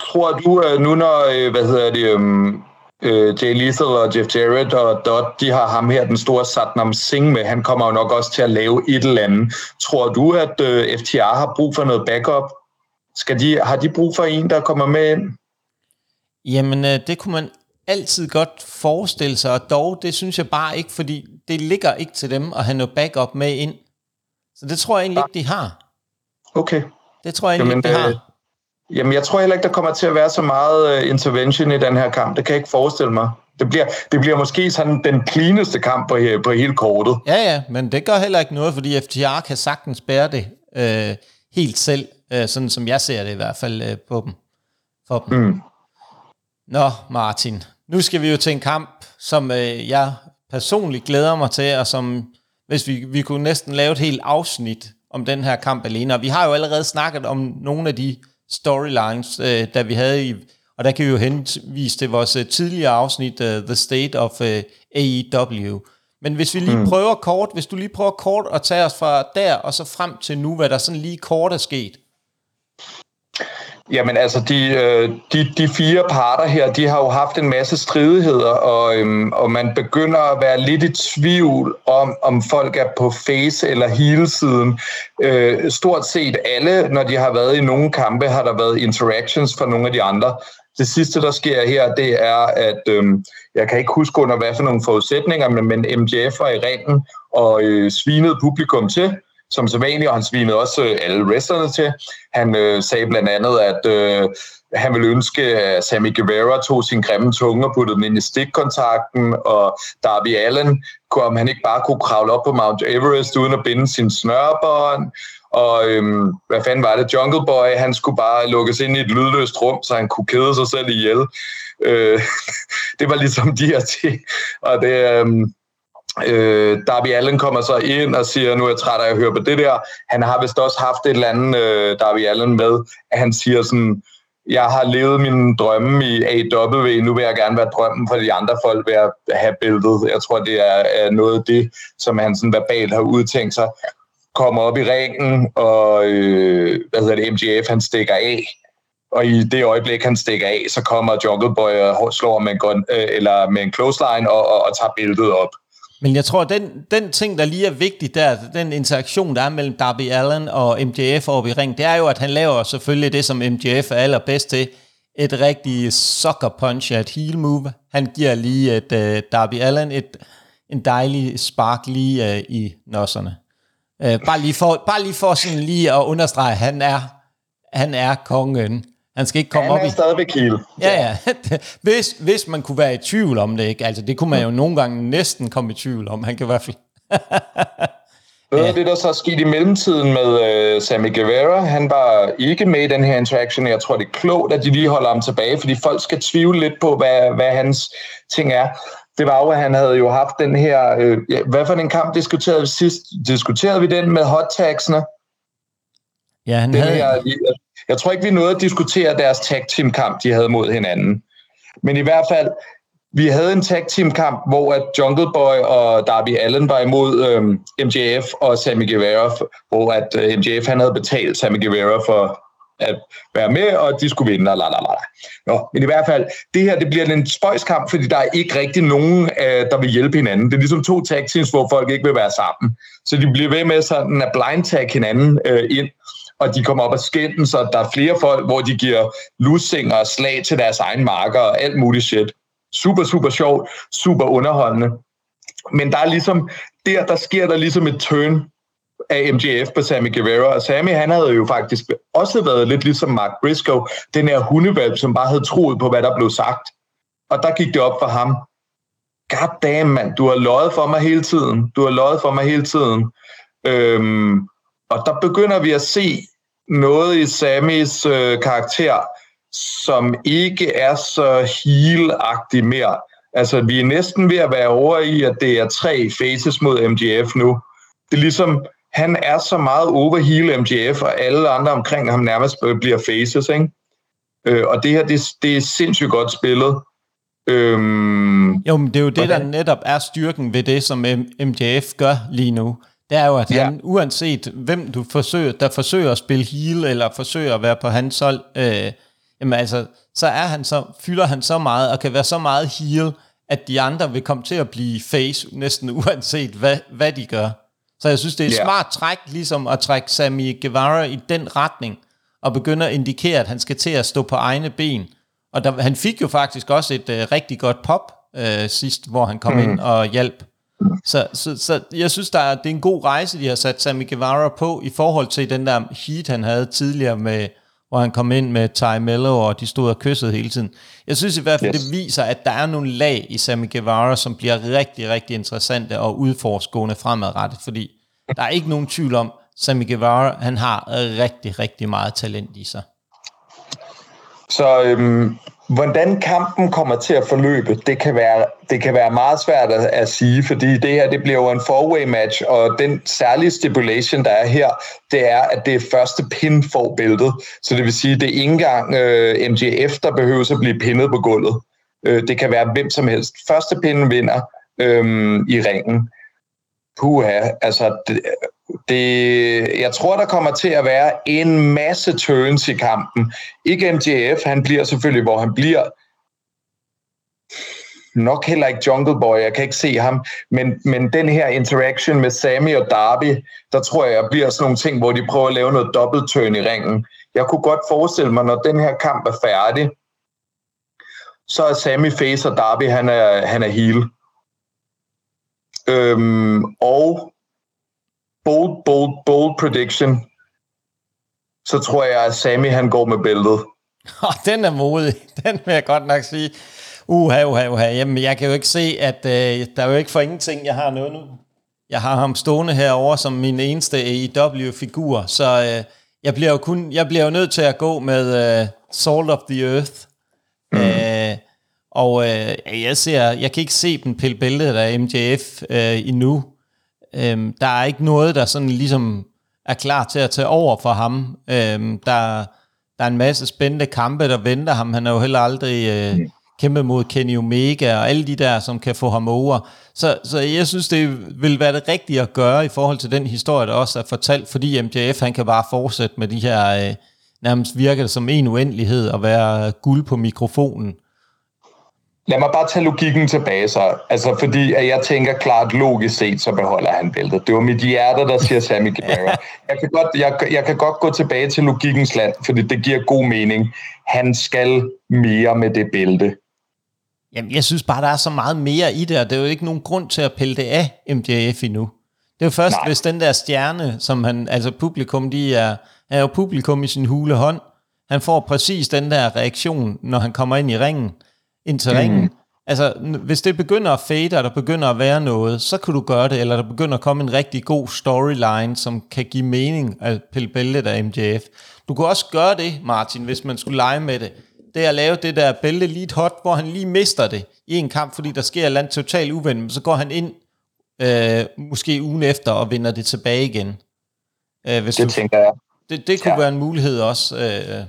Tror du, nu når, øh, hvad hedder det, um, øh, Jay Lethal og Jeff Jarrett og Dot, de har ham her, den store Satnam Singh med. Han kommer jo nok også til at lave et eller andet. Tror du, at øh, FTR har brug for noget backup? Skal de, har de brug for en, der kommer med ind? Jamen, øh, det kunne man altid godt forestille sig, og dog, det synes jeg bare ikke, fordi det ligger ikke til dem at have noget backup med ind. Så det tror jeg egentlig ikke, de har. Okay. Det tror jeg egentlig Jamen, ikke, de har. Øh, Jamen, jeg tror heller ikke, der kommer til at være så meget uh, intervention i den her kamp. Det kan jeg ikke forestille mig. Det bliver, det bliver måske sådan den cleaneste kamp på, på hele kortet. Ja, ja, men det gør heller ikke noget, fordi FTR kan sagtens bære det uh, helt selv, uh, sådan som jeg ser det i hvert fald uh, på dem. For dem. Mm. Nå, Martin, nu skal vi jo til en kamp, som uh, jeg personligt glæder mig til, og som, hvis vi, vi kunne næsten lave et helt afsnit om den her kamp alene, og vi har jo allerede snakket om nogle af de storylines, øh, da vi havde i, og der kan vi jo henvise til vores øh, tidligere afsnit, uh, The State of uh, AEW. Men hvis vi lige mm. prøver kort, hvis du lige prøver kort at tage os fra der og så frem til nu, hvad der sådan lige kort er sket. Jamen altså, de, øh, de, de fire parter her, de har jo haft en masse stridigheder, og, øhm, og man begynder at være lidt i tvivl om, om folk er på face- eller heel-siden. Øh, stort set alle, når de har været i nogle kampe, har der været interactions fra nogle af de andre. Det sidste, der sker her, det er, at øhm, jeg kan ikke huske under hvad for nogle forudsætninger, men, men MJF var i ringen og øh, svinede publikum til, som så vanligt, og han svinede også øh, alle wrestlerne til. Han øh, sagde blandt andet, at øh, han ville ønske, at Sammy Guevara tog sin grimme tunge og puttede den ind i stikkontakten, og Darby Allen, om han ikke bare kunne kravle op på Mount Everest uden at binde sin snørbånd, og øhm, hvad fanden var det? Jungle Boy, han skulle bare lukkes ind i et lydløst rum, så han kunne kede sig selv ihjel. Øh, det var ligesom de her ting. Og det, øhm, Øh, Darby Allen kommer så ind og siger, nu er jeg træt af at høre på det der. Han har vist også haft et eller andet, øh, Darby Allen, med, at han siger sådan, jeg har levet min drømme i AW, nu vil jeg gerne være drømmen for de andre folk ved at have billedet. Jeg tror, det er, er noget af det, som han sådan verbalt har udtænkt sig. Kommer op i ringen, og øh, hvad hedder det, MGF, han stikker af. Og i det øjeblik, han stikker af, så kommer Jungle Boy og slår med en, gun, øh, eller med en clothesline og, og, og tager billedet op. Men jeg tror, den, den ting, der lige er vigtig der, den interaktion, der er mellem Darby Allen og MJF oppe i ring, det er jo, at han laver selvfølgelig det, som MJF er allerbedst til, et rigtig sucker punch, et heel move. Han giver lige et uh, Darby Allen et, en dejlig spark lige uh, i nosserne. Uh, bare, lige for, bare lige for sådan lige at understrege, han er, han er kongen. Han skal ikke komme Han op er i... stadigvæk heel. Ja, ja. Hvis, hvis man kunne være i tvivl om det, ikke? Altså, det kunne man jo nogle gange næsten komme i tvivl om. Han kan i hvert fald... Noget af det, der så er sket i mellemtiden med øh, Sammy Guevara, han var ikke med i den her interaction. Jeg tror, det er klogt, at de lige holder ham tilbage, fordi folk skal tvivle lidt på, hvad, hvad hans ting er. Det var jo, at han havde jo haft den her... Øh, ja, hvad for en kamp diskuterede vi sidst? Diskuterede vi den med hot tagsene? Ja, han Den havde... her, jeg, tror ikke, vi nåede at diskutere deres tag team kamp, de havde mod hinanden. Men i hvert fald, vi havde en tag team kamp, hvor at Jungle Boy og Darby Allen var imod øhm, MJF og Sammy Guevara, hvor at øh, MJF han havde betalt Sammy Guevara for at være med, og de skulle vinde, og la la la. Nå, men i hvert fald, det her det bliver en spøjskamp, fordi der er ikke rigtig nogen, øh, der vil hjælpe hinanden. Det er ligesom to tag teams, hvor folk ikke vil være sammen. Så de bliver ved med sådan at blind tag hinanden øh, ind, og de kommer op og skændes, og der er flere folk, hvor de giver lussinger og slag til deres egen marker og alt muligt shit. Super, super sjovt, super underholdende. Men der er ligesom, der, der sker der ligesom et turn af MGF på Sammy Guevara, og Sammy han havde jo faktisk også været lidt ligesom Mark Briscoe, den her hundevalp, som bare havde troet på, hvad der blev sagt. Og der gik det op for ham. God damn, mand, du har løjet for mig hele tiden. Du har løjet for mig hele tiden. Øhm, og der begynder vi at se noget i Sammys øh, karakter, som ikke er så heel mere. Altså, vi er næsten ved at være over i, at det er tre faces mod MJF nu. Det er ligesom, han er så meget over heel MJF, og alle andre omkring ham nærmest bliver faces, ikke? Øh, og det her, det, det er sindssygt godt spillet. Øhm, Jo, men det er jo det, der hvordan- netop er styrken ved det, som M- MJF gør lige nu. Det er jo, at Ja. han, uanset hvem du forsøger, der forsøger at spille heel, eller forsøger at være på hans hold, øh, jamen altså, så er han så, fylder han så meget, og kan være så meget heel, at de andre vil komme til at blive face, næsten uanset hvad, hvad de gør. Så jeg synes, det er et Ja. smart træk, ligesom at trække Sammy Guevara i den retning, og begynde at indikere, at han skal til at stå på egne ben. Og der, han fik jo faktisk også et øh, rigtig godt pop øh, sidst, hvor han kom mm. ind og hjalp. Så, så, så jeg synes, der er, det er en god rejse, de har sat Sammy Guevara på, i forhold til den der heat, han havde tidligere, med, hvor han kom ind med Ty Mello, og de stod og kyssede hele tiden. Jeg synes i hvert fald, Yes. det viser, at der er nogle lag i Sammy Guevara, som bliver rigtig, rigtig interessante og udforskående fremadrettet, fordi der er ikke nogen tvivl om, Sammy Guevara, han har rigtig, rigtig meget talent i sig. Så øhm, hvordan kampen kommer til at forløbe, det kan være, det kan være meget svært at, at sige, fordi det her det bliver jo en four-way match, og den særlige stipulation, der er her, det er, at det er første pin for bæltet. Så det vil sige, det er ikke engang øh, MGF, der behøver at blive pinnet på gulvet. Øh, det kan være hvem som helst. Første pin vinder øh, i ringen. Puha, altså det, det, jeg tror, der kommer til at være en masse turns i kampen. Ikke MJF, han bliver selvfølgelig, hvor han bliver. Nok heller ikke Jungle Boy, jeg kan ikke se ham. Men, men den her interaction med Sammy og Darby, der tror jeg, bliver sådan nogle ting, hvor de prøver at lave noget dobbelt turn i ringen. Jeg kunne godt forestille mig, når den her kamp er færdig, så er Sammy face, og Darby han er, han er heel. Øhm, og bold, bold, bold prediction, så tror jeg, at Sammy han går med bæltet. Og den er modig. Den vil jeg godt nok sige. Uha, uha, uha. Jamen, jeg kan jo ikke se, at øh, der er jo ikke for ingenting, jeg har noget nu. Jeg har ham stående herover som min eneste AEW-figur, så øh, jeg, bliver jo kun, jeg bliver jo nødt til at gå med øh, Salt of the Earth. Mm. Øh, og øh, jeg ser, jeg kan ikke se den pille bæltet af MJF øh, endnu. Øhm, der er ikke noget, der sådan ligesom er klar til at tage over for ham. Øhm, der, der er en masse spændende kampe, der venter ham. Han har jo heller aldrig øh, kæmpet mod Kenny Omega og alle de der, som kan få ham over. Så, så jeg synes, det vil være det rigtige at gøre i forhold til den historie, der også er fortalt, fordi MJF han kan bare fortsætte med de her, øh, nærmest virker det som en uendelighed at være guld på mikrofonen. Lad mig bare tage logikken tilbage så. Altså fordi, at jeg tænker klart logisk set, så beholder han bæltet. Det var mit hjerte, der siger Sammy Guevara. Jeg kan, godt, jeg, jeg kan godt gå tilbage til logikkens land, fordi det giver god mening. Han skal mere med det bælte. Jamen, jeg synes bare, der er så meget mere i det, og det er jo ikke nogen grund til at pille det af MJF endnu. Det er jo først, Nej. hvis den der stjerne, som han, altså publikum, de er, er jo publikum i sin hule hånd. Han får præcis den der reaktion, når han kommer ind i ringen, ind til mm. ringen. Altså, hvis det begynder at fade, og der begynder at være noget, så kan du gøre det, eller der begynder at komme en rigtig god storyline, som kan give mening at pille bæltet af MJF. Du kan også gøre det, Martin, hvis man skulle lege med det. Det er at lave det der bælte lige hot, hvor han lige mister det i en kamp, fordi der sker et eller andet totalt uvendt, så går han ind øh, måske ugen efter og vinder det tilbage igen. Øh, hvis det du, tænker jeg. Det, det kunne ja. være en mulighed også. Øh,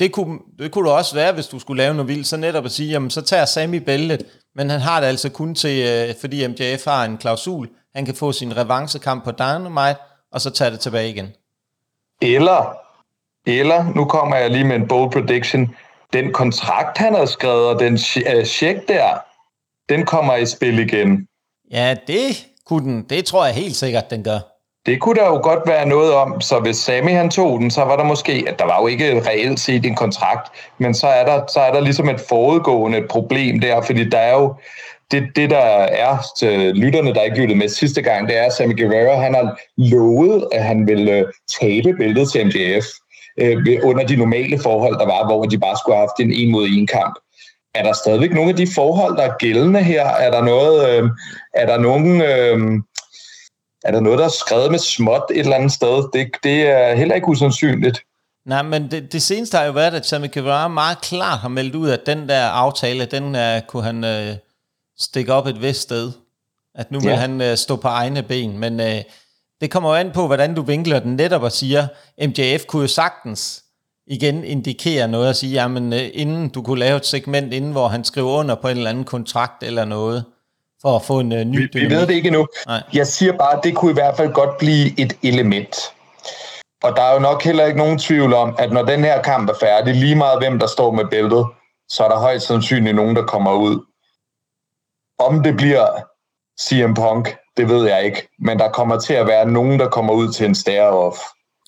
det kunne, det kunne det også være, hvis du skulle lave noget vildt, så netop at sige, jamen så tager Sami bæltet, men han har det altså kun til, øh, fordi MJF har en klausul, han kan få sin revancekamp på Dynamite, og så tage det tilbage igen. Eller, eller, nu kommer jeg lige med en bold prediction, den kontrakt, han har skrevet, og den uh, check der, den kommer i spil igen. Ja, det kunne den. Det tror jeg helt sikkert, den gør. Det kunne der jo godt være noget om, så hvis Sami han tog den, så var der måske, at der var jo ikke reelt set en kontrakt, men så er der, så er der ligesom et forudgående problem der, fordi der er jo, det, det der er til lytterne, der ikke lyttede med sidste gang, det er, at Sammy Guevara, han har lovet, at han ville øh, tabe billedet til MJF øh, under de normale forhold, der var, hvor de bare skulle have haft en en mod en kamp. Er der stadigvæk nogle af de forhold, der er gældende her? Er der noget, øh, er der nogen, øh, er der noget, der er skrevet med småt et eller andet sted? Det, det er heller ikke usandsynligt. Nej, men det, det seneste har jo været, at Sammy Guevara meget klart har meldt ud, at den der aftale, den uh, kunne han uh, stikke op et vist sted. At nu vil ja. han uh, stå på egne ben. Men uh, det kommer jo an på, hvordan du vinkler den netop og siger, MJF kunne jo sagtens igen indikere noget og sige, jamen uh, inden du kunne lave et segment, inden hvor han skriver under på en eller anden kontrakt eller noget, for at få en uh, ny vi, vi ved det ikke endnu. Nej. Jeg siger bare, at det kunne i hvert fald godt blive et element. Og der er jo nok heller ikke nogen tvivl om, at når den her kamp er færdig, lige meget hvem der står med bæltet, så er der højst sandsynligt nogen, der kommer ud. Om det bliver CM Punk, det ved jeg ikke. Men der kommer til at være nogen, der kommer ud til en stare-off.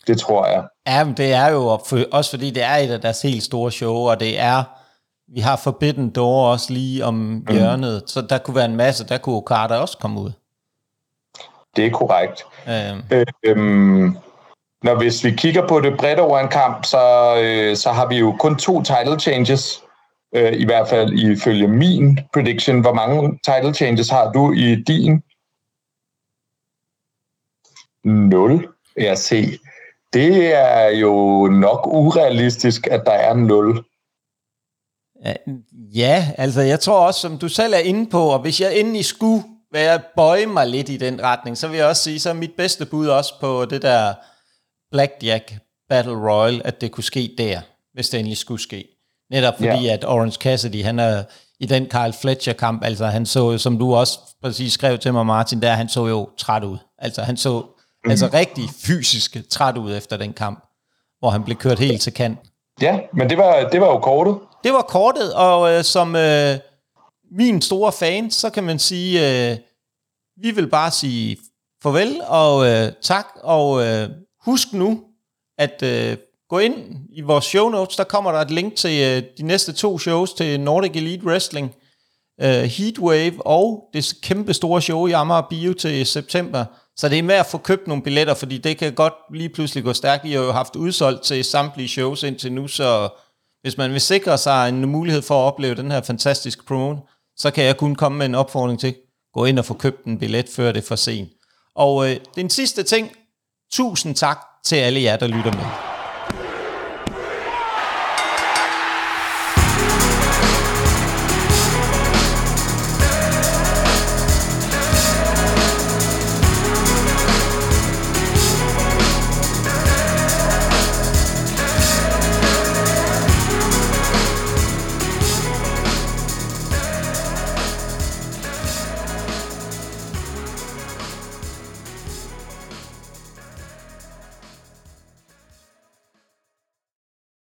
Det tror jeg. Ja, men det er jo også fordi, det er et af deres helt store show, og det er vi har Forbidden Door også lige om mm. hjørnet, så der kunne være en masse, der kunne Okada også komme ud. Det er korrekt. Øhm. Øh, øhm, når hvis vi kigger på det bredt over en kamp, så, øh, så har vi jo kun to title changes, øh, i hvert fald ifølge min prediction. Hvor mange title changes har du i din? Nul, jeg se. Det er jo nok urealistisk, at der er nul. Ja, altså jeg tror også, som du selv er inde på, og hvis jeg endelig skulle være bøje mig lidt i den retning, så vil jeg også sige, så er mit bedste bud også på det der Blackjack Battle Royal, at det kunne ske der, hvis det endelig skulle ske. Netop fordi, ja. at Orange Cassidy, han er i den Kyle Fletcher-kamp, altså han så, som du også præcis skrev til mig, Martin, der han så jo træt ud. Altså han så mm. altså rigtig fysisk træt ud efter den kamp, hvor han blev kørt helt til kant. Ja, men det var, det var jo kortet. Det var kortet, og øh, som øh, min store fan, så kan man sige, øh, vi vil bare sige farvel og øh, tak, og øh, husk nu, at øh, gå ind i vores show notes, der kommer der et link til øh, de næste to shows til Nordic Elite Wrestling, øh, Heatwave og det kæmpe store show i Amager Bio til september. Så det er med at få købt nogle billetter, fordi det kan godt lige pludselig gå stærkt. I har jo haft udsolgt til samtlige shows indtil nu, så hvis man vil sikre sig en mulighed for at opleve den her fantastiske promo, så kan jeg kun komme med en opfordring til, gå ind og få købt en billet, før det er for sent. Og øh, den sidste ting, tusind tak til alle jer, der lytter med.